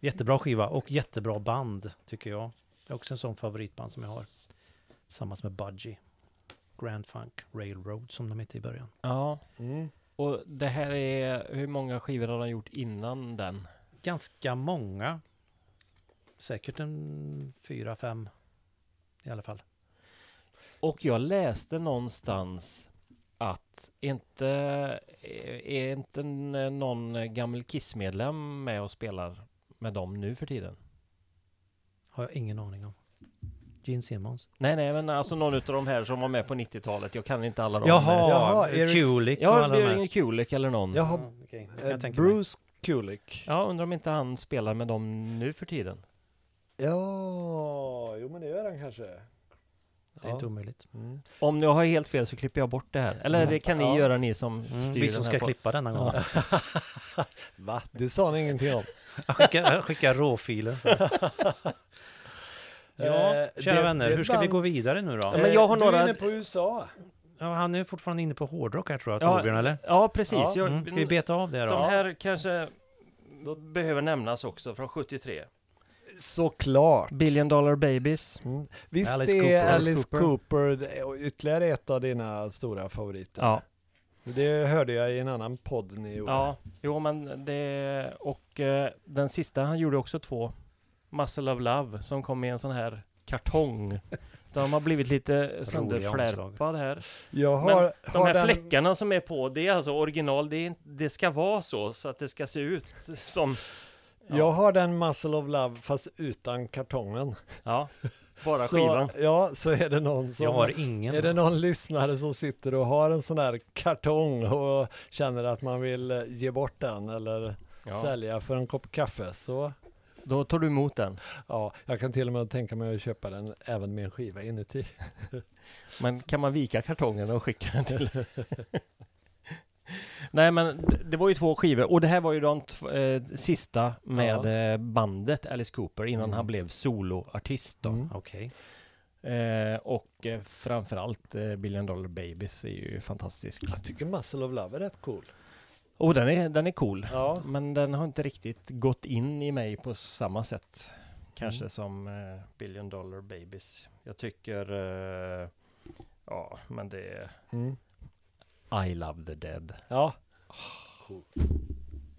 Speaker 4: Jättebra skiva och jättebra band tycker jag. Det är också en sån favoritband som jag har. Tillsammans med Budgie. Grand Funk Railroad som de hette i början.
Speaker 3: Ja,
Speaker 1: Mm.
Speaker 3: och det här är, hur många skivor har de gjort innan den?
Speaker 4: Ganska många. Säkert en fyra, fem i alla fall.
Speaker 3: Och jag läste någonstans att inte, är inte någon gammal Kiss-medlem med och spelar med dem nu för tiden?
Speaker 4: Har jag ingen aning om. Gene Simmons.
Speaker 3: Nej, nej, men alltså någon av de här som var med på 90-talet. Jag kan inte alla dem.
Speaker 4: Jaha,
Speaker 1: Jaha, Eric-
Speaker 4: Kulik och
Speaker 3: Ja,
Speaker 4: alla de här.
Speaker 3: Kulik eller någon.
Speaker 1: Jaha,
Speaker 4: Ja, jag
Speaker 1: Eh. Bruce Kulick.
Speaker 3: Ja, undrar om inte han spelar med dem nu för tiden.
Speaker 1: Ja, jo men det gör han kanske.
Speaker 4: Det är inte omöjligt.
Speaker 1: Mm.
Speaker 3: Om jag har helt fel så klipper jag bort det här. Eller det kan ni
Speaker 1: Ja.
Speaker 3: göra ni som
Speaker 4: Mm,
Speaker 3: styr
Speaker 4: vi som
Speaker 3: den
Speaker 4: ska
Speaker 3: på.
Speaker 4: klippa denna gång.
Speaker 1: Va? Det sa han ingenting om.
Speaker 4: Jag skickar, jag skickar råfiler. Så. Ja, kära
Speaker 1: det-
Speaker 4: vänner,
Speaker 1: det
Speaker 4: hur ska vi
Speaker 1: band-
Speaker 4: gå vidare nu då?
Speaker 3: Ja, men jag har
Speaker 1: Eh, Du
Speaker 3: några-
Speaker 1: är inne på USA.
Speaker 4: Ja, han är fortfarande inne på hårdrock här tror jag,
Speaker 3: Ja,
Speaker 4: Torbjörn, eller?
Speaker 3: Ja, precis.
Speaker 1: Ja,
Speaker 3: Jag,
Speaker 4: Mm, ska vi beta av det då?
Speaker 3: de här kanske behöver nämnas också från 73.
Speaker 1: Såklart.
Speaker 3: Billion Dollar Babies.
Speaker 1: Mm. Visst
Speaker 4: Alice
Speaker 1: är
Speaker 4: Cooper.
Speaker 1: Alice Cooper, och ytterligare ett av dina stora favoriter?
Speaker 3: Ja,
Speaker 1: Det hörde jag i en annan podd ni gjorde.
Speaker 3: ja, jo men det och eh, den sista han gjorde också två. Muscle of Love som kom i en sån här kartong. De har blivit lite sönderflärpad här.
Speaker 1: Jag
Speaker 3: Men
Speaker 1: har,
Speaker 3: De
Speaker 1: har
Speaker 3: här
Speaker 1: den,
Speaker 3: fläckarna som är på, det är alltså original. Det, är, det ska vara så, så att det ska se ut som... Ja,
Speaker 1: Jag har den Muscle of Love fast utan kartongen.
Speaker 3: ja bara
Speaker 1: så,
Speaker 3: skivan.
Speaker 1: Ja, så är det någon som...
Speaker 4: Jag har ingen.
Speaker 1: Är det någon lyssnare som sitter och har en sån där kartong och känner att man vill eh, ge bort den eller
Speaker 3: Ja.
Speaker 1: sälja för en kopp kaffe så
Speaker 3: Då tar du emot den.
Speaker 1: Ja, jag kan till och med tänka mig att köpa den även med en skiva inuti.
Speaker 3: Men kan man vika kartongen och skicka den till? Nej men det var ju två skivor och det här var ju de eh, sista med eh, bandet Alice Cooper innan
Speaker 1: Mm.
Speaker 3: han blev soloartist då.
Speaker 1: Mm.
Speaker 4: Okej.
Speaker 3: Eh, och eh, framförallt eh, Billion Dollar Babies är ju fantastisk.
Speaker 1: Jag tycker Muscle of Love är rätt cool.
Speaker 3: Och den är, den är cool.
Speaker 1: Ja.
Speaker 3: Men den har inte riktigt gått in i mig på samma sätt. Kanske
Speaker 1: Mm.
Speaker 3: som eh, Billion Dollar Babies. Jag tycker, eh, ja men det är
Speaker 1: Mm.
Speaker 3: I Love the Dead.
Speaker 1: Ja.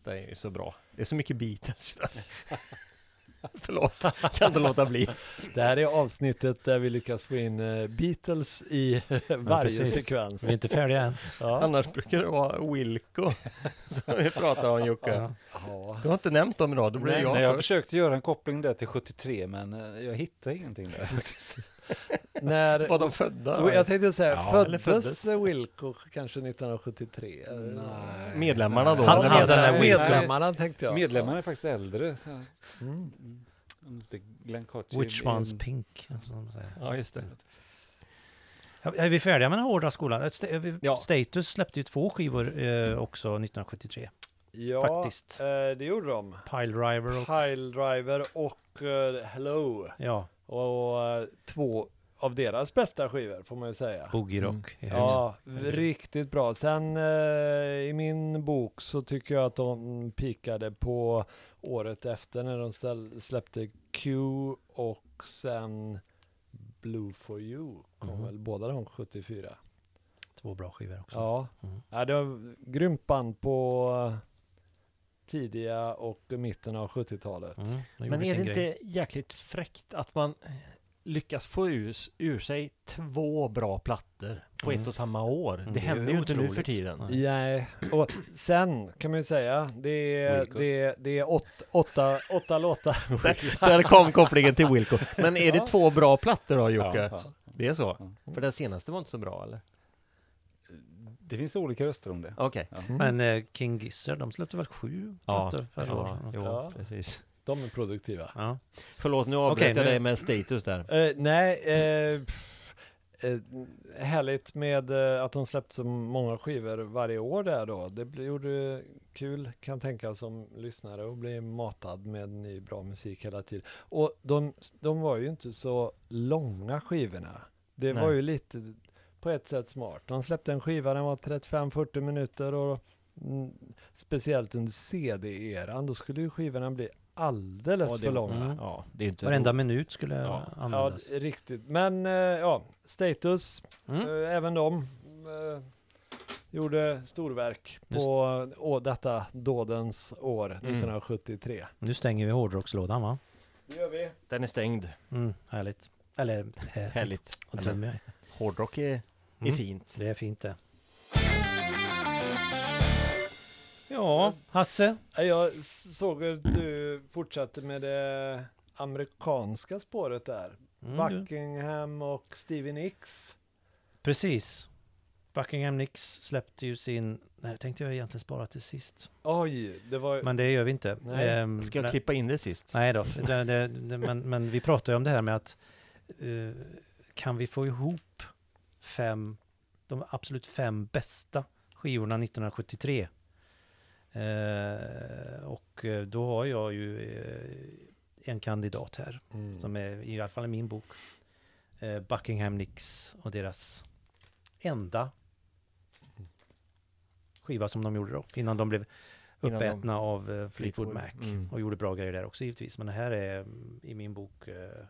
Speaker 3: Det är ju så bra. Det är så mycket Beatles. Förlåt, kan inte låta bli.
Speaker 1: Det här är avsnittet där vi lyckas få in eh, Beatles i varje
Speaker 4: precis.
Speaker 1: sekvens.
Speaker 4: Vi är inte färdiga än.
Speaker 1: Ja.
Speaker 3: Annars brukar det vara Wilco som vi pratar om Jocke.
Speaker 4: Ja.
Speaker 1: Ja.
Speaker 3: Du har inte nämnt dem idag, då blir
Speaker 2: Nej,
Speaker 3: jag
Speaker 2: jag försökte göra en koppling där till 73 men eh, jag hittade ingenting där faktiskt.
Speaker 1: När,
Speaker 3: Var de födda?
Speaker 1: Jag tänkte säga,
Speaker 3: Ja,
Speaker 1: föddes
Speaker 3: föddes.
Speaker 1: Wilco kanske 1973?
Speaker 2: Nej.
Speaker 3: Medlemmarna då?
Speaker 4: Han- han- Wilco.
Speaker 1: medlemmarna tänkte jag.
Speaker 2: Medlemmarna är faktiskt äldre.
Speaker 1: Mm.
Speaker 2: mm, Glenn Carty
Speaker 4: Which one's pink? som de säger.
Speaker 3: Ja, just det.
Speaker 4: Är vi färdiga med den hårda skolan?
Speaker 3: Ja.
Speaker 4: Status släppte ju två skivor eh, också 1973.
Speaker 1: Ja,
Speaker 4: Faktiskt.
Speaker 1: eh, det gjorde de.
Speaker 4: Pile Driver och...
Speaker 1: Pile Driver och eh, Hello.
Speaker 4: Ja,
Speaker 1: Och eh, två av deras bästa skivor får man ju säga.
Speaker 4: Boogie Rock. högst.
Speaker 1: Ja, riktigt bra. Sen eh, i min bok så tycker jag att de pikade på året efter när de ställ, släppte Q och sen Blue for you. Kom
Speaker 4: Mhm.
Speaker 1: väl båda de 74.
Speaker 4: Två bra skivor också.
Speaker 1: Ja,
Speaker 4: Mm.
Speaker 1: ja det var grymt band på tidiga och mitten av 70-talet.
Speaker 4: Mm,
Speaker 3: Men är det
Speaker 4: grej.
Speaker 3: inte jäkligt fräckt att man lyckas få ur, ur sig två bra plattor på
Speaker 4: Mm.
Speaker 3: ett och samma år?
Speaker 4: Mm,
Speaker 3: det händer ju inte nu för
Speaker 4: otroligt.
Speaker 3: tiden.
Speaker 4: Nej.
Speaker 1: Nej, och sen kan man ju säga, det är,
Speaker 2: Wilco.
Speaker 1: det är, det är åt, åtta, åtta låtar.
Speaker 3: Där kom kopplingen till Wilco. Men är det
Speaker 1: Ja.
Speaker 3: två bra plattor då Jocke?
Speaker 2: Ja,
Speaker 3: Det är så?
Speaker 2: ja.
Speaker 3: För den senaste var inte så bra eller?
Speaker 2: Det finns olika röster om det.
Speaker 3: Okej.
Speaker 4: Men eh, King Gizzard, de släppte väl sju
Speaker 3: Ja,
Speaker 4: plattor förra året?
Speaker 1: Ja.
Speaker 3: precis.
Speaker 1: De är produktiva.
Speaker 4: Ja.
Speaker 3: Förlåt, nu avbröt
Speaker 4: Okej,
Speaker 3: jag
Speaker 4: nu-
Speaker 3: dig med status där.
Speaker 1: Eh, nej, pff, eh, härligt med att de släppte så många skivor varje år där då. Det gjorde kul kan tänka som lyssnare och bli matad med ny bra musik hela tiden. Och de, de var ju inte så långa skivorna. Det
Speaker 3: Nej.
Speaker 1: var ju lite på ett sätt smart. De släppte en skiva, den var 35-40 minuter och mm, speciellt under CD-eran, då skulle ju skivorna bli alldeles
Speaker 3: Ja, det-
Speaker 1: för långa.
Speaker 4: Mm.
Speaker 3: Ja, det är inte
Speaker 4: Varenda minut skulle
Speaker 3: Ja.
Speaker 1: Ja,
Speaker 4: användas.
Speaker 1: d- riktigt. Men eh, ja, Status,
Speaker 4: Mm.
Speaker 1: eh, även de eh, gjorde storverk
Speaker 4: Just-
Speaker 1: på å, detta dådens år,
Speaker 3: Mm.
Speaker 1: 1973.
Speaker 4: Nu stänger vi hårdrockslådan va?
Speaker 1: Det gör vi.
Speaker 3: Den är stängd.
Speaker 4: Mm, härligt. Eller härligt.
Speaker 3: Härligt.
Speaker 4: Vad
Speaker 3: Ja,
Speaker 4: dum
Speaker 3: men
Speaker 4: jag är.
Speaker 3: Hårdrock är, är
Speaker 4: Mm.
Speaker 3: fint.
Speaker 4: Det är fint det. Ja, Hasse.
Speaker 1: Jag såg att du fortsatte med det amerikanska spåret där.
Speaker 4: Mm, du.
Speaker 1: Buckingham och Stevie Nicks.
Speaker 4: Precis. Buckingham Nicks släppte ju sin... Nej, tänkte jag egentligen spara till sist.
Speaker 1: Oj, det var...
Speaker 4: Men det gör vi inte.
Speaker 1: Nej.
Speaker 4: Ehm,
Speaker 3: Ska jag klippa in det sist?
Speaker 4: Nej då, det, det, det, men, men vi pratar ju om det här med att eh, kan vi få ihop fem, de absolut fem bästa skivorna 1973? Eh, och eh, då har jag ju eh, en kandidat här
Speaker 1: Mm.
Speaker 4: som är i alla fall i min bok. Eh, Buckingham Nicks och deras enda skiva som de gjorde då, innan de blev
Speaker 3: Innan de-
Speaker 4: uppätna av eh, Fleetwood
Speaker 3: Fleetwood,
Speaker 4: Mac.
Speaker 3: mm.
Speaker 4: Och gjorde bra grejer där också givetvis. Men det här är mm, i min bok eh,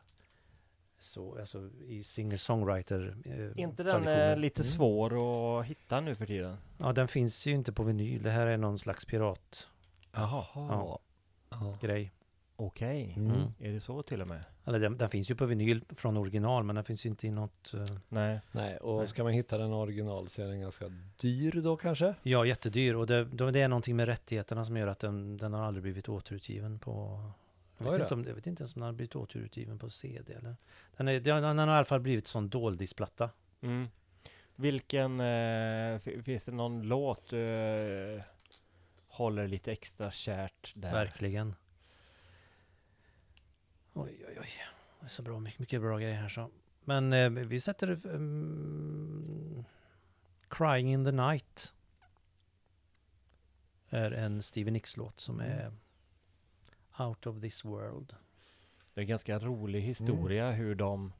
Speaker 4: så, alltså i singer-songwriter eh,
Speaker 3: inte den är lite
Speaker 1: Mm.
Speaker 3: svår att hitta nu för tiden?
Speaker 4: Ja, den finns ju inte på vinyl. Det här är någon slags piratgrej.
Speaker 3: Jaha.
Speaker 4: Ja.
Speaker 1: Ja.
Speaker 3: Okej.
Speaker 1: Mm.
Speaker 4: Mm.
Speaker 3: Är det så till och med?
Speaker 4: Eller den, den finns ju på vinyl från original, men den finns ju inte i något... eh,
Speaker 3: Nej.
Speaker 1: Nej, och
Speaker 4: Nej.
Speaker 1: ska man hitta den original så är den ganska dyr då kanske?
Speaker 4: ja, jättedyr. Och det, då- det är någonting med rättigheterna som gör att den, den har aldrig blivit återutgiven på... Jag vet, inte om, jag vet inte ens om den har blivit återutgiven på CD eller... Den, är, den, den har i alla fall blivit sån doldisplatta.
Speaker 3: Mm. Vilken, eh, finns det någon låt du eh, håller lite extra kärt där?
Speaker 4: Verkligen. Oj, oj, oj. Det är så bra, mycket, mycket bra grejer här så. Men eh, vi sätter um, Crying in the Night. Är en Stevie Nicks-låt som är Out of this world.
Speaker 3: Det är en ganska rolig historia hur de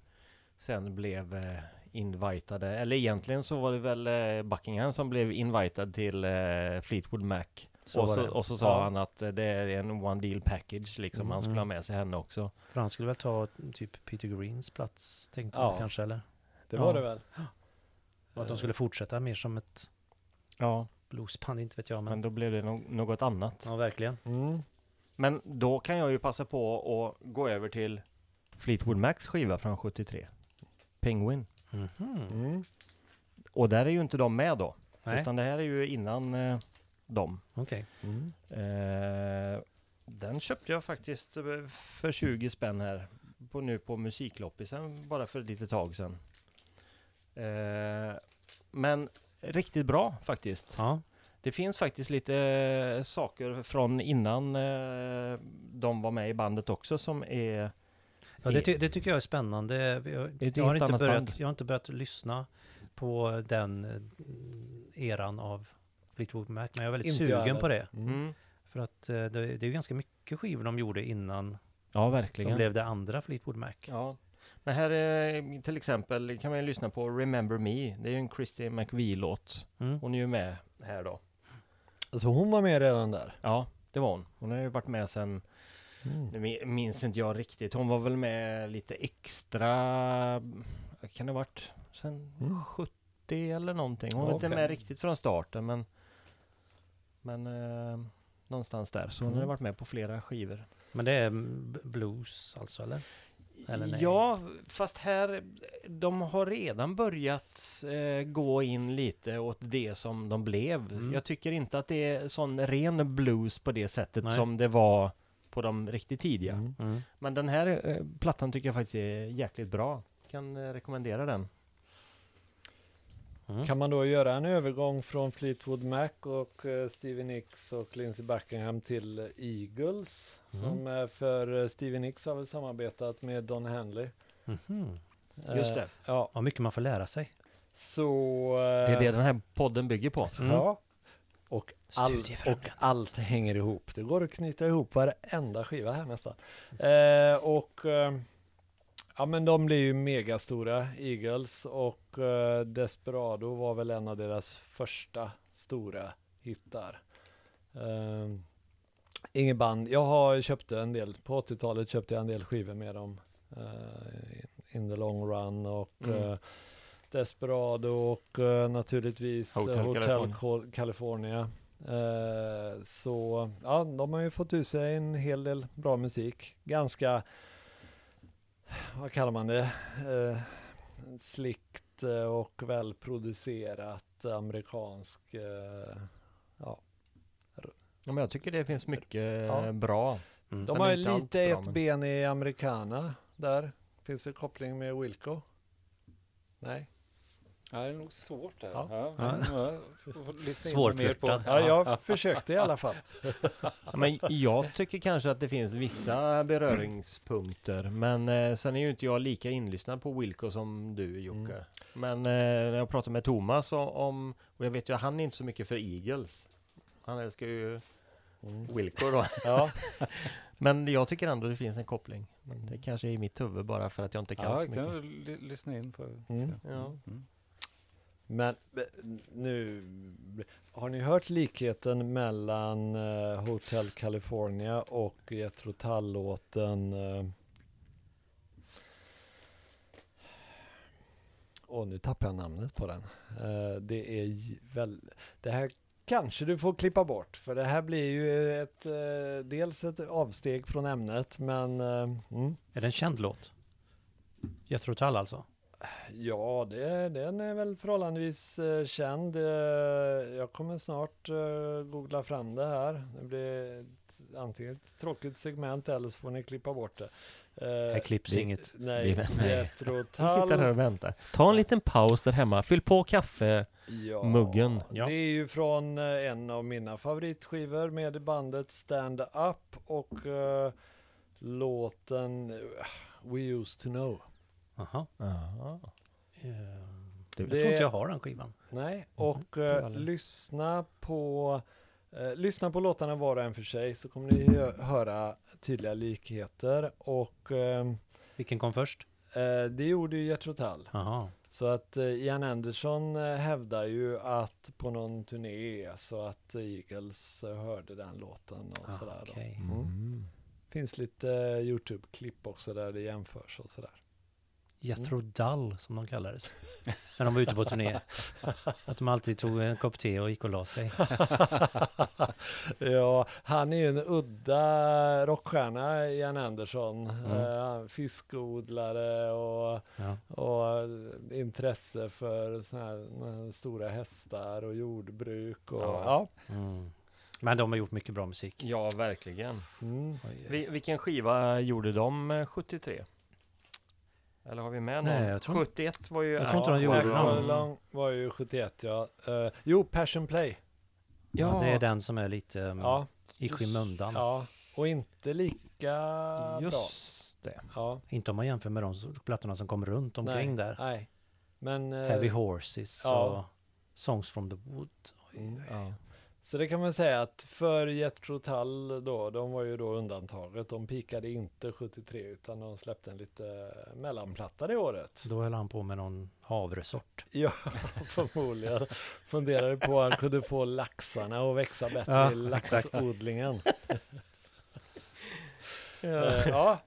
Speaker 3: sen blev eh, invitade. Eller egentligen så var det väl eh, Buckingham som blev invitad till eh, Fleetwood Mac.
Speaker 4: Så
Speaker 3: och, så, och så sa
Speaker 4: Ja.
Speaker 3: han att eh, det är en one deal package liksom.
Speaker 4: Mm,
Speaker 3: Han skulle
Speaker 4: mm.
Speaker 3: ha med sig henne också.
Speaker 4: För han skulle väl ta typ Peter Greens plats, tänkte
Speaker 1: Ja.
Speaker 4: jag kanske, eller?
Speaker 1: Det
Speaker 3: Ja.
Speaker 1: var det väl?
Speaker 4: Och att de skulle fortsätta mer som ett
Speaker 3: Ja,
Speaker 4: bluesband, inte vet jag, men...
Speaker 3: men då blev det no- något annat.
Speaker 4: Ja, verkligen.
Speaker 1: Mm.
Speaker 3: Men då kan jag ju passa på att gå över till Fleetwood Macs skiva från 73. Penguin.
Speaker 4: Mhm.
Speaker 1: Mm.
Speaker 3: Och där är ju inte de med då.
Speaker 4: Nej,
Speaker 3: Utan det här är ju innan eh, dem.
Speaker 4: okej.
Speaker 1: Mm.
Speaker 3: Eh, den köpte jag faktiskt eh, för 20 spänn här. På, nu på musikloppisen bara för ett litet tag sedan. Eh, men riktigt bra faktiskt.
Speaker 4: Ja,
Speaker 3: Det finns faktiskt lite eh, saker från innan eh, de var med i bandet också som är
Speaker 4: ja det, ty- det tycker jag är spännande. Jag, har inte börjat,
Speaker 3: band.
Speaker 4: jag har inte börjat lyssna på den eh, eran av Fleetwood Mac, men jag är väldigt
Speaker 1: Inte
Speaker 4: sugen på det.
Speaker 1: Mm.
Speaker 3: Mm.
Speaker 4: För att det, det är ju ganska mycket skivor de gjorde innan
Speaker 3: Ja,
Speaker 4: de
Speaker 3: verkligen.
Speaker 4: blev det andra Fleetwood Mac.
Speaker 3: Ja. Men här är till exempel kan man ju lyssna på Remember Me. Det är ju en Christy McVie-låt.
Speaker 4: Mm.
Speaker 3: Hon är ju med här då.
Speaker 1: Alltså hon var med redan där?
Speaker 3: Ja, det var hon. Hon har ju varit med sen,
Speaker 1: Mm.
Speaker 3: nu mi- minns inte jag riktigt. Hon var väl med lite extra, kan det ha varit sen
Speaker 1: Mm.
Speaker 3: 70 eller någonting. Hon var inte
Speaker 1: Okej.
Speaker 3: med riktigt från starten men, men eh, någonstans där. Så hon har
Speaker 1: Mm.
Speaker 3: varit med på flera skivor.
Speaker 4: Men det är blues alltså, eller? Eller nej?
Speaker 3: Ja, fast här, de har redan börjat eh, gå in lite åt det som de blev.
Speaker 4: Mm.
Speaker 3: Jag tycker inte att det är sån ren blues på det sättet
Speaker 4: Nej.
Speaker 3: som det var på de riktigt tidiga.
Speaker 1: Mm.
Speaker 4: Mm.
Speaker 3: Men den här eh, plattan tycker jag faktiskt är jäkligt bra. Kan eh, rekommendera den.
Speaker 4: Mm.
Speaker 1: Kan man då göra en övergång från Fleetwood Mac och eh, Stevie Nicks och Lindsey Buckingham till Eagles?
Speaker 4: Mm.
Speaker 1: Som eh, för eh, Stevie Nicks har väl samarbetat med Don Henley.
Speaker 4: Mhm.
Speaker 3: Just
Speaker 1: Eh,
Speaker 3: det.
Speaker 1: Ja,
Speaker 4: Vad mycket man får lära sig.
Speaker 1: så...
Speaker 3: Det är det den här podden bygger på.
Speaker 4: Mm.
Speaker 1: Ja. Och, all, och allt hänger ihop. Det går att knyta ihop varenda skiva här nästan. Eh, och eh, ja men de blir ju megastora, Eagles. Och eh, Desperado var väl en av deras första stora hittar. Eh, Inget band. Jag har köpt en del, på 80-talet köpte jag en del skivor med dem. Eh, in the long run och
Speaker 3: Mm.
Speaker 1: eh, Desperado och eh, naturligtvis
Speaker 3: Hotel
Speaker 1: Hotel, Hotel
Speaker 3: California.
Speaker 1: California. Eh, så ja, de har ju fått ur sig en hel del bra musik. Ganska, vad kallar man det, eh, slickt eh, och välproducerat amerikansk eh, ja.
Speaker 3: Ja, men jag tycker det finns mycket
Speaker 1: Ja.
Speaker 3: eh, bra.
Speaker 4: Mm.
Speaker 1: De
Speaker 3: Sen
Speaker 1: har ju lite
Speaker 3: bra,
Speaker 1: ett
Speaker 3: men-
Speaker 1: ben i Americana där. Finns det koppling med Wilco? Nej?
Speaker 5: Ja, det är nog svårt där.
Speaker 1: Ja.
Speaker 5: Ja.
Speaker 4: Ja.
Speaker 5: Ja. får lyssna in
Speaker 4: Svårflörtad.
Speaker 1: Ja, jag försökte i alla fall.
Speaker 3: Ja, men jag tycker kanske att det finns vissa beröringspunkter. Men eh, sen är ju inte jag lika inlyssnad på Wilco som du Jocke.
Speaker 1: Mm.
Speaker 3: Men eh, när jag pratar med Thomas om, och jag vet ju att han är inte så mycket för Eagles. Han älskar ju
Speaker 1: Mm.
Speaker 3: Wilco då.
Speaker 1: Ja,
Speaker 3: Men jag tycker ändå det finns en koppling. Men det kanske är i mitt huvud bara för att jag inte kan
Speaker 5: Ja,
Speaker 3: så
Speaker 5: jag
Speaker 3: mycket.
Speaker 5: kan ly- lyssna in på.
Speaker 1: Mm.
Speaker 3: Ja.
Speaker 5: Mm
Speaker 1: men eh, nu har ni hört likheten mellan eh, Hotel California och Jethro Tull-låten eh, Åh, nu tappar jag namnet på den. Eh, det är väl, det här kanske du får klippa bort, för det här blir ju ett, eh, dels ett avsteg från ämnet, men eh, mm.
Speaker 4: Är det en känd låt? Jethro Tull alltså?
Speaker 1: Ja, det, den är väl förhållandevis eh, känd. Eh, jag kommer snart eh, googla fram det här. Det blir ett, antingen ett tråkigt segment eller så får ni klippa bort det. Eh,
Speaker 4: Här klipps
Speaker 3: det-
Speaker 4: inget.
Speaker 1: Nej,
Speaker 3: Vi sitter här och väntar. Ta en liten paus där hemma. Fyll på kaffe.
Speaker 1: Ja,
Speaker 3: Muggen.
Speaker 4: Ja.
Speaker 1: Det är ju från en av mina favoritskivor med bandet Stand Up och låten We used to know.
Speaker 4: Aha.
Speaker 3: Jaha.
Speaker 4: Eh,
Speaker 3: Det-
Speaker 4: Jag tror inte jag har den skivan.
Speaker 1: Nej, och
Speaker 3: jag
Speaker 1: eh, lyssna på eh, lyssna på låtarna var och en för sig så kommer ni hö- höra tydliga likheter och ehm,
Speaker 4: Vilken kom först?
Speaker 1: eh, det gjorde ju Tull.
Speaker 4: Aha.
Speaker 1: Så att eh, Ian Anderson eh, hävdar ju att på någon turné så att Eagles eh, hörde den låten och
Speaker 4: Ah,
Speaker 1: sådär. då.
Speaker 4: okej.
Speaker 1: Mm. Finns lite eh, Youtube-klipp också där det jämförs och sådär.
Speaker 4: Jethro Dull som de kallades. När de var ute på turné. Att de alltid tog en kopp te och gick och la sig.
Speaker 1: ja, han är ju en udda rockstjärna, Ian Anderson.
Speaker 4: Mm.
Speaker 1: Eh, fiskodlare och,
Speaker 4: Ja.
Speaker 1: och eh, intresse för såna här, eh, stora hästar och jordbruk. Och,
Speaker 3: Ja.
Speaker 1: ja.
Speaker 4: Mm. Men de har gjort mycket bra musik.
Speaker 3: Ja, verkligen.
Speaker 1: Mm.
Speaker 3: Vilken skiva gjorde de eh, 73? Eller har vi med någon?
Speaker 4: Nej, jag tror-
Speaker 3: 71 var ju...
Speaker 4: jag tror inte de
Speaker 3: ja,
Speaker 4: gjorde någon.
Speaker 1: Var ju 71 ja. Eh, jo, Passion Play.
Speaker 4: Ja, det är den som är lite um,
Speaker 1: Ja,
Speaker 4: i skymundan.
Speaker 1: ja. Och inte lika bra.
Speaker 3: Just det.
Speaker 1: Ja,
Speaker 4: Inte om man jämför med de plattorna som kom runt omkring
Speaker 1: nej,
Speaker 4: där.
Speaker 1: Nej. Men, eh,
Speaker 4: Heavy Horses
Speaker 1: ja.
Speaker 4: och Songs from the Wood. Oj, oj.
Speaker 3: Ja.
Speaker 1: Så det kan man säga att för Jethro Tull då, de var ju då undantaget. De pikade inte 73 utan de släppte en lite mellanplatta det året.
Speaker 4: Då höll han på med någon havresort.
Speaker 1: Ja, förmodligen. Funderade på att han kunde få laxarna att växa bättre
Speaker 4: Ja,
Speaker 1: i laxodlingen. Eh, ja,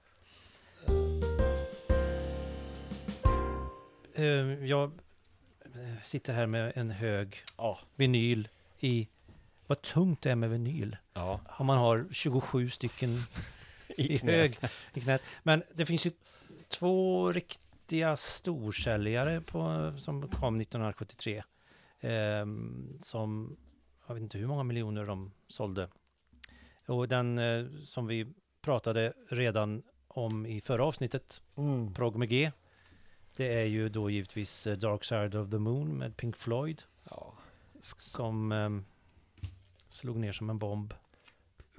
Speaker 4: Eh, Jag sitter här med en hög
Speaker 1: ja,
Speaker 4: vinyl i... Vad tungt det är med vinyl.
Speaker 3: ja.
Speaker 4: Om man har 27 stycken i
Speaker 3: knät.
Speaker 4: hög i knät. Men det finns ju två riktiga storsäljare på, som kom 1973. ehm, som, jag vet inte hur många miljoner de sålde. Och den eh, som vi pratade redan om i förra avsnittet,
Speaker 1: mm.
Speaker 4: Prog med G. Det är ju då givetvis eh, Dark Side of the Moon med Pink Floyd.
Speaker 1: ja
Speaker 4: Som ehm, slog ner som en bomb.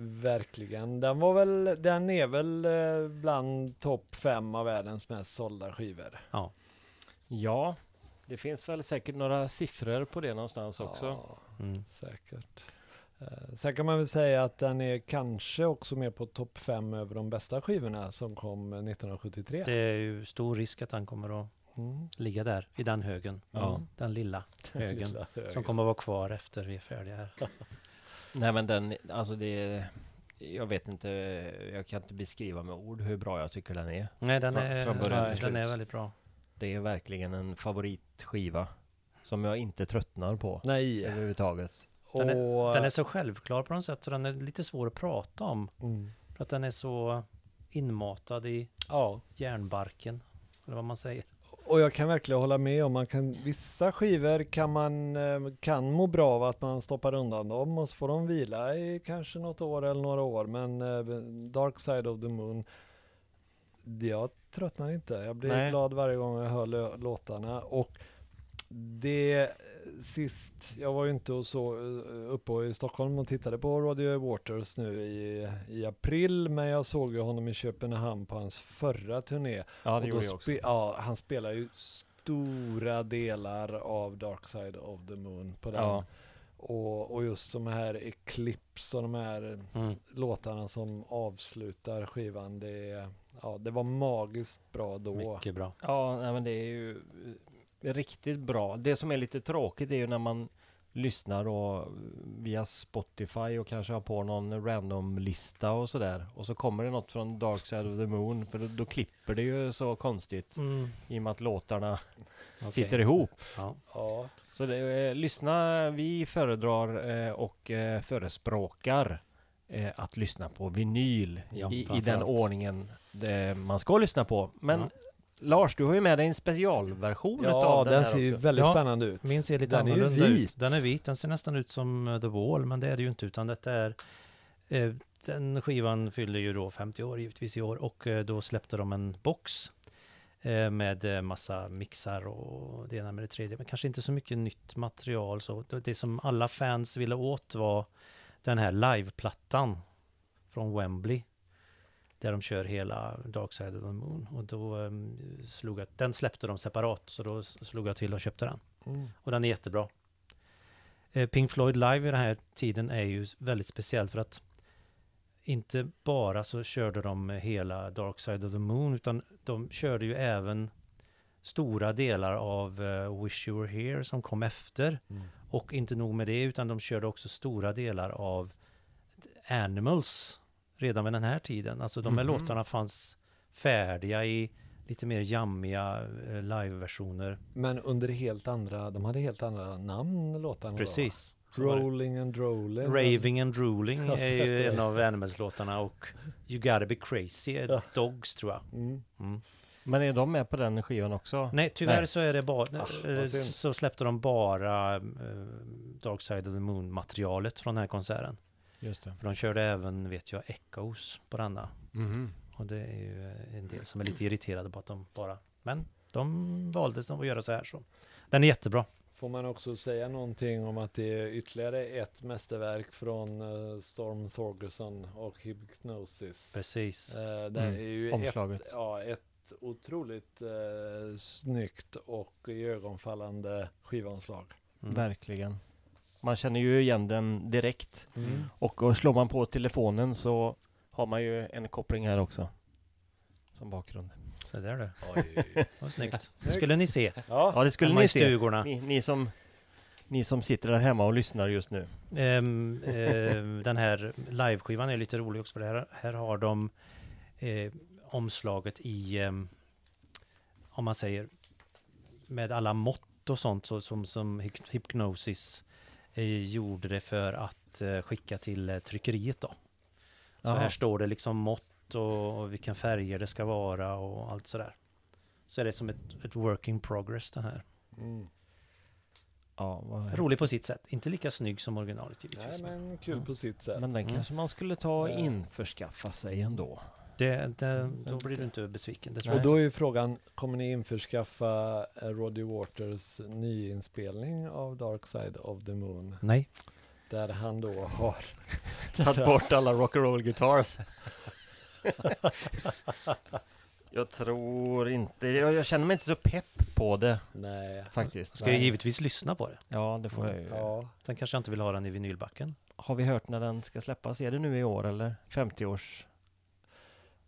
Speaker 1: verkligen. Den var väl, den är väl eh, bland topp fem av världens mest sålda skivor.
Speaker 3: Ja, det finns väl säkert några siffror på det någonstans också.
Speaker 1: Ja,
Speaker 4: Mm.
Speaker 1: säkert. Eh, Sen kan man väl säga att den är kanske också med på topp fem över de bästa skivorna som kom eh, 1973.
Speaker 4: Det är ju stor risk att han kommer att
Speaker 1: Mm.
Speaker 4: ligga där i den högen.
Speaker 3: Ja.
Speaker 4: Den lilla högen
Speaker 1: Lilla högen.
Speaker 4: som kommer att vara kvar efter vi är färdiga här.
Speaker 3: Nej men den, alltså det... Jag vet inte, jag kan inte beskriva med ord hur bra jag tycker den är.
Speaker 4: Nej, den är,
Speaker 3: från början
Speaker 1: till
Speaker 4: den är väldigt bra.
Speaker 3: Det är verkligen en favoritskiva. Som jag inte tröttnar på
Speaker 1: Nej.
Speaker 3: överhuvudtaget.
Speaker 4: Den
Speaker 1: och,
Speaker 4: Den är så självklar på något sätt så den är lite svår att prata om.
Speaker 1: mm.
Speaker 4: För att den är så inmatad i
Speaker 1: Ja,
Speaker 4: järnbarken. Eller vad man säger.
Speaker 1: Och jag kan verkligen hålla med om man kan, vissa skivor kan man eh, kan må bra av att man stoppar undan dem och så får de vila i kanske något år eller några år. Men eh, Dark Side of the Moon, jag tröttnar inte. Jag blir
Speaker 3: Nej.
Speaker 1: glad varje gång jag hör låtarna. Och det sist, jag var ju inte och så, eh, uppe i Stockholm och tittade på Roger Waters nu i, i april, men jag såg ju honom i Köpenhamn på hans förra turné.
Speaker 3: Ja
Speaker 1: Och
Speaker 3: det
Speaker 1: då
Speaker 3: gjorde jag också.
Speaker 1: ja, han spelar ju stora delar av Dark Side of the Moon på den.
Speaker 3: Ja.
Speaker 1: Och, och just de här Eclipse och de här
Speaker 4: Mm.
Speaker 1: låtarna som avslutar skivan, det, ja, det var magiskt bra då.
Speaker 4: Mycket bra.
Speaker 3: Ja, nej, men det är ju riktigt bra. Det som är lite tråkigt är ju när man lyssnar då via Spotify och kanske har på någon random-lista och sådär. Och så kommer det något från Dark Side of the Moon, för då, då klipper det ju så konstigt
Speaker 4: Mm.
Speaker 3: i och med att låtarna
Speaker 4: Okej.
Speaker 3: sitter ihop.
Speaker 4: Ja.
Speaker 1: Ja,
Speaker 3: Så det, eh, lyssna, vi föredrar eh, och eh, förespråkar eh, att lyssna på vinyl
Speaker 4: Ja,
Speaker 3: i, i den ordningen det man ska lyssna på. Men
Speaker 4: Ja.
Speaker 3: Lars, du har ju med dig en specialversion
Speaker 1: ja
Speaker 3: av
Speaker 1: den,
Speaker 3: den,
Speaker 1: ser
Speaker 3: här
Speaker 1: ju
Speaker 3: också.
Speaker 1: väldigt
Speaker 4: Ja,
Speaker 1: spännande ut.
Speaker 4: Min ser lite
Speaker 1: Den är ju
Speaker 4: annorlunda
Speaker 1: vit.
Speaker 4: ut. Den är vit. Den ser nästan ut som eh, The Wall, men det är det ju inte. Utan detta är... Eh, den skivan fyller ju då 50 år givetvis i år och eh, då släppte de en box eh, med eh, massa mixar och det ena med det tredje. Men kanske inte så mycket nytt material. Så det, det som alla fans ville åt var den här liveplattan från Wembley. Där de kör hela Dark Side of the Moon. Och då um, slog jag, den släppte de separat, så då slog jag till och köpte den.
Speaker 1: Mm.
Speaker 4: Och den är jättebra. Eh, Pink Floyd live i den här tiden är ju väldigt speciellt för att inte bara så körde de hela Dark Side of the Moon utan de körde ju även stora delar av eh, Wish You Were Here som kom efter.
Speaker 1: Mm.
Speaker 4: Och inte nog med det utan de körde också stora delar av Animals redan vid den här tiden. Alltså de här
Speaker 3: Mhm.
Speaker 4: låtarna fanns färdiga i lite mer jammiga eh, liveversioner.
Speaker 1: Men under helt andra, de hade helt andra namn låtarna då?
Speaker 4: Precis. Det.
Speaker 1: Rolling and Drolling.
Speaker 4: Raving and
Speaker 1: har
Speaker 4: är ju en av Animals-låtarna och You Gotta Be Crazy är
Speaker 1: Ja.
Speaker 4: Dogs tror jag.
Speaker 1: Mm.
Speaker 4: Mm.
Speaker 3: Men är de med på den skivan också?
Speaker 4: Nej, tyvärr
Speaker 3: Nej.
Speaker 4: så är det bara,
Speaker 1: Ah,
Speaker 4: eh, så släppte de bara eh, Dark Side of the Moon-materialet från den här konserten.
Speaker 3: Just det.
Speaker 4: För de körde även, vet jag, Echoes på denna.
Speaker 3: Mhm.
Speaker 4: Och det är ju eh, en del som är lite irriterade på att de bara... Men de valde att göra så här så. Den är jättebra.
Speaker 1: Får man också säga någonting om att det är ytterligare ett mästerverk från eh, Storm Thorgerson och Hypnosis.
Speaker 4: Precis.
Speaker 1: Eh, det
Speaker 3: Mm,
Speaker 1: är ju ett,
Speaker 3: omslaget.
Speaker 1: ja, ett otroligt eh, snyggt och iögonfallande skivomslag.
Speaker 4: Mm.
Speaker 3: Verkligen. Man känner ju igen den direkt.
Speaker 1: Mm.
Speaker 3: Och, och slår man på telefonen så har man ju en koppling här också. Som bakgrund.
Speaker 4: Så där du.
Speaker 1: Oj.
Speaker 4: Vad snyggt. Det skulle ni se.
Speaker 1: Ja,
Speaker 3: Ja, det skulle ni se.
Speaker 4: stugorna.
Speaker 3: Ni, ni, som, ni som sitter där hemma och lyssnar just nu.
Speaker 4: Ehm, ehm, den här liveskivan är lite rolig också för det här, här har de eh, omslaget i, ehm, om man säger, med alla mått och sånt så, som, som Hyp- Hypnosis gjorde det för att eh, skicka till eh, tryckeriet då. Så
Speaker 3: Jaha.
Speaker 4: här står det liksom mått och, och vilka färger det ska vara och allt sådär. Så är det som ett, ett work in progress den här.
Speaker 1: mm.
Speaker 3: Ja, vad
Speaker 4: Rolig på sitt sätt. Inte lika snygg som originalet
Speaker 1: Nej,
Speaker 4: givetvis. men
Speaker 1: men kul på sitt sätt.
Speaker 3: Men den
Speaker 4: Mm.
Speaker 3: kanske man skulle ta och
Speaker 1: Eh.
Speaker 3: införskaffa sig ändå.
Speaker 4: Det, det, då blir du inte besviken. Det tror
Speaker 1: Och
Speaker 4: jag
Speaker 1: då är ju frågan, kommer ni införskaffa eh, Roddy Waters nyinspelning av Dark Side of the Moon?
Speaker 4: Nej.
Speaker 1: Där han då har
Speaker 3: Tagit bort alla rock'n'roll guitars. jag tror inte, jag, jag känner mig inte så pepp på det
Speaker 1: Nej.
Speaker 3: faktiskt.
Speaker 4: Ska jag givetvis lyssna på det.
Speaker 3: Ja, det får jag ju.
Speaker 1: Ja.
Speaker 4: Sen kanske jag inte vill ha den i vinylbacken.
Speaker 3: Har vi hört när den ska släppas? Är det nu i år eller 50 års?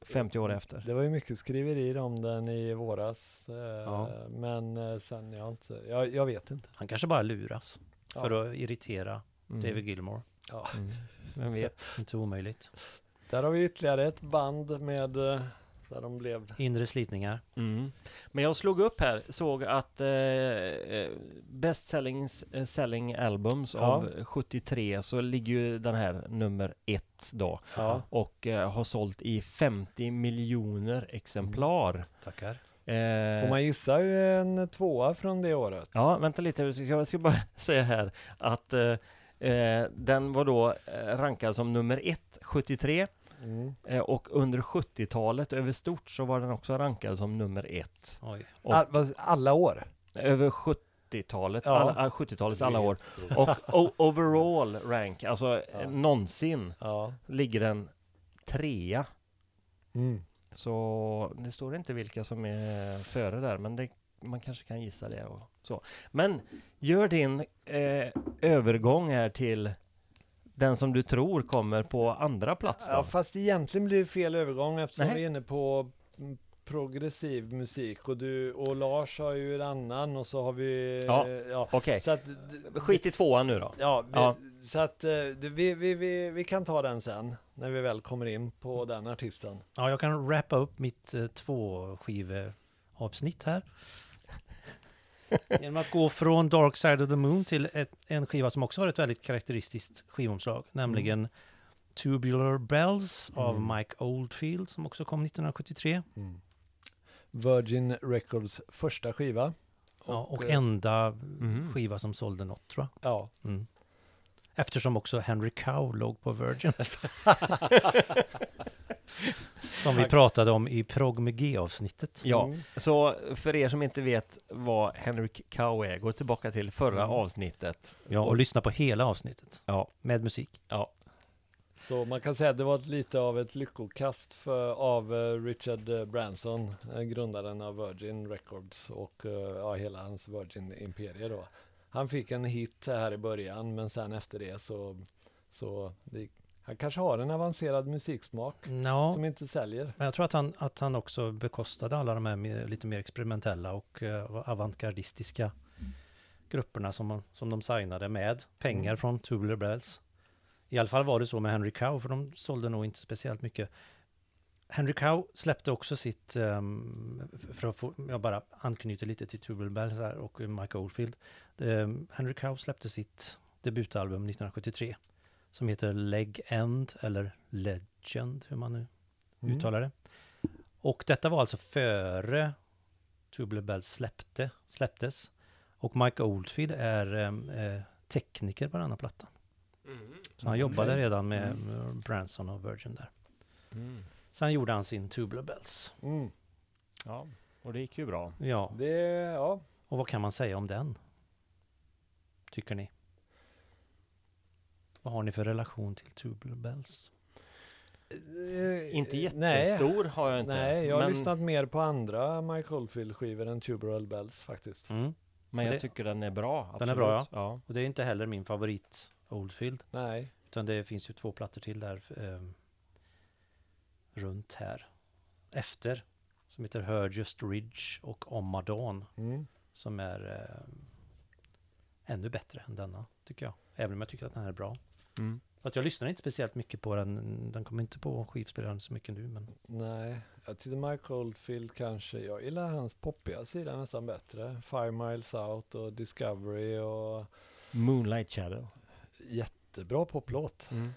Speaker 3: 50 år efter?
Speaker 1: Det var ju mycket skriverier om den i våras. Eh,
Speaker 4: Ja.
Speaker 1: Men eh, sen, jag, inte, jag, jag vet inte.
Speaker 4: Han kanske bara luras
Speaker 1: Ja.
Speaker 4: för att irritera
Speaker 3: Mm.
Speaker 4: David Gilmore.
Speaker 1: Ja.
Speaker 3: Mm. Vem vet?
Speaker 4: Inte omöjligt.
Speaker 1: Där har vi ytterligare ett band med där de blev
Speaker 4: Inre slitningar.
Speaker 3: Mm. Men jag slog upp här, såg att eh, eh, Best selling, eh, selling albums
Speaker 1: Ja.
Speaker 3: av 73 så ligger ju den här nummer ett då
Speaker 1: Ja.
Speaker 3: och eh, har sålt i 50 miljoner exemplar.
Speaker 4: Tackar.
Speaker 1: Får
Speaker 3: Eh,
Speaker 1: man gissa en tvåa från det året?
Speaker 3: Ja, vänta lite. Jag ska- bara säga här att eh, den var då rankad som nummer ett 73
Speaker 1: Mm.
Speaker 3: eh, och under 70-talet över stort så var den också rankad som nummer ett.
Speaker 1: All, vad- alla år?
Speaker 3: över 70-talet,
Speaker 1: Ja.
Speaker 3: alla, ah, 70-talets alla år. Och o- overall rank, alltså
Speaker 1: Ja.
Speaker 3: eh, någonsin,
Speaker 1: Ja.
Speaker 3: ligger den trea.
Speaker 1: Mm.
Speaker 3: Så det står inte vilka som är före där, men det, man kanske kan gissa det och så. Men gör din eh, övergång här till den som du tror kommer på andra plats då.
Speaker 1: Ja, fast egentligen blir det fel övergång eftersom
Speaker 3: Nej.
Speaker 1: vi är inne på mm, progressiv musik och du och Lars har ju en annan och så har vi
Speaker 3: Ja.
Speaker 1: eh, ja.
Speaker 3: Okej,
Speaker 1: d-
Speaker 3: skit i tvåan nu då.
Speaker 1: Ja, vi,
Speaker 3: Ja.
Speaker 1: så att eh, vi, vi, vi, vi kan ta den sen när vi väl kommer in på den artisten.
Speaker 4: Ja, jag kan wrappa upp mitt eh, tvåskiveavsnitt här. Genom att gå från Dark Side of the Moon till ett, en skiva som också har ett väldigt karaktäristiskt skivomslag, nämligen Tubular Bells av
Speaker 1: Mm.
Speaker 4: Mike Oldfield som också kom 1973.
Speaker 1: Virgin Records första skiva.
Speaker 4: Ja, och
Speaker 1: eh,
Speaker 4: enda
Speaker 3: Mhm.
Speaker 4: skiva som sålde något tror jag.
Speaker 1: Ja,
Speaker 4: Mm. Eftersom också Henry Cow låg på Virgin. som vi pratade om i Prog med G-avsnittet.
Speaker 3: Ja,
Speaker 1: Mm.
Speaker 3: så för er som inte vet vad Henrik Cow är, gå tillbaka till förra
Speaker 1: Mm.
Speaker 3: avsnittet.
Speaker 4: Ja, och lyssna på hela avsnittet
Speaker 3: Ja,
Speaker 4: med musik.
Speaker 3: ja.
Speaker 1: Så man kan säga att det var ett- lite av ett lyckokast för, av eh, Richard Branson, eh, grundaren av Virgin Records och eh, ja, hela hans Virgin Imperie då. Han fick en hit här i början men sen efter det så, så det, han kanske har en avancerad musiksmak
Speaker 4: Ja,
Speaker 1: som inte säljer.
Speaker 4: men jag tror att han, att han också bekostade alla de här mer, lite mer experimentella och uh, avantgardistiska grupperna som, som de signade med pengar
Speaker 1: Mm.
Speaker 4: från Tubular Bells. I alla fall var det så med Henry Cow, för de sålde nog inte speciellt mycket. Henry Cow släppte också sitt, ehm, för att få, jag bara anknyter lite till Tubular Bells här och Mike Oldfield. Ehm, Henry Cow släppte sitt debutalbum 1973 som heter Leg End eller Legend, hur man nu
Speaker 1: Mm.
Speaker 4: uttalar det. Och detta var alltså före Tubular Bells släppte, släpptes. Och Mike Oldfield är ehm, eh, tekniker på denna platta. Så han
Speaker 2: Mm,
Speaker 4: jobbade
Speaker 2: okej.
Speaker 4: redan med med Branson och Virgin där.
Speaker 3: Mm.
Speaker 4: Sen gjorde han sin Tubular Bells.
Speaker 1: Mm.
Speaker 3: Ja, och det gick ju bra.
Speaker 4: Ja,
Speaker 1: Det, ja,
Speaker 4: och vad kan man säga om den? Tycker ni? Vad har ni för relation till Tubular Bells?
Speaker 1: Eh,
Speaker 3: Inte
Speaker 1: nej.
Speaker 3: jättestor har jag inte.
Speaker 1: Nej, jag har
Speaker 3: men,
Speaker 1: lyssnat mer på andra Mike Oldfield-skivor än Tubular Bells faktiskt.
Speaker 4: Mm.
Speaker 3: men jag
Speaker 4: det-
Speaker 3: tycker den är bra.
Speaker 4: Den är
Speaker 3: absolut.
Speaker 4: bra,
Speaker 3: ja.
Speaker 4: Och det är inte heller min favorit Oldfield.
Speaker 1: Nej.
Speaker 4: Utan det finns ju två plattor till där ehm, runt här. Efter. Som heter Hergest Ridge och Omadon.
Speaker 1: Mm.
Speaker 4: Som är ehm, ännu bättre än denna, tycker jag. Även om jag tycker att den här är bra.
Speaker 3: Mm.
Speaker 4: Fast jag lyssnar inte speciellt mycket på den. Den kommer inte på skivspelaren så mycket nu. Men
Speaker 1: Nej, jag tyckte Mike Oldfield kanske, jag gillar hans poppiga sida nästan bättre. Five Miles Out och Discovery och
Speaker 3: Moonlight Shadow.
Speaker 1: jättebra poplåt.
Speaker 3: Mm.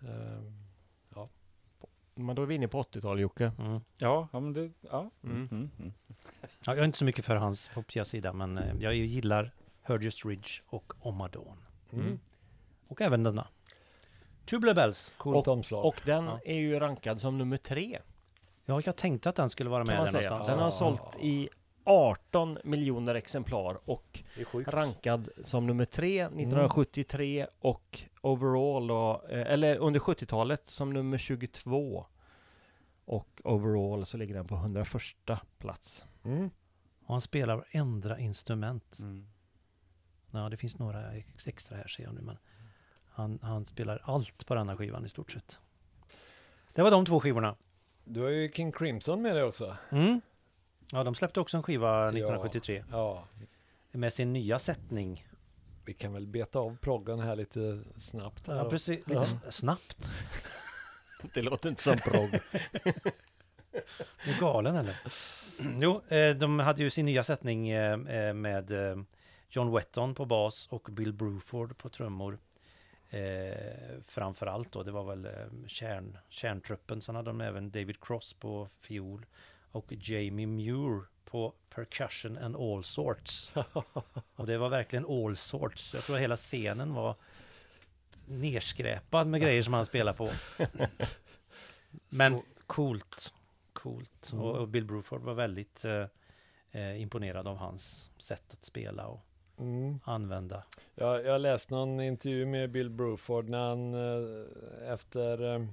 Speaker 1: Ehm,
Speaker 3: Men då är vi inne på 80-tal Jocke.
Speaker 4: mm.
Speaker 2: Ja, ja, men det, ja.
Speaker 3: Mm.
Speaker 2: Mm. Mm.
Speaker 4: ja, jag är inte så mycket för hans poppiga sida. Men eh, jag gillar Hergest Ridge och Omadon.
Speaker 1: mm.
Speaker 3: Mm.
Speaker 4: Och även denna. Tubular Bells.
Speaker 1: Coolt omslag.
Speaker 3: Och den
Speaker 4: Ja.
Speaker 3: är ju rankad som nummer tre.
Speaker 4: Ja, jag tänkte att den skulle vara med där någonstans.
Speaker 3: Den har sålt i 18 miljoner exemplar och rankad som nummer tre 1973 och overall då, eh, eller under 70-talet som nummer 22. Och overall så ligger den på 101 plats.
Speaker 1: Mm.
Speaker 4: Och han spelar varenda instrument.
Speaker 2: Mm.
Speaker 4: Ja, det finns några ex- extra här ser jag nu, men han, han spelar allt på denna skivan i stort sett. Det var de två skivorna.
Speaker 1: Du har ju King Crimson med dig också.
Speaker 4: Mm. Ja, de släppte också en skiva 1973
Speaker 1: Ja,
Speaker 4: med sin nya sättning.
Speaker 1: vi kan väl beta av proggen här lite snabbt. Här
Speaker 4: Ja, precis. Lite
Speaker 1: Ja.
Speaker 4: snabbt.
Speaker 3: Det låter inte som progg.
Speaker 4: Är du galen eller? Jo, eh, de hade ju sin nya sättning eh, eh, med John Wetton på bas och Bill Bruford på trummor. Eh, framför allt då, det var väl eh, kärn, kärntruppen. Sen hade de även David Cross på fiol och Jamie Muir på percussion and all sorts. Och det var verkligen all sorts. Jag tror hela scenen var nerskräpad med grejer som han spelade på. Men
Speaker 1: Så-
Speaker 4: coolt. Coolt.
Speaker 1: Mm.
Speaker 4: Och, och Bill Bruford var väldigt eh, eh, imponerad av hans sätt att spela och
Speaker 1: Mm.
Speaker 4: använda.
Speaker 1: Jag, jag läste någon intervju med Bill Bruford när han eh, efter, eh,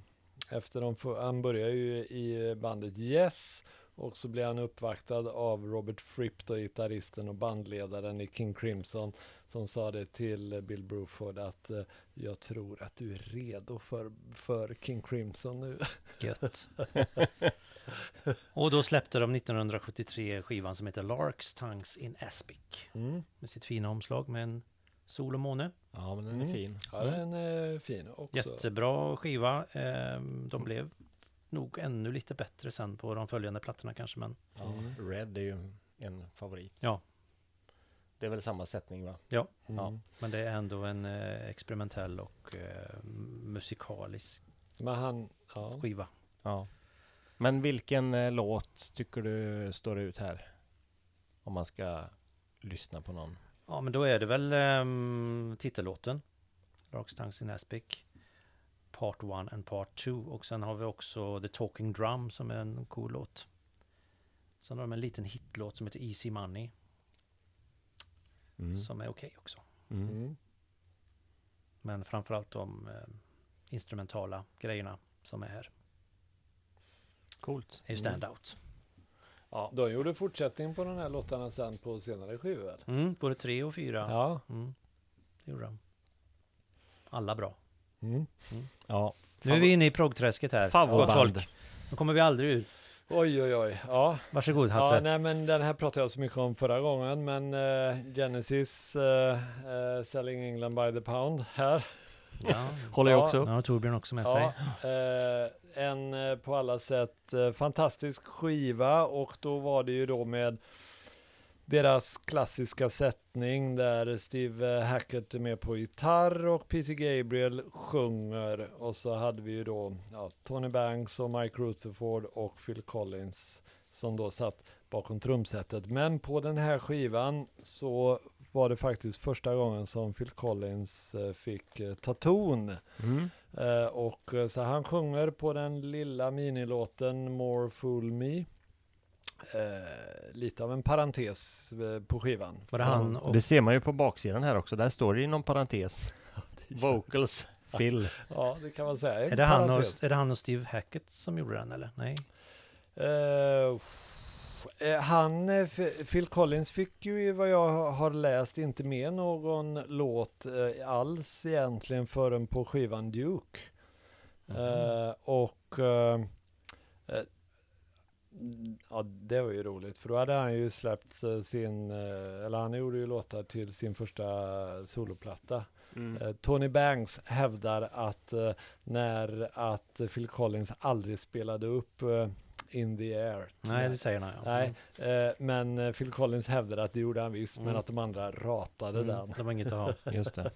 Speaker 1: efter de, han började ju i bandet Yes och så blev han uppvaktad av Robert Fripp, då, gitarristen och bandledaren i King Crimson, som sa det till Bill Bruford att eh, jag tror att du är redo för, för King Crimson nu.
Speaker 4: Gött. och då släppte de 1973 skivan som heter Larks Tongues in Aspic.
Speaker 1: Mm.
Speaker 4: Med sitt fina omslag med en sol och måne.
Speaker 3: Ja, men den
Speaker 1: Mm.
Speaker 3: är fin.
Speaker 1: Ja, den är fin också.
Speaker 4: Jättebra skiva. Ehm, De blev nog ännu lite bättre sen på de följande plattorna kanske. Men
Speaker 3: Ja,
Speaker 1: Mm.
Speaker 3: Red är ju en favorit.
Speaker 4: Ja.
Speaker 3: Det är väl samma sättning va?
Speaker 1: Mm.
Speaker 3: Ja.
Speaker 4: Men det är ändå en eh, experimentell och eh, musikalisk
Speaker 1: Men han, ja.
Speaker 4: skiva.
Speaker 3: Ja. Men vilken eh, låt tycker du står ut här? Om man ska lyssna på någon.
Speaker 4: Ja, men då är det väl um, titellåten. Larks Tongues in Aspic. Part 1 and Part 2. Och sen har vi också The Talking Drum som är en cool låt. Sen har de en liten hitlåt som heter Easy Money.
Speaker 3: Mm.
Speaker 4: Som är okej också.
Speaker 3: Mm.
Speaker 1: Mm.
Speaker 4: Men framförallt de eh, instrumentala grejerna som är här.
Speaker 3: Coolt.
Speaker 4: är ju standout.
Speaker 3: Ja.
Speaker 1: De gjorde fortsättning på de här låtarna sen på senare skivor?
Speaker 4: Mm, både tre och fyra.
Speaker 1: Ja.
Speaker 4: Mm, det gjorde de. Alla bra.
Speaker 1: Mm.
Speaker 3: ja.
Speaker 4: Nu är vi inne i proggträsket här.
Speaker 3: Favoritband.
Speaker 4: folk. Nu kommer vi aldrig ur.
Speaker 1: Oj, oj, oj. Ja.
Speaker 4: Varsågod
Speaker 1: ja,
Speaker 4: Hasse.
Speaker 1: nej men den här pratade jag så mycket om förra gången, men eh, Genesis eh, eh, Selling England by the pound här.
Speaker 4: Ja,
Speaker 3: Håller jag
Speaker 1: Ja.
Speaker 3: också.
Speaker 4: ja har Torbjörn också med sig.
Speaker 1: Ja, eh, en på alla sätt fantastisk skiva och då var det ju då med deras klassiska sättning där Steve Hackett är med på gitarr och Peter Gabriel sjunger och så hade vi ju då ja, Tony Banks och Mike Rutherford och Phil Collins som då satt bakom trumsetet. Men på den här skivan så var det faktiskt första gången som Phil Collins eh, fick eh, ta ton.
Speaker 3: Mm.
Speaker 1: Eh, och så han sjunger på den lilla minilåten More Fool Me. Eh, lite av en parentes eh, på skivan.
Speaker 4: Var det han och...
Speaker 3: Det ser man ju på baksidan här också. Där står det inom parentes. Vocals, Phil.
Speaker 1: Ja, det kan man säga. En
Speaker 4: Är det, han och, är det han och Steve Hackett som gjorde den eller? Nej?
Speaker 1: Eh, eh, han, eh, Phil Collins fick ju i vad jag har läst inte med någon låt eh, alls egentligen förrän på skivan Duke. Eh, och mm, ja, det var ju roligt för då hade han ju släppt eh, sin, eh, eller han gjorde ju låtar till sin första soloplatta.
Speaker 3: Mm.
Speaker 1: Eh, Tony Banks hävdar att när att Phil Collins aldrig spelade upp In the Air.
Speaker 4: Nej, det säger han ja.
Speaker 1: Nej, eh, men Phil Collins hävdade att det gjorde han visst, men
Speaker 4: Mm.
Speaker 1: att de andra ratade
Speaker 4: Mm,
Speaker 1: den.
Speaker 4: det var inget att ha.
Speaker 3: Just det.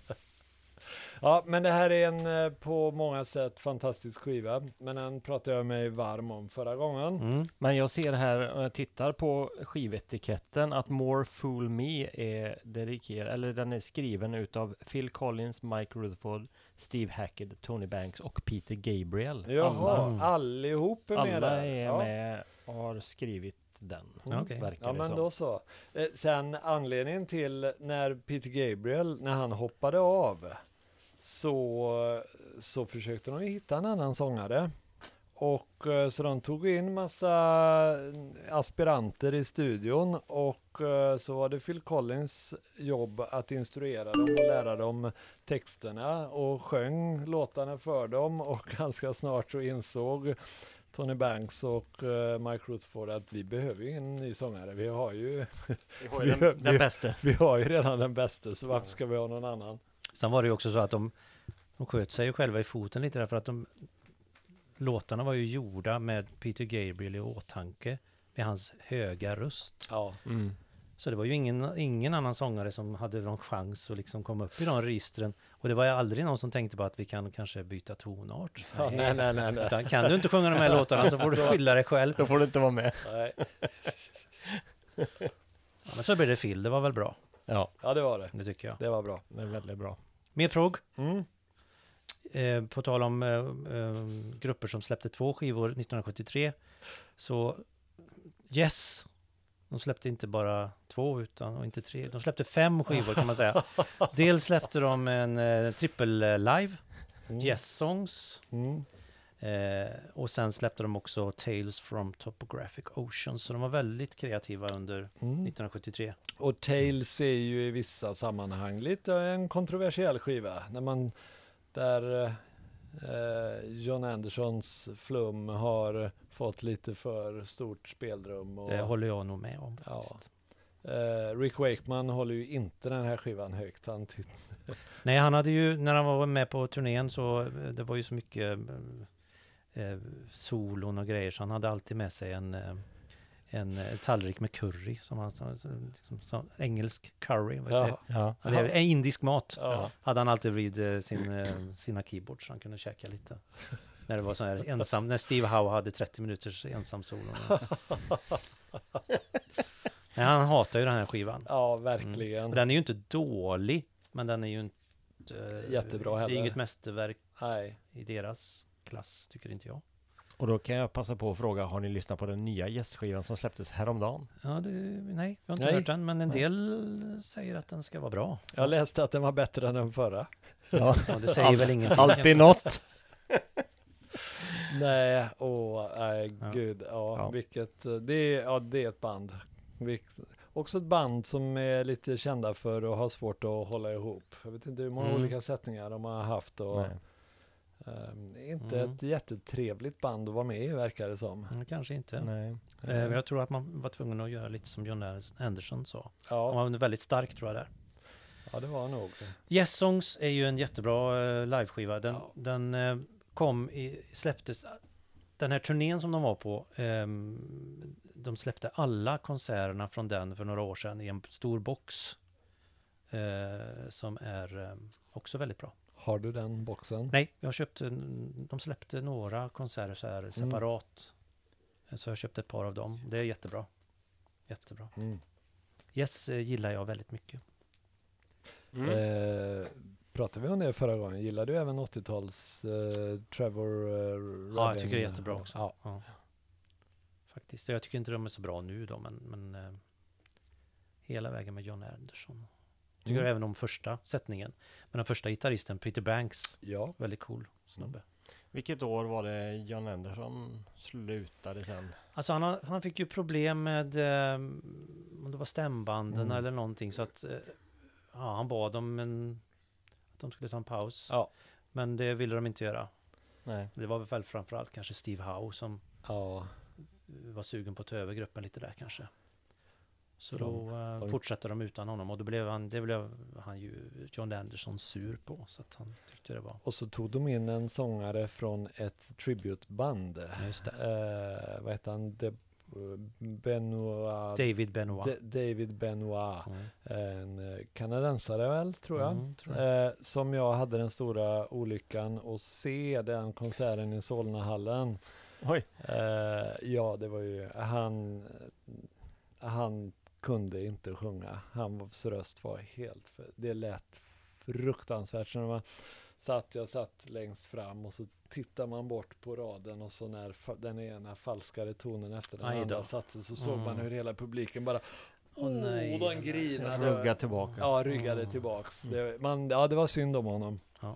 Speaker 1: Ja, men det här är en eh, på många sätt fantastisk skiva, men den pratade jag mig varm om förra gången.
Speaker 4: Mm.
Speaker 3: Men jag ser här, och jag tittar på skivetiketten, att More Fool Me är dedikerad, eller den är skriven utav Phil Collins, Mike Rutherford, Steve Hackett, Tony Banks och Peter Gabriel.
Speaker 1: Jaha,
Speaker 3: Alla,
Speaker 4: Mm.
Speaker 1: allihop är med
Speaker 3: alla
Speaker 1: där.
Speaker 3: är
Speaker 1: ja.
Speaker 3: med och har skrivit den.
Speaker 4: Okej.
Speaker 3: Verkar
Speaker 1: Ja,
Speaker 3: det
Speaker 1: men
Speaker 3: som.
Speaker 1: då så. Eh, sen anledningen till när Peter Gabriel, när han hoppade av, så, så försökte de hitta en annan sångare. Och eh, så de tog in massa aspiranter i studion och eh, så var det Phil Collins jobb att instruera dem och lära dem texterna och sjöng låtarna för dem och ganska snart så insåg Tony Banks och eh, Mike Rutherford att vi behöver ju ingen ny sångare. Vi har ju,
Speaker 3: Vi har ju den, den bästa.
Speaker 1: vi har ju redan den bästa så varför ska vi ha någon annan?
Speaker 4: Sen var det ju också så att de, de sköt sig ju själva i foten lite därför att de låtarna var ju gjorda med Peter Gabriel i åtanke med hans höga röst.
Speaker 1: Ja,
Speaker 3: Mm.
Speaker 4: Så det var ju ingen, ingen annan sångare som hade någon chans att liksom komma upp i de registren. Och det var ju aldrig någon som tänkte på att vi kan kanske byta tonart.
Speaker 1: ja nej, nej, nej, nej.
Speaker 4: Utan kan du inte sjunga de här låtarna så får du skylla dig själv.
Speaker 3: Då får du inte vara med.
Speaker 1: nej.
Speaker 4: Ja, men så blev det Phil, det var väl bra.
Speaker 3: Ja,
Speaker 1: Ja, det var det.
Speaker 4: Det tycker jag.
Speaker 1: Det var bra.
Speaker 3: det är väldigt bra.
Speaker 4: Mer progg.
Speaker 1: Mm.
Speaker 4: Eh, på tal om eh, eh, grupper som släppte två skivor 1973 så Yes, de släppte inte bara två utan och inte tre, de släppte fem skivor kan man säga. Dels släppte de en eh, trippel eh, live,
Speaker 1: Mm.
Speaker 4: Yes Songs,
Speaker 1: Mm.
Speaker 4: Eh, och sen släppte de också Tales from Topographic Oceans, så de var väldigt kreativa under
Speaker 1: Mm.
Speaker 4: 1973.
Speaker 1: Och Tales är ju i vissa sammanhang lite en kontroversiell skiva. När man, där eh, John Andersons flum har fått lite för stort spelrum. Och,
Speaker 4: Det håller jag nog med om.
Speaker 1: Ja. eh, Rick Wakeman håller ju inte den här skivan högt. Han
Speaker 4: Nej, han hade ju, när han var med på turnén så, eh, det var ju så mycket eh, solon och grejer, så han hade alltid med sig en, eh, en eh, tallrik med curry, som han, som, som, som engelsk curry.
Speaker 1: Ja.
Speaker 3: Ja.
Speaker 4: det? Det är en indisk mat.
Speaker 1: Ja.
Speaker 4: Hade han alltid vid eh, sin, sina keyboards, så han kunde käka lite. När det var så här ensam, när Steve Howe hade 30 minuters ensam solon. Nej, han hatar ju den här skivan.
Speaker 1: ja, verkligen.
Speaker 4: Och Den är ju inte dålig, men den är ju inte...
Speaker 1: Jättebra
Speaker 4: Det
Speaker 1: heller.
Speaker 4: är inget mästerverk
Speaker 1: Nej.
Speaker 4: i deras klass, tycker inte jag.
Speaker 3: Och då kan jag passa på att fråga, har ni lyssnat på den nya gästskivan som släpptes häromdagen?
Speaker 4: Ja, det, nej, jag har inte
Speaker 1: Nej.
Speaker 4: hört den, men en del säger att den ska vara bra.
Speaker 1: Jag läste att den var bättre än den förra.
Speaker 3: Ja,
Speaker 4: Ja, det säger väl ingenting.
Speaker 3: alltid något.
Speaker 1: Nej, åh, nej,
Speaker 4: Ja.
Speaker 1: gud. Ja,
Speaker 3: Ja.
Speaker 1: vilket, det är, ja, det är ett band. Vilk- också ett band som är lite kända för att ha svårt att hålla ihop. Jag vet inte hur många
Speaker 4: Mm.
Speaker 1: olika sättningar de har haft och
Speaker 3: Nej.
Speaker 1: Ehm, inte
Speaker 4: Mm.
Speaker 1: ett jättetrevligt band att vara med i verkar det som.
Speaker 4: Mm, Kanske inte.
Speaker 3: Nej.
Speaker 4: Eh, men jag tror att man var tvungen att göra lite som John Anderson sa. Han
Speaker 1: Ja,
Speaker 4: var väldigt stark tror jag där.
Speaker 1: ja det var nog.
Speaker 4: Yes Songs är ju en jättebra eh, liveskiva. Den,
Speaker 1: Ja.
Speaker 4: den eh, kom i, släpptes, den här turnén som de var på, ehm, de släppte alla konserterna från den för några år sedan i en stor box. Eh, som är eh, också väldigt bra.
Speaker 1: Har du den boxen?
Speaker 4: Nej, jag köpte, de släppte några konserter så här separat. Så jag köpte ett par av dem. Det är jättebra. Jättebra.
Speaker 1: Mm.
Speaker 4: Yes eh, gillar jag väldigt mycket.
Speaker 3: Mm.
Speaker 1: Eh, pratade vi om det förra gången? Gillar du även 80-tals eh, Trevor eh,
Speaker 4: Ja, jag tycker det är jättebra också.
Speaker 1: Ja.
Speaker 4: Ja. Faktiskt. Jag tycker inte de är så bra nu då, men, men eh, hela vägen med John Anderson. Tycker
Speaker 1: Mm.
Speaker 4: även om första sättningen. Men den första gitarristen, Peter Banks,
Speaker 1: ja.
Speaker 4: väldigt cool snubbe.
Speaker 3: Vilket år var det John Anderson slutade sen?
Speaker 4: Alltså han, han fick ju problem med, eh, om det var stämbanden
Speaker 1: Mm.
Speaker 4: eller någonting, så att eh, ja, han bad om en, att de skulle ta en paus.
Speaker 1: Ja.
Speaker 4: Men det ville de inte göra.
Speaker 3: Nej.
Speaker 4: Det var väl framförallt kanske Steve Howe som
Speaker 1: ja.
Speaker 4: var sugen på att ta över gruppen lite där kanske. Så, då
Speaker 1: de-
Speaker 4: eh,
Speaker 1: de-
Speaker 4: fortsatte de utan honom och då blev han, det blev han ju John Anderson sur på så att han tyckte det var,
Speaker 1: Och så tog de in en sångare från ett tributeband.
Speaker 4: just det.
Speaker 1: Eh, vad heter han? De, Benoit,
Speaker 4: David Benoit.
Speaker 1: D- David Benoit.
Speaker 4: Mm.
Speaker 1: En eh, kanadensare väl, tror jag.
Speaker 4: Mm, tror jag.
Speaker 1: Eh, som jag hade den stora olyckan att se den konserten i Solnahallen.
Speaker 3: Oj.
Speaker 1: Eh, ja, det var ju, han, han kunde inte sjunga. Hans röst var helt, det lät fruktansvärt. Så när man satt, jag satt längst fram och så tittar man bort på raden och så när den ena falskare tonen efter den andra satte så såg man
Speaker 4: Mm.
Speaker 1: hur hela publiken bara
Speaker 4: Åh, nej, den
Speaker 1: den
Speaker 4: där.
Speaker 1: grinade.
Speaker 3: Rugga tillbaka.
Speaker 1: Ja, ryggade
Speaker 4: Mm.
Speaker 1: tillbaks. Det, man, ja, det var synd om honom.
Speaker 4: Ja.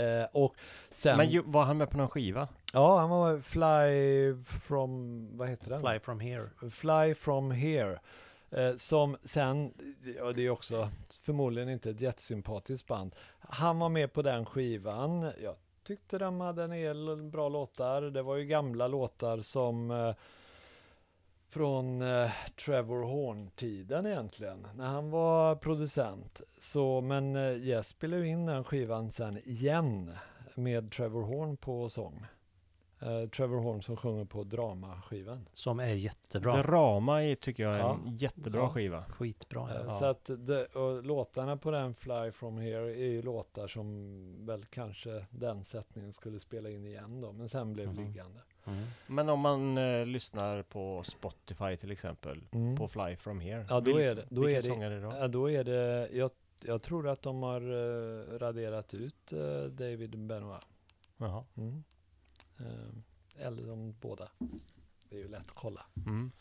Speaker 1: Eh, och sen,
Speaker 3: Men ju, var han med på någon skiva?
Speaker 1: ja, han var Fly from, vad heter den?
Speaker 4: Fly from here.
Speaker 1: Fly from here. Eh, som sen, och det är också förmodligen inte ett jättesympatiskt band. Han var med på den skivan. Jag tyckte de hade en del bra låtar. Det var ju gamla låtar som eh, från eh, Trevor Horn-tiden egentligen, när han var producent. Så, men eh, Yes spelade ju in den skivan sen igen med Trevor Horn på sång. Eh, Trevor Horn som sjunger på dramaskivan.
Speaker 4: Som är jättebra.
Speaker 3: Drama är, tycker jag är
Speaker 1: Ja.
Speaker 3: en jättebra
Speaker 1: Ja.
Speaker 3: skiva.
Speaker 4: Skitbra.
Speaker 1: Eh,
Speaker 4: Ja.
Speaker 1: Så att det, och låtarna på den Fly From Here är ju låtar som väl kanske den sättningen skulle spela in igen då, men sen blev
Speaker 4: Mhm.
Speaker 1: liggande.
Speaker 4: Mm.
Speaker 3: Men om man eh, lyssnar på Spotify till exempel,
Speaker 1: Mm.
Speaker 3: på Fly From Here.
Speaker 1: Ja, då är det- då
Speaker 3: vilka
Speaker 1: är det-
Speaker 3: sångare då?
Speaker 1: Ja, då är det, jag, jag tror att de har eh, raderat ut eh, David Benoit.
Speaker 3: Jaha.
Speaker 1: Mm. Eh, eller de båda. Det är ju lätt att kolla.
Speaker 3: Mm.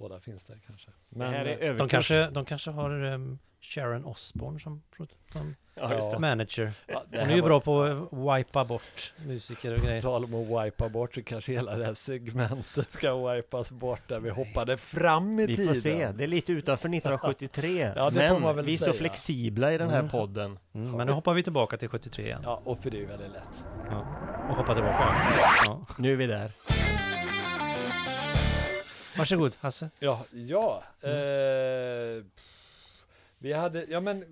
Speaker 1: Båda finns där kanske.
Speaker 3: är
Speaker 1: eh.
Speaker 4: De kanske, de kanske har um, Sharon Osbourne som, som
Speaker 3: Ja, just det.
Speaker 1: Ja.
Speaker 4: manager.
Speaker 1: ja,
Speaker 4: Hon är ju
Speaker 1: var-
Speaker 4: bra på att wipa bort musiker och
Speaker 1: På
Speaker 4: grejer.
Speaker 1: tal om att wipa bort så kanske hela det här segmentet ska wipas bort där vi hoppade fram i
Speaker 3: Vi
Speaker 1: tiden.
Speaker 3: får se, det är lite utanför 1973.
Speaker 1: Ja,
Speaker 3: men vi är så flexibla i den här
Speaker 4: Mm.
Speaker 3: podden.
Speaker 4: Mm, men nu hoppar vi tillbaka till 73 igen.
Speaker 1: Ja, och för det är ju väldigt lätt.
Speaker 4: Och hoppar tillbaka. Ja.
Speaker 3: Nu är vi där.
Speaker 4: Varsågod Hasse.
Speaker 1: Ja, ja.
Speaker 4: Mm.
Speaker 1: Eh, vi hade, ja men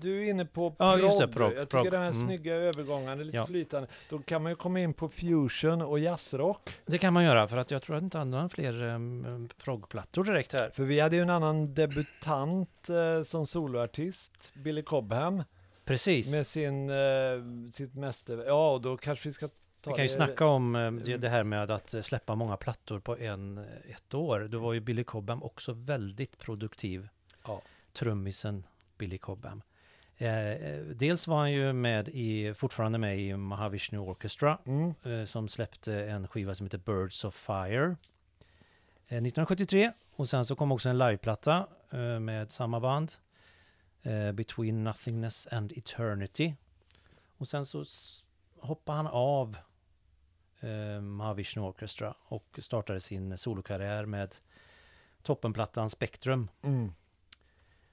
Speaker 1: du är inne på
Speaker 4: Ja,
Speaker 1: prog.
Speaker 4: just det, prog,
Speaker 1: Jag
Speaker 4: prog.
Speaker 1: tycker den här
Speaker 4: Mm.
Speaker 1: snygga övergången är lite
Speaker 4: Ja.
Speaker 1: flytande. Då kan man ju komma in på fusion och jazzrock.
Speaker 4: Det kan man göra för att jag tror att inte har fler um, proggplattor direkt här.
Speaker 1: För vi hade ju en annan debutant eh, som soloartist, Billy Cobham,
Speaker 4: Precis.
Speaker 1: med sin, eh, sitt mäster... Ja, och då kanske vi ska
Speaker 4: Vi kan ju snacka om eh, det det här med att eh, släppa många plattor på en, eh, ett år. Då var ju Billy Cobham också väldigt produktiv.
Speaker 1: Ja.
Speaker 4: Trummisen Billy Cobham. Eh, dels var han ju med i, fortfarande med i Mahavishnu Orchestra
Speaker 1: Mm.
Speaker 4: eh, som släppte en skiva som heter Birds of Fire eh, 1973. Och sen så kom också en liveplatta med samma band, Between Nothingness and Eternity. Och sen så hoppade han av eh, Mahavishnu Orchestra och startade sin solokarriär med toppenplattan Spectrum
Speaker 1: Mm.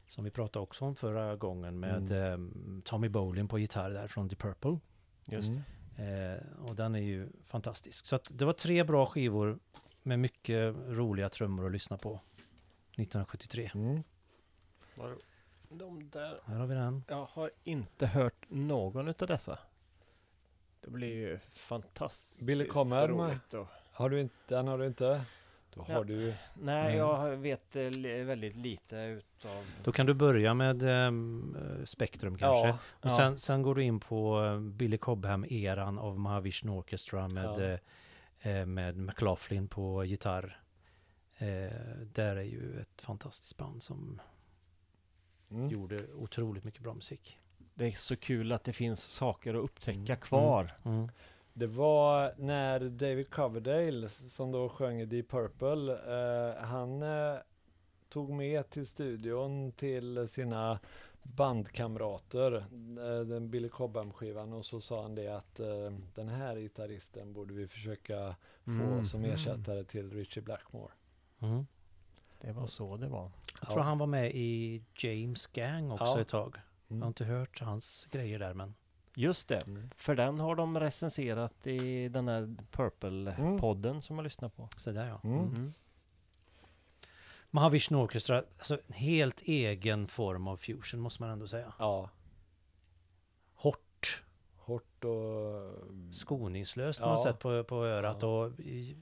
Speaker 4: som vi pratade också om förra gången med
Speaker 1: Mm.
Speaker 4: eh, Tommy Bolin på gitarr där från Deep Purple.
Speaker 3: Just
Speaker 1: Mm.
Speaker 4: Eh, och den är ju fantastisk. Så att det var tre bra skivor med mycket roliga trummor att lyssna på 1973.
Speaker 1: Mm.
Speaker 3: Var- De där,
Speaker 4: Här har vi den.
Speaker 3: jag har inte hört någon utav dessa. Det blir ju fantastiskt
Speaker 1: Billy Cobham.
Speaker 3: roligt. Och,
Speaker 1: Har du inte, den har du inte? Då
Speaker 3: Ja.
Speaker 1: har du
Speaker 3: nej,
Speaker 1: Mm.
Speaker 3: jag vet eh, väldigt lite utav...
Speaker 4: Då kan du börja med ehm, eh, Spectrum kanske.
Speaker 1: Ja,
Speaker 4: Och
Speaker 3: Ja.
Speaker 4: sen, sen går du in på eh, Billy Cobham-eran av Mahavishnu Orchestra med,
Speaker 1: Ja.
Speaker 4: eh, med McLaughlin på gitarr. Eh, där är ju ett fantastiskt band som
Speaker 1: mm.
Speaker 4: gjorde otroligt mycket bra musik.
Speaker 3: Det är så kul att det finns saker att upptäcka kvar.
Speaker 4: Mm.
Speaker 1: Det var när David Coverdale, som då sjöng i Deep Purple, eh, han eh, tog med till studion till sina bandkamrater eh, den Billy Cobham-skivan och så sa han det att eh, den här gitarristen borde vi försöka få
Speaker 3: Mm.
Speaker 1: som ersättare till Richie Blackmore.
Speaker 4: Mm.
Speaker 3: Det var så det var.
Speaker 4: Jag tror han var med i James Gang också
Speaker 1: Ja.
Speaker 4: ett tag. Jag har
Speaker 1: Mm.
Speaker 4: inte hört hans grejer där men.
Speaker 3: Just det,
Speaker 1: Mm.
Speaker 3: för den har de recenserat i den här
Speaker 1: Mm.
Speaker 3: Purple-podden som jag lyssnar på.
Speaker 4: Så där ja.
Speaker 1: Mm.
Speaker 3: Mm.
Speaker 4: Mahavishnu Orchestra, alltså en helt egen form av fusion måste man ändå säga.
Speaker 1: Ja,
Speaker 4: Hårt,
Speaker 1: hårt och...
Speaker 4: skoningslöst på
Speaker 1: Ja.
Speaker 4: något sätt på, på örat
Speaker 1: Ja.
Speaker 4: och i,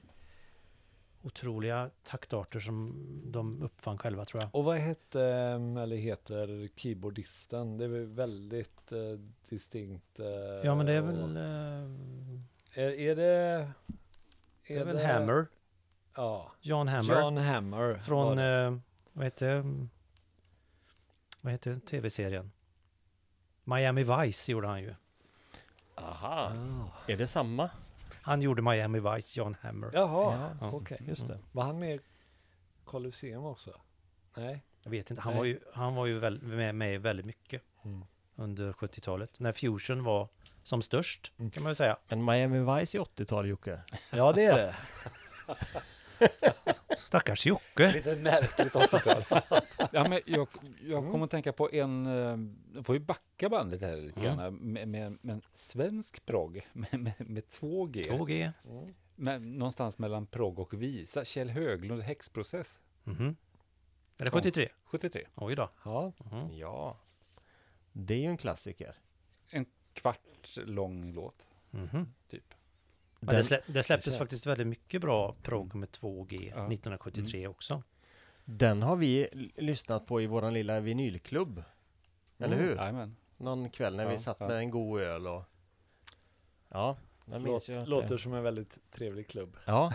Speaker 4: otroliga taktarter som de uppfann själva tror jag.
Speaker 1: Och vad hette, eller heter, keyboardisten? Det är väl väldigt eh, distinkt. Eh,
Speaker 4: Ja men det är väl, eh,
Speaker 1: Är, är det...
Speaker 4: det är väl Hammer,
Speaker 1: Ja.
Speaker 4: John Hammer.
Speaker 1: John Hammer.
Speaker 4: Från,
Speaker 1: det.
Speaker 4: eh, vad heter mm, vad heter tv-serien? Miami Vice gjorde han ju.
Speaker 3: Aha,
Speaker 1: Ah.
Speaker 3: är det samma?
Speaker 4: Han gjorde Miami Vice, John Hammer.
Speaker 1: Jaha,
Speaker 4: Ja.
Speaker 1: okej.
Speaker 3: Just det.
Speaker 1: Var han med i Colosseum också? Nej.
Speaker 4: Jag vet inte, han
Speaker 1: Nej.
Speaker 4: var ju, han var ju väl, med, med väldigt mycket
Speaker 1: Mm.
Speaker 4: under 70-talet. När Fusion var som störst,
Speaker 1: Mm.
Speaker 4: kan man väl säga.
Speaker 3: Men Miami Vice i 80-tal Jocke?
Speaker 1: Ja, det är det.
Speaker 4: Stackars Jocke!
Speaker 1: Lite märkligt 80-tal.
Speaker 5: Ja, men jag, jag
Speaker 1: Mm.
Speaker 5: kommer att tänka på en, eh, jag får ju backa bandet här lite
Speaker 4: Mm.
Speaker 5: grann, med, med, med en svensk progg med, med, med 2G.
Speaker 4: 2G.
Speaker 1: Mm.
Speaker 5: Men någonstans mellan progg och visa. Kjell Höglund, Häxprocess,
Speaker 4: Mhm. Är det 73?
Speaker 5: 73.
Speaker 4: Oj då.
Speaker 1: Ja,
Speaker 4: Mhm.
Speaker 3: Ja. Det är ju en klassiker.
Speaker 5: Kvart lång låt,
Speaker 4: Mhm.
Speaker 5: typ.
Speaker 3: Den,
Speaker 4: det, slä, det släpptes faktiskt väldigt mycket bra progg med 2G
Speaker 5: Ja.
Speaker 4: 1973 också.
Speaker 3: den har vi lyssnat på i våran lilla vinylklubb. Eller
Speaker 1: Mm.
Speaker 3: hur?
Speaker 5: Jajamän.
Speaker 3: Någon kväll när vi
Speaker 5: Ja,
Speaker 3: satt
Speaker 5: ja.
Speaker 3: med en god öl och... Ja, minns
Speaker 1: låt,
Speaker 3: att
Speaker 1: låter
Speaker 3: det...
Speaker 1: som en väldigt trevlig klubb.
Speaker 3: Ja.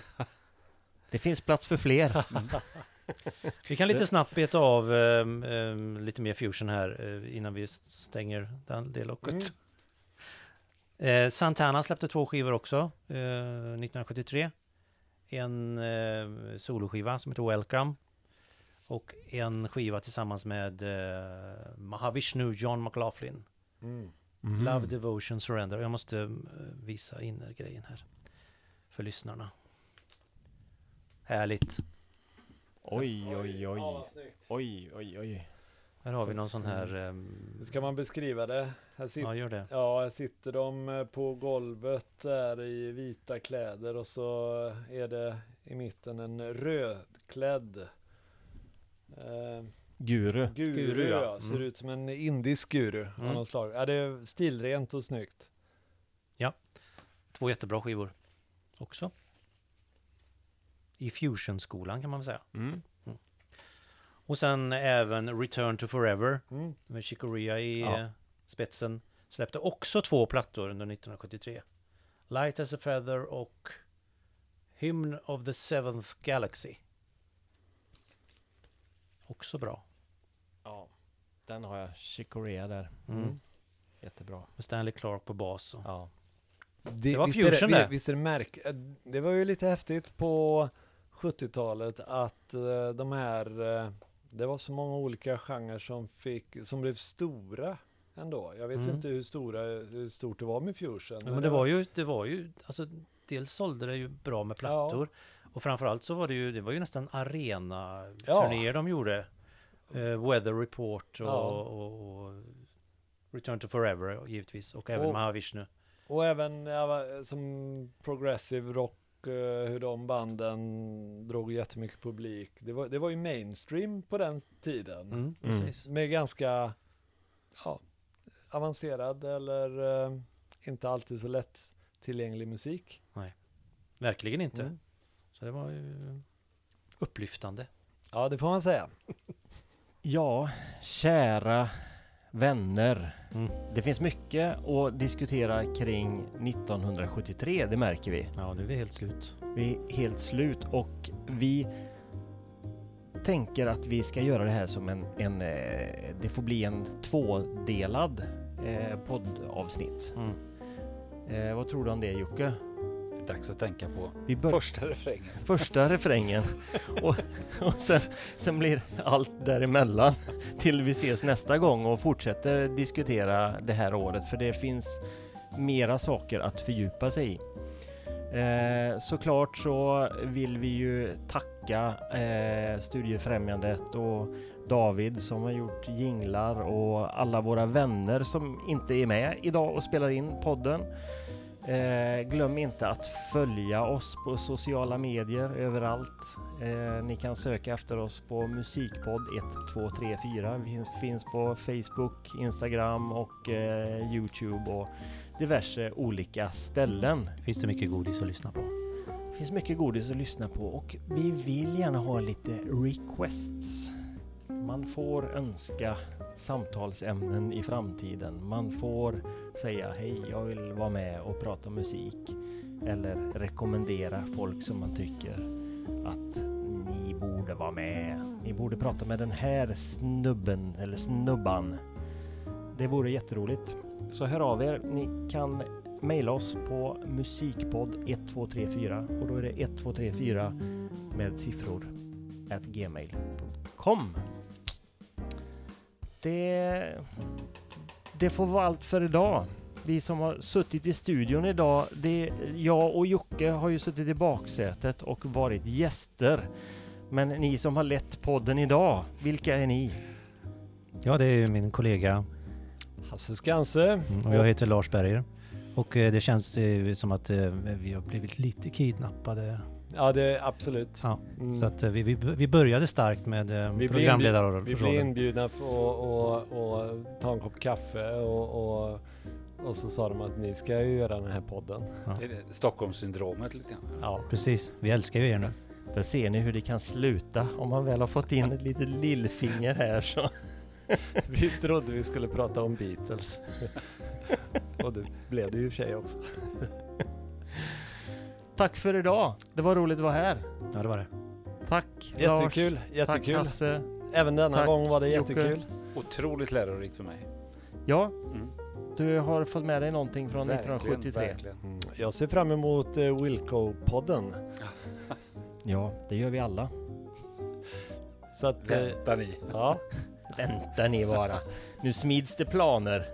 Speaker 3: Det finns plats för fler.
Speaker 4: Vi kan lite snabbt beta av ehm, ehm, lite mer fusion här eh, innan vi stänger den, det locket.
Speaker 1: Mm.
Speaker 4: Eh, Santana släppte två skivor också eh, 1973. En eh, soloskiva som heter Welcome. Och en skiva tillsammans med eh, Mahavishnu John McLaughlin.
Speaker 1: Mm.
Speaker 4: Love, Devotion, Surrender. Jag måste eh, visa innergrejen här. För lyssnarna. Härligt.
Speaker 3: Oj, oj, oj. Oj, oj, oj.
Speaker 4: Här har vi någon sån här... ehm,
Speaker 1: Ska man beskriva det? Här sitter
Speaker 4: ja, gör det.
Speaker 1: Ja, här sitter de eh, på golvet där i vita kläder och så är det i mitten en rödklädd eh,
Speaker 3: Guru.
Speaker 1: guru.
Speaker 4: Guru, ja.
Speaker 1: ja. Ser
Speaker 4: Mm.
Speaker 1: ut som en indisk guru av
Speaker 4: Mm.
Speaker 1: något slag. Ja, det är stilrent och snyggt.
Speaker 4: Två jättebra skivor också. I Fusion-skolan kan man väl säga.
Speaker 3: Mm.
Speaker 4: Och sen även Return to Forever
Speaker 1: Mm.
Speaker 4: med Chicoria i
Speaker 3: Ja.
Speaker 4: eh, spetsen. Släppte också två plattor under 1973. Light as a Feather och Hymn of the Seventh Galaxy. Också bra.
Speaker 3: Ja. Den har jag. Chicorea där.
Speaker 4: Mm.
Speaker 1: Mm.
Speaker 3: Jättebra.
Speaker 4: Med Stanley Clark på bas. Och.
Speaker 3: Ja.
Speaker 1: Det,
Speaker 4: var
Speaker 1: visst
Speaker 4: fusion
Speaker 1: är det,
Speaker 4: det.
Speaker 1: Visst är det märk... eh, Det var ju lite häftigt på 70-talet att eh, de här... Det var så många olika genrer som fick, som blev stora ändå. Jag vet
Speaker 4: Mm.
Speaker 1: inte hur, stora, hur stort det var med fusion.
Speaker 4: Ja, men det var ju, det var ju, alltså dels sålde det ju bra med plattor och framförallt så var det ju, det var ju nästan arena-turnéer de gjorde. Eh, Weather Report och,
Speaker 1: Ja.
Speaker 4: och, och Return to Forever givetvis och även
Speaker 1: Och-
Speaker 4: Mahavishnu.
Speaker 1: Och även ja, som progressive rock, hur de banden drog jättemycket publik. Det var, det var ju mainstream på den tiden.
Speaker 4: Mm,
Speaker 3: Mm.
Speaker 4: precis.
Speaker 1: Med ganska ja, avancerad eller eh, inte alltid så lätt tillgänglig musik.
Speaker 4: Verkligen inte.
Speaker 1: Mm.
Speaker 4: Så det var ju upplyftande.
Speaker 1: Ja, det får man säga.
Speaker 3: Ja, kära vänner.
Speaker 4: Mm.
Speaker 3: Det finns mycket att diskutera kring 1973, det märker vi.
Speaker 4: Ja, nu är vi helt slut.
Speaker 3: Vi är helt slut och vi tänker att vi ska göra det här som en, en eh, det får bli en tvådelad eh, poddavsnitt.
Speaker 4: Mm.
Speaker 3: Eh, vad tror du om det Jocke?
Speaker 2: Dags att tänka på första refrängen.
Speaker 3: första refrängen och, och sen, sen blir allt däremellan till vi ses nästa gång och fortsätter diskutera det här året för det finns mera saker att fördjupa sig i. Eh, såklart så vill vi ju tacka eh, Studiefrämjandet och David som har gjort jinglar och alla våra vänner som inte är med idag och spelar in podden. Eh, glöm inte att följa oss på sociala medier överallt. Eh, ni kan söka efter oss på musikpodd 1234. Vi finns- på Facebook, Instagram och eh, Youtube och diverse olika ställen.
Speaker 4: Finns det mycket godis att lyssna på?
Speaker 3: Det finns mycket godis att lyssna på och vi vill gärna ha lite requests. Man får önska samtalsämnen i framtiden. Man får säga hej, jag vill vara med och prata musik. Eller rekommendera folk som man tycker att ni borde vara med. Ni borde prata med den här snubben eller snubban. Det vore jätteroligt. Så hör av er. Ni kan mejla oss på musikpodd 1234 och då är det 1234 med siffror at gmail.com. Det, det får vara allt för idag. Vi som har suttit i studion idag, det, jag och Jocke har ju suttit i baksätet och varit gäster. Men ni som har lett podden idag, vilka är ni?
Speaker 4: Ja, det är ju min kollega
Speaker 1: Hasse Skanse.
Speaker 4: mm, och jag heter Lars Berger. Och eh, det känns eh, som att eh, vi har blivit lite kidnappade.
Speaker 1: Ja, det är absolut.
Speaker 4: Ja,
Speaker 1: Mm.
Speaker 4: Så att eh, vi, vi, vi började starkt med eh,
Speaker 1: Vi blir
Speaker 4: programledarrollen.
Speaker 1: Vi blir inbjudna för att ta en kopp kaffe och, och, och så sa de att ni ska ju göra den här podden.
Speaker 2: Det är det Stockholmssyndromet lite grann.
Speaker 1: Ja,
Speaker 4: Precis, vi älskar ju er nu.
Speaker 3: Där ser ni hur det kan sluta om man väl har fått in ett litet lillfinger här så.
Speaker 1: vi trodde vi skulle prata om Beatles. och det blev det ju i och för sig också.
Speaker 3: Tack för idag. Det var roligt att vara här.
Speaker 4: Ja, det var det.
Speaker 3: Tack
Speaker 1: Jättekul,
Speaker 3: Lars. Tack
Speaker 1: jättekul.
Speaker 3: Hasse.
Speaker 1: Även denna
Speaker 3: Tack,
Speaker 1: gång var det
Speaker 3: Jocke.
Speaker 1: jättekul.
Speaker 2: Otroligt lärorikt för mig.
Speaker 3: Ja,
Speaker 2: Mm.
Speaker 3: du har fått med dig någonting från
Speaker 2: Verkligen,
Speaker 3: 1973.
Speaker 2: verkligen.
Speaker 1: Mm. Jag ser fram emot eh, Wilco-podden.
Speaker 3: Ja, det gör vi alla.
Speaker 1: Så att, eh,
Speaker 2: Vänta ni.
Speaker 1: ja.
Speaker 3: Vänta ni bara. Nu smids det planer.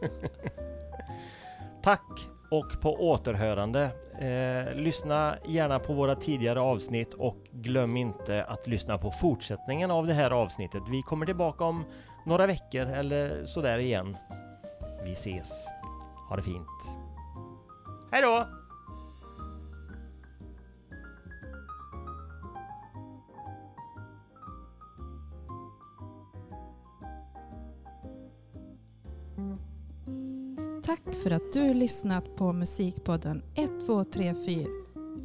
Speaker 3: Tack och på återhörande. Eh, lyssna gärna på våra tidigare avsnitt och glöm inte att lyssna på fortsättningen av det här avsnittet. Vi kommer tillbaka om några veckor eller sådär igen. Vi ses. Ha det fint. Hej då!
Speaker 6: Tack för att du lyssnat på Musikpodden 1234.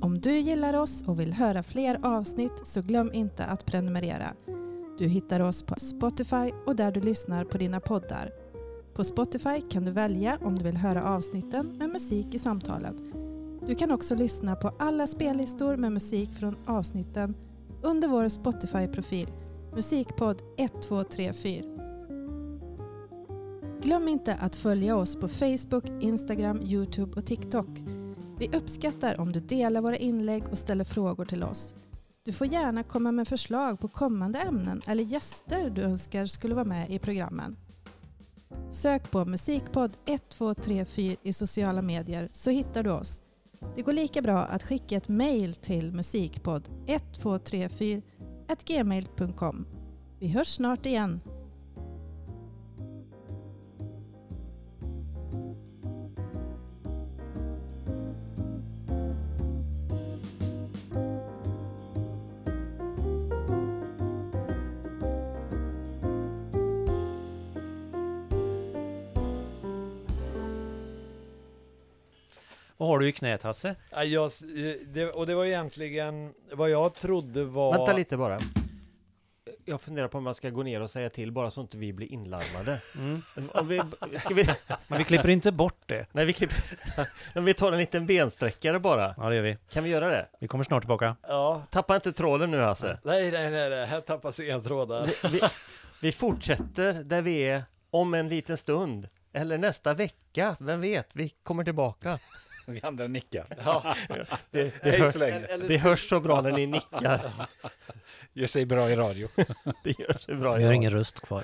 Speaker 6: Om du gillar oss och vill höra fler avsnitt så glöm inte att prenumerera. Du hittar oss på Spotify och där du lyssnar på dina poddar. På Spotify kan du välja om du vill höra avsnitten med musik i samtalen. Du kan också lyssna på alla spellistor med musik från avsnitten under vår Spotify-profil Musikpodd 1234. Glöm inte att följa oss på Facebook, Instagram, Youtube och TikTok. Vi uppskattar om du delar våra inlägg och ställer frågor till oss. Du får gärna komma med förslag på kommande ämnen eller gäster du önskar skulle vara med i programmen. Sök på Musikpodd 1234 i sociala medier så hittar du oss. Det går lika bra att skicka ett mejl till musikpodd 1234 gmail.com. Vi hörs snart igen.
Speaker 7: Vad har du i knät Hasse?
Speaker 1: Ja, jag, eh, det, och det var egentligen vad jag trodde var...
Speaker 3: Vänta lite bara. Jag funderar på om man ska gå ner och säga till bara så inte vi blir inlarmade.
Speaker 7: Mm.
Speaker 3: Vi, ska vi,
Speaker 4: Men vi klipper inte bort det.
Speaker 3: nej, vi klipper. Om vi tar en liten bensträckare bara.
Speaker 4: Ja, det gör vi.
Speaker 3: Kan vi göra det?
Speaker 4: Vi kommer snart tillbaka.
Speaker 1: Ja.
Speaker 3: Tappa inte tråden nu Hasse.
Speaker 1: Nej, nej, nej, nej, här tappas inga trådar.
Speaker 3: Vi, vi fortsätter där vi är om en liten stund. Eller nästa vecka, vem vet? Vi kommer tillbaka.
Speaker 2: Vi andra nickar.
Speaker 1: Ja.
Speaker 3: Det, det,
Speaker 2: Hej
Speaker 3: hör,
Speaker 2: så länge.
Speaker 1: Eller-
Speaker 3: det hörs så bra när ni nickar.
Speaker 2: Gör sig bra i radio.
Speaker 3: Det gör sig bra.
Speaker 4: Vi har
Speaker 3: idag.
Speaker 4: ingen röst kvar.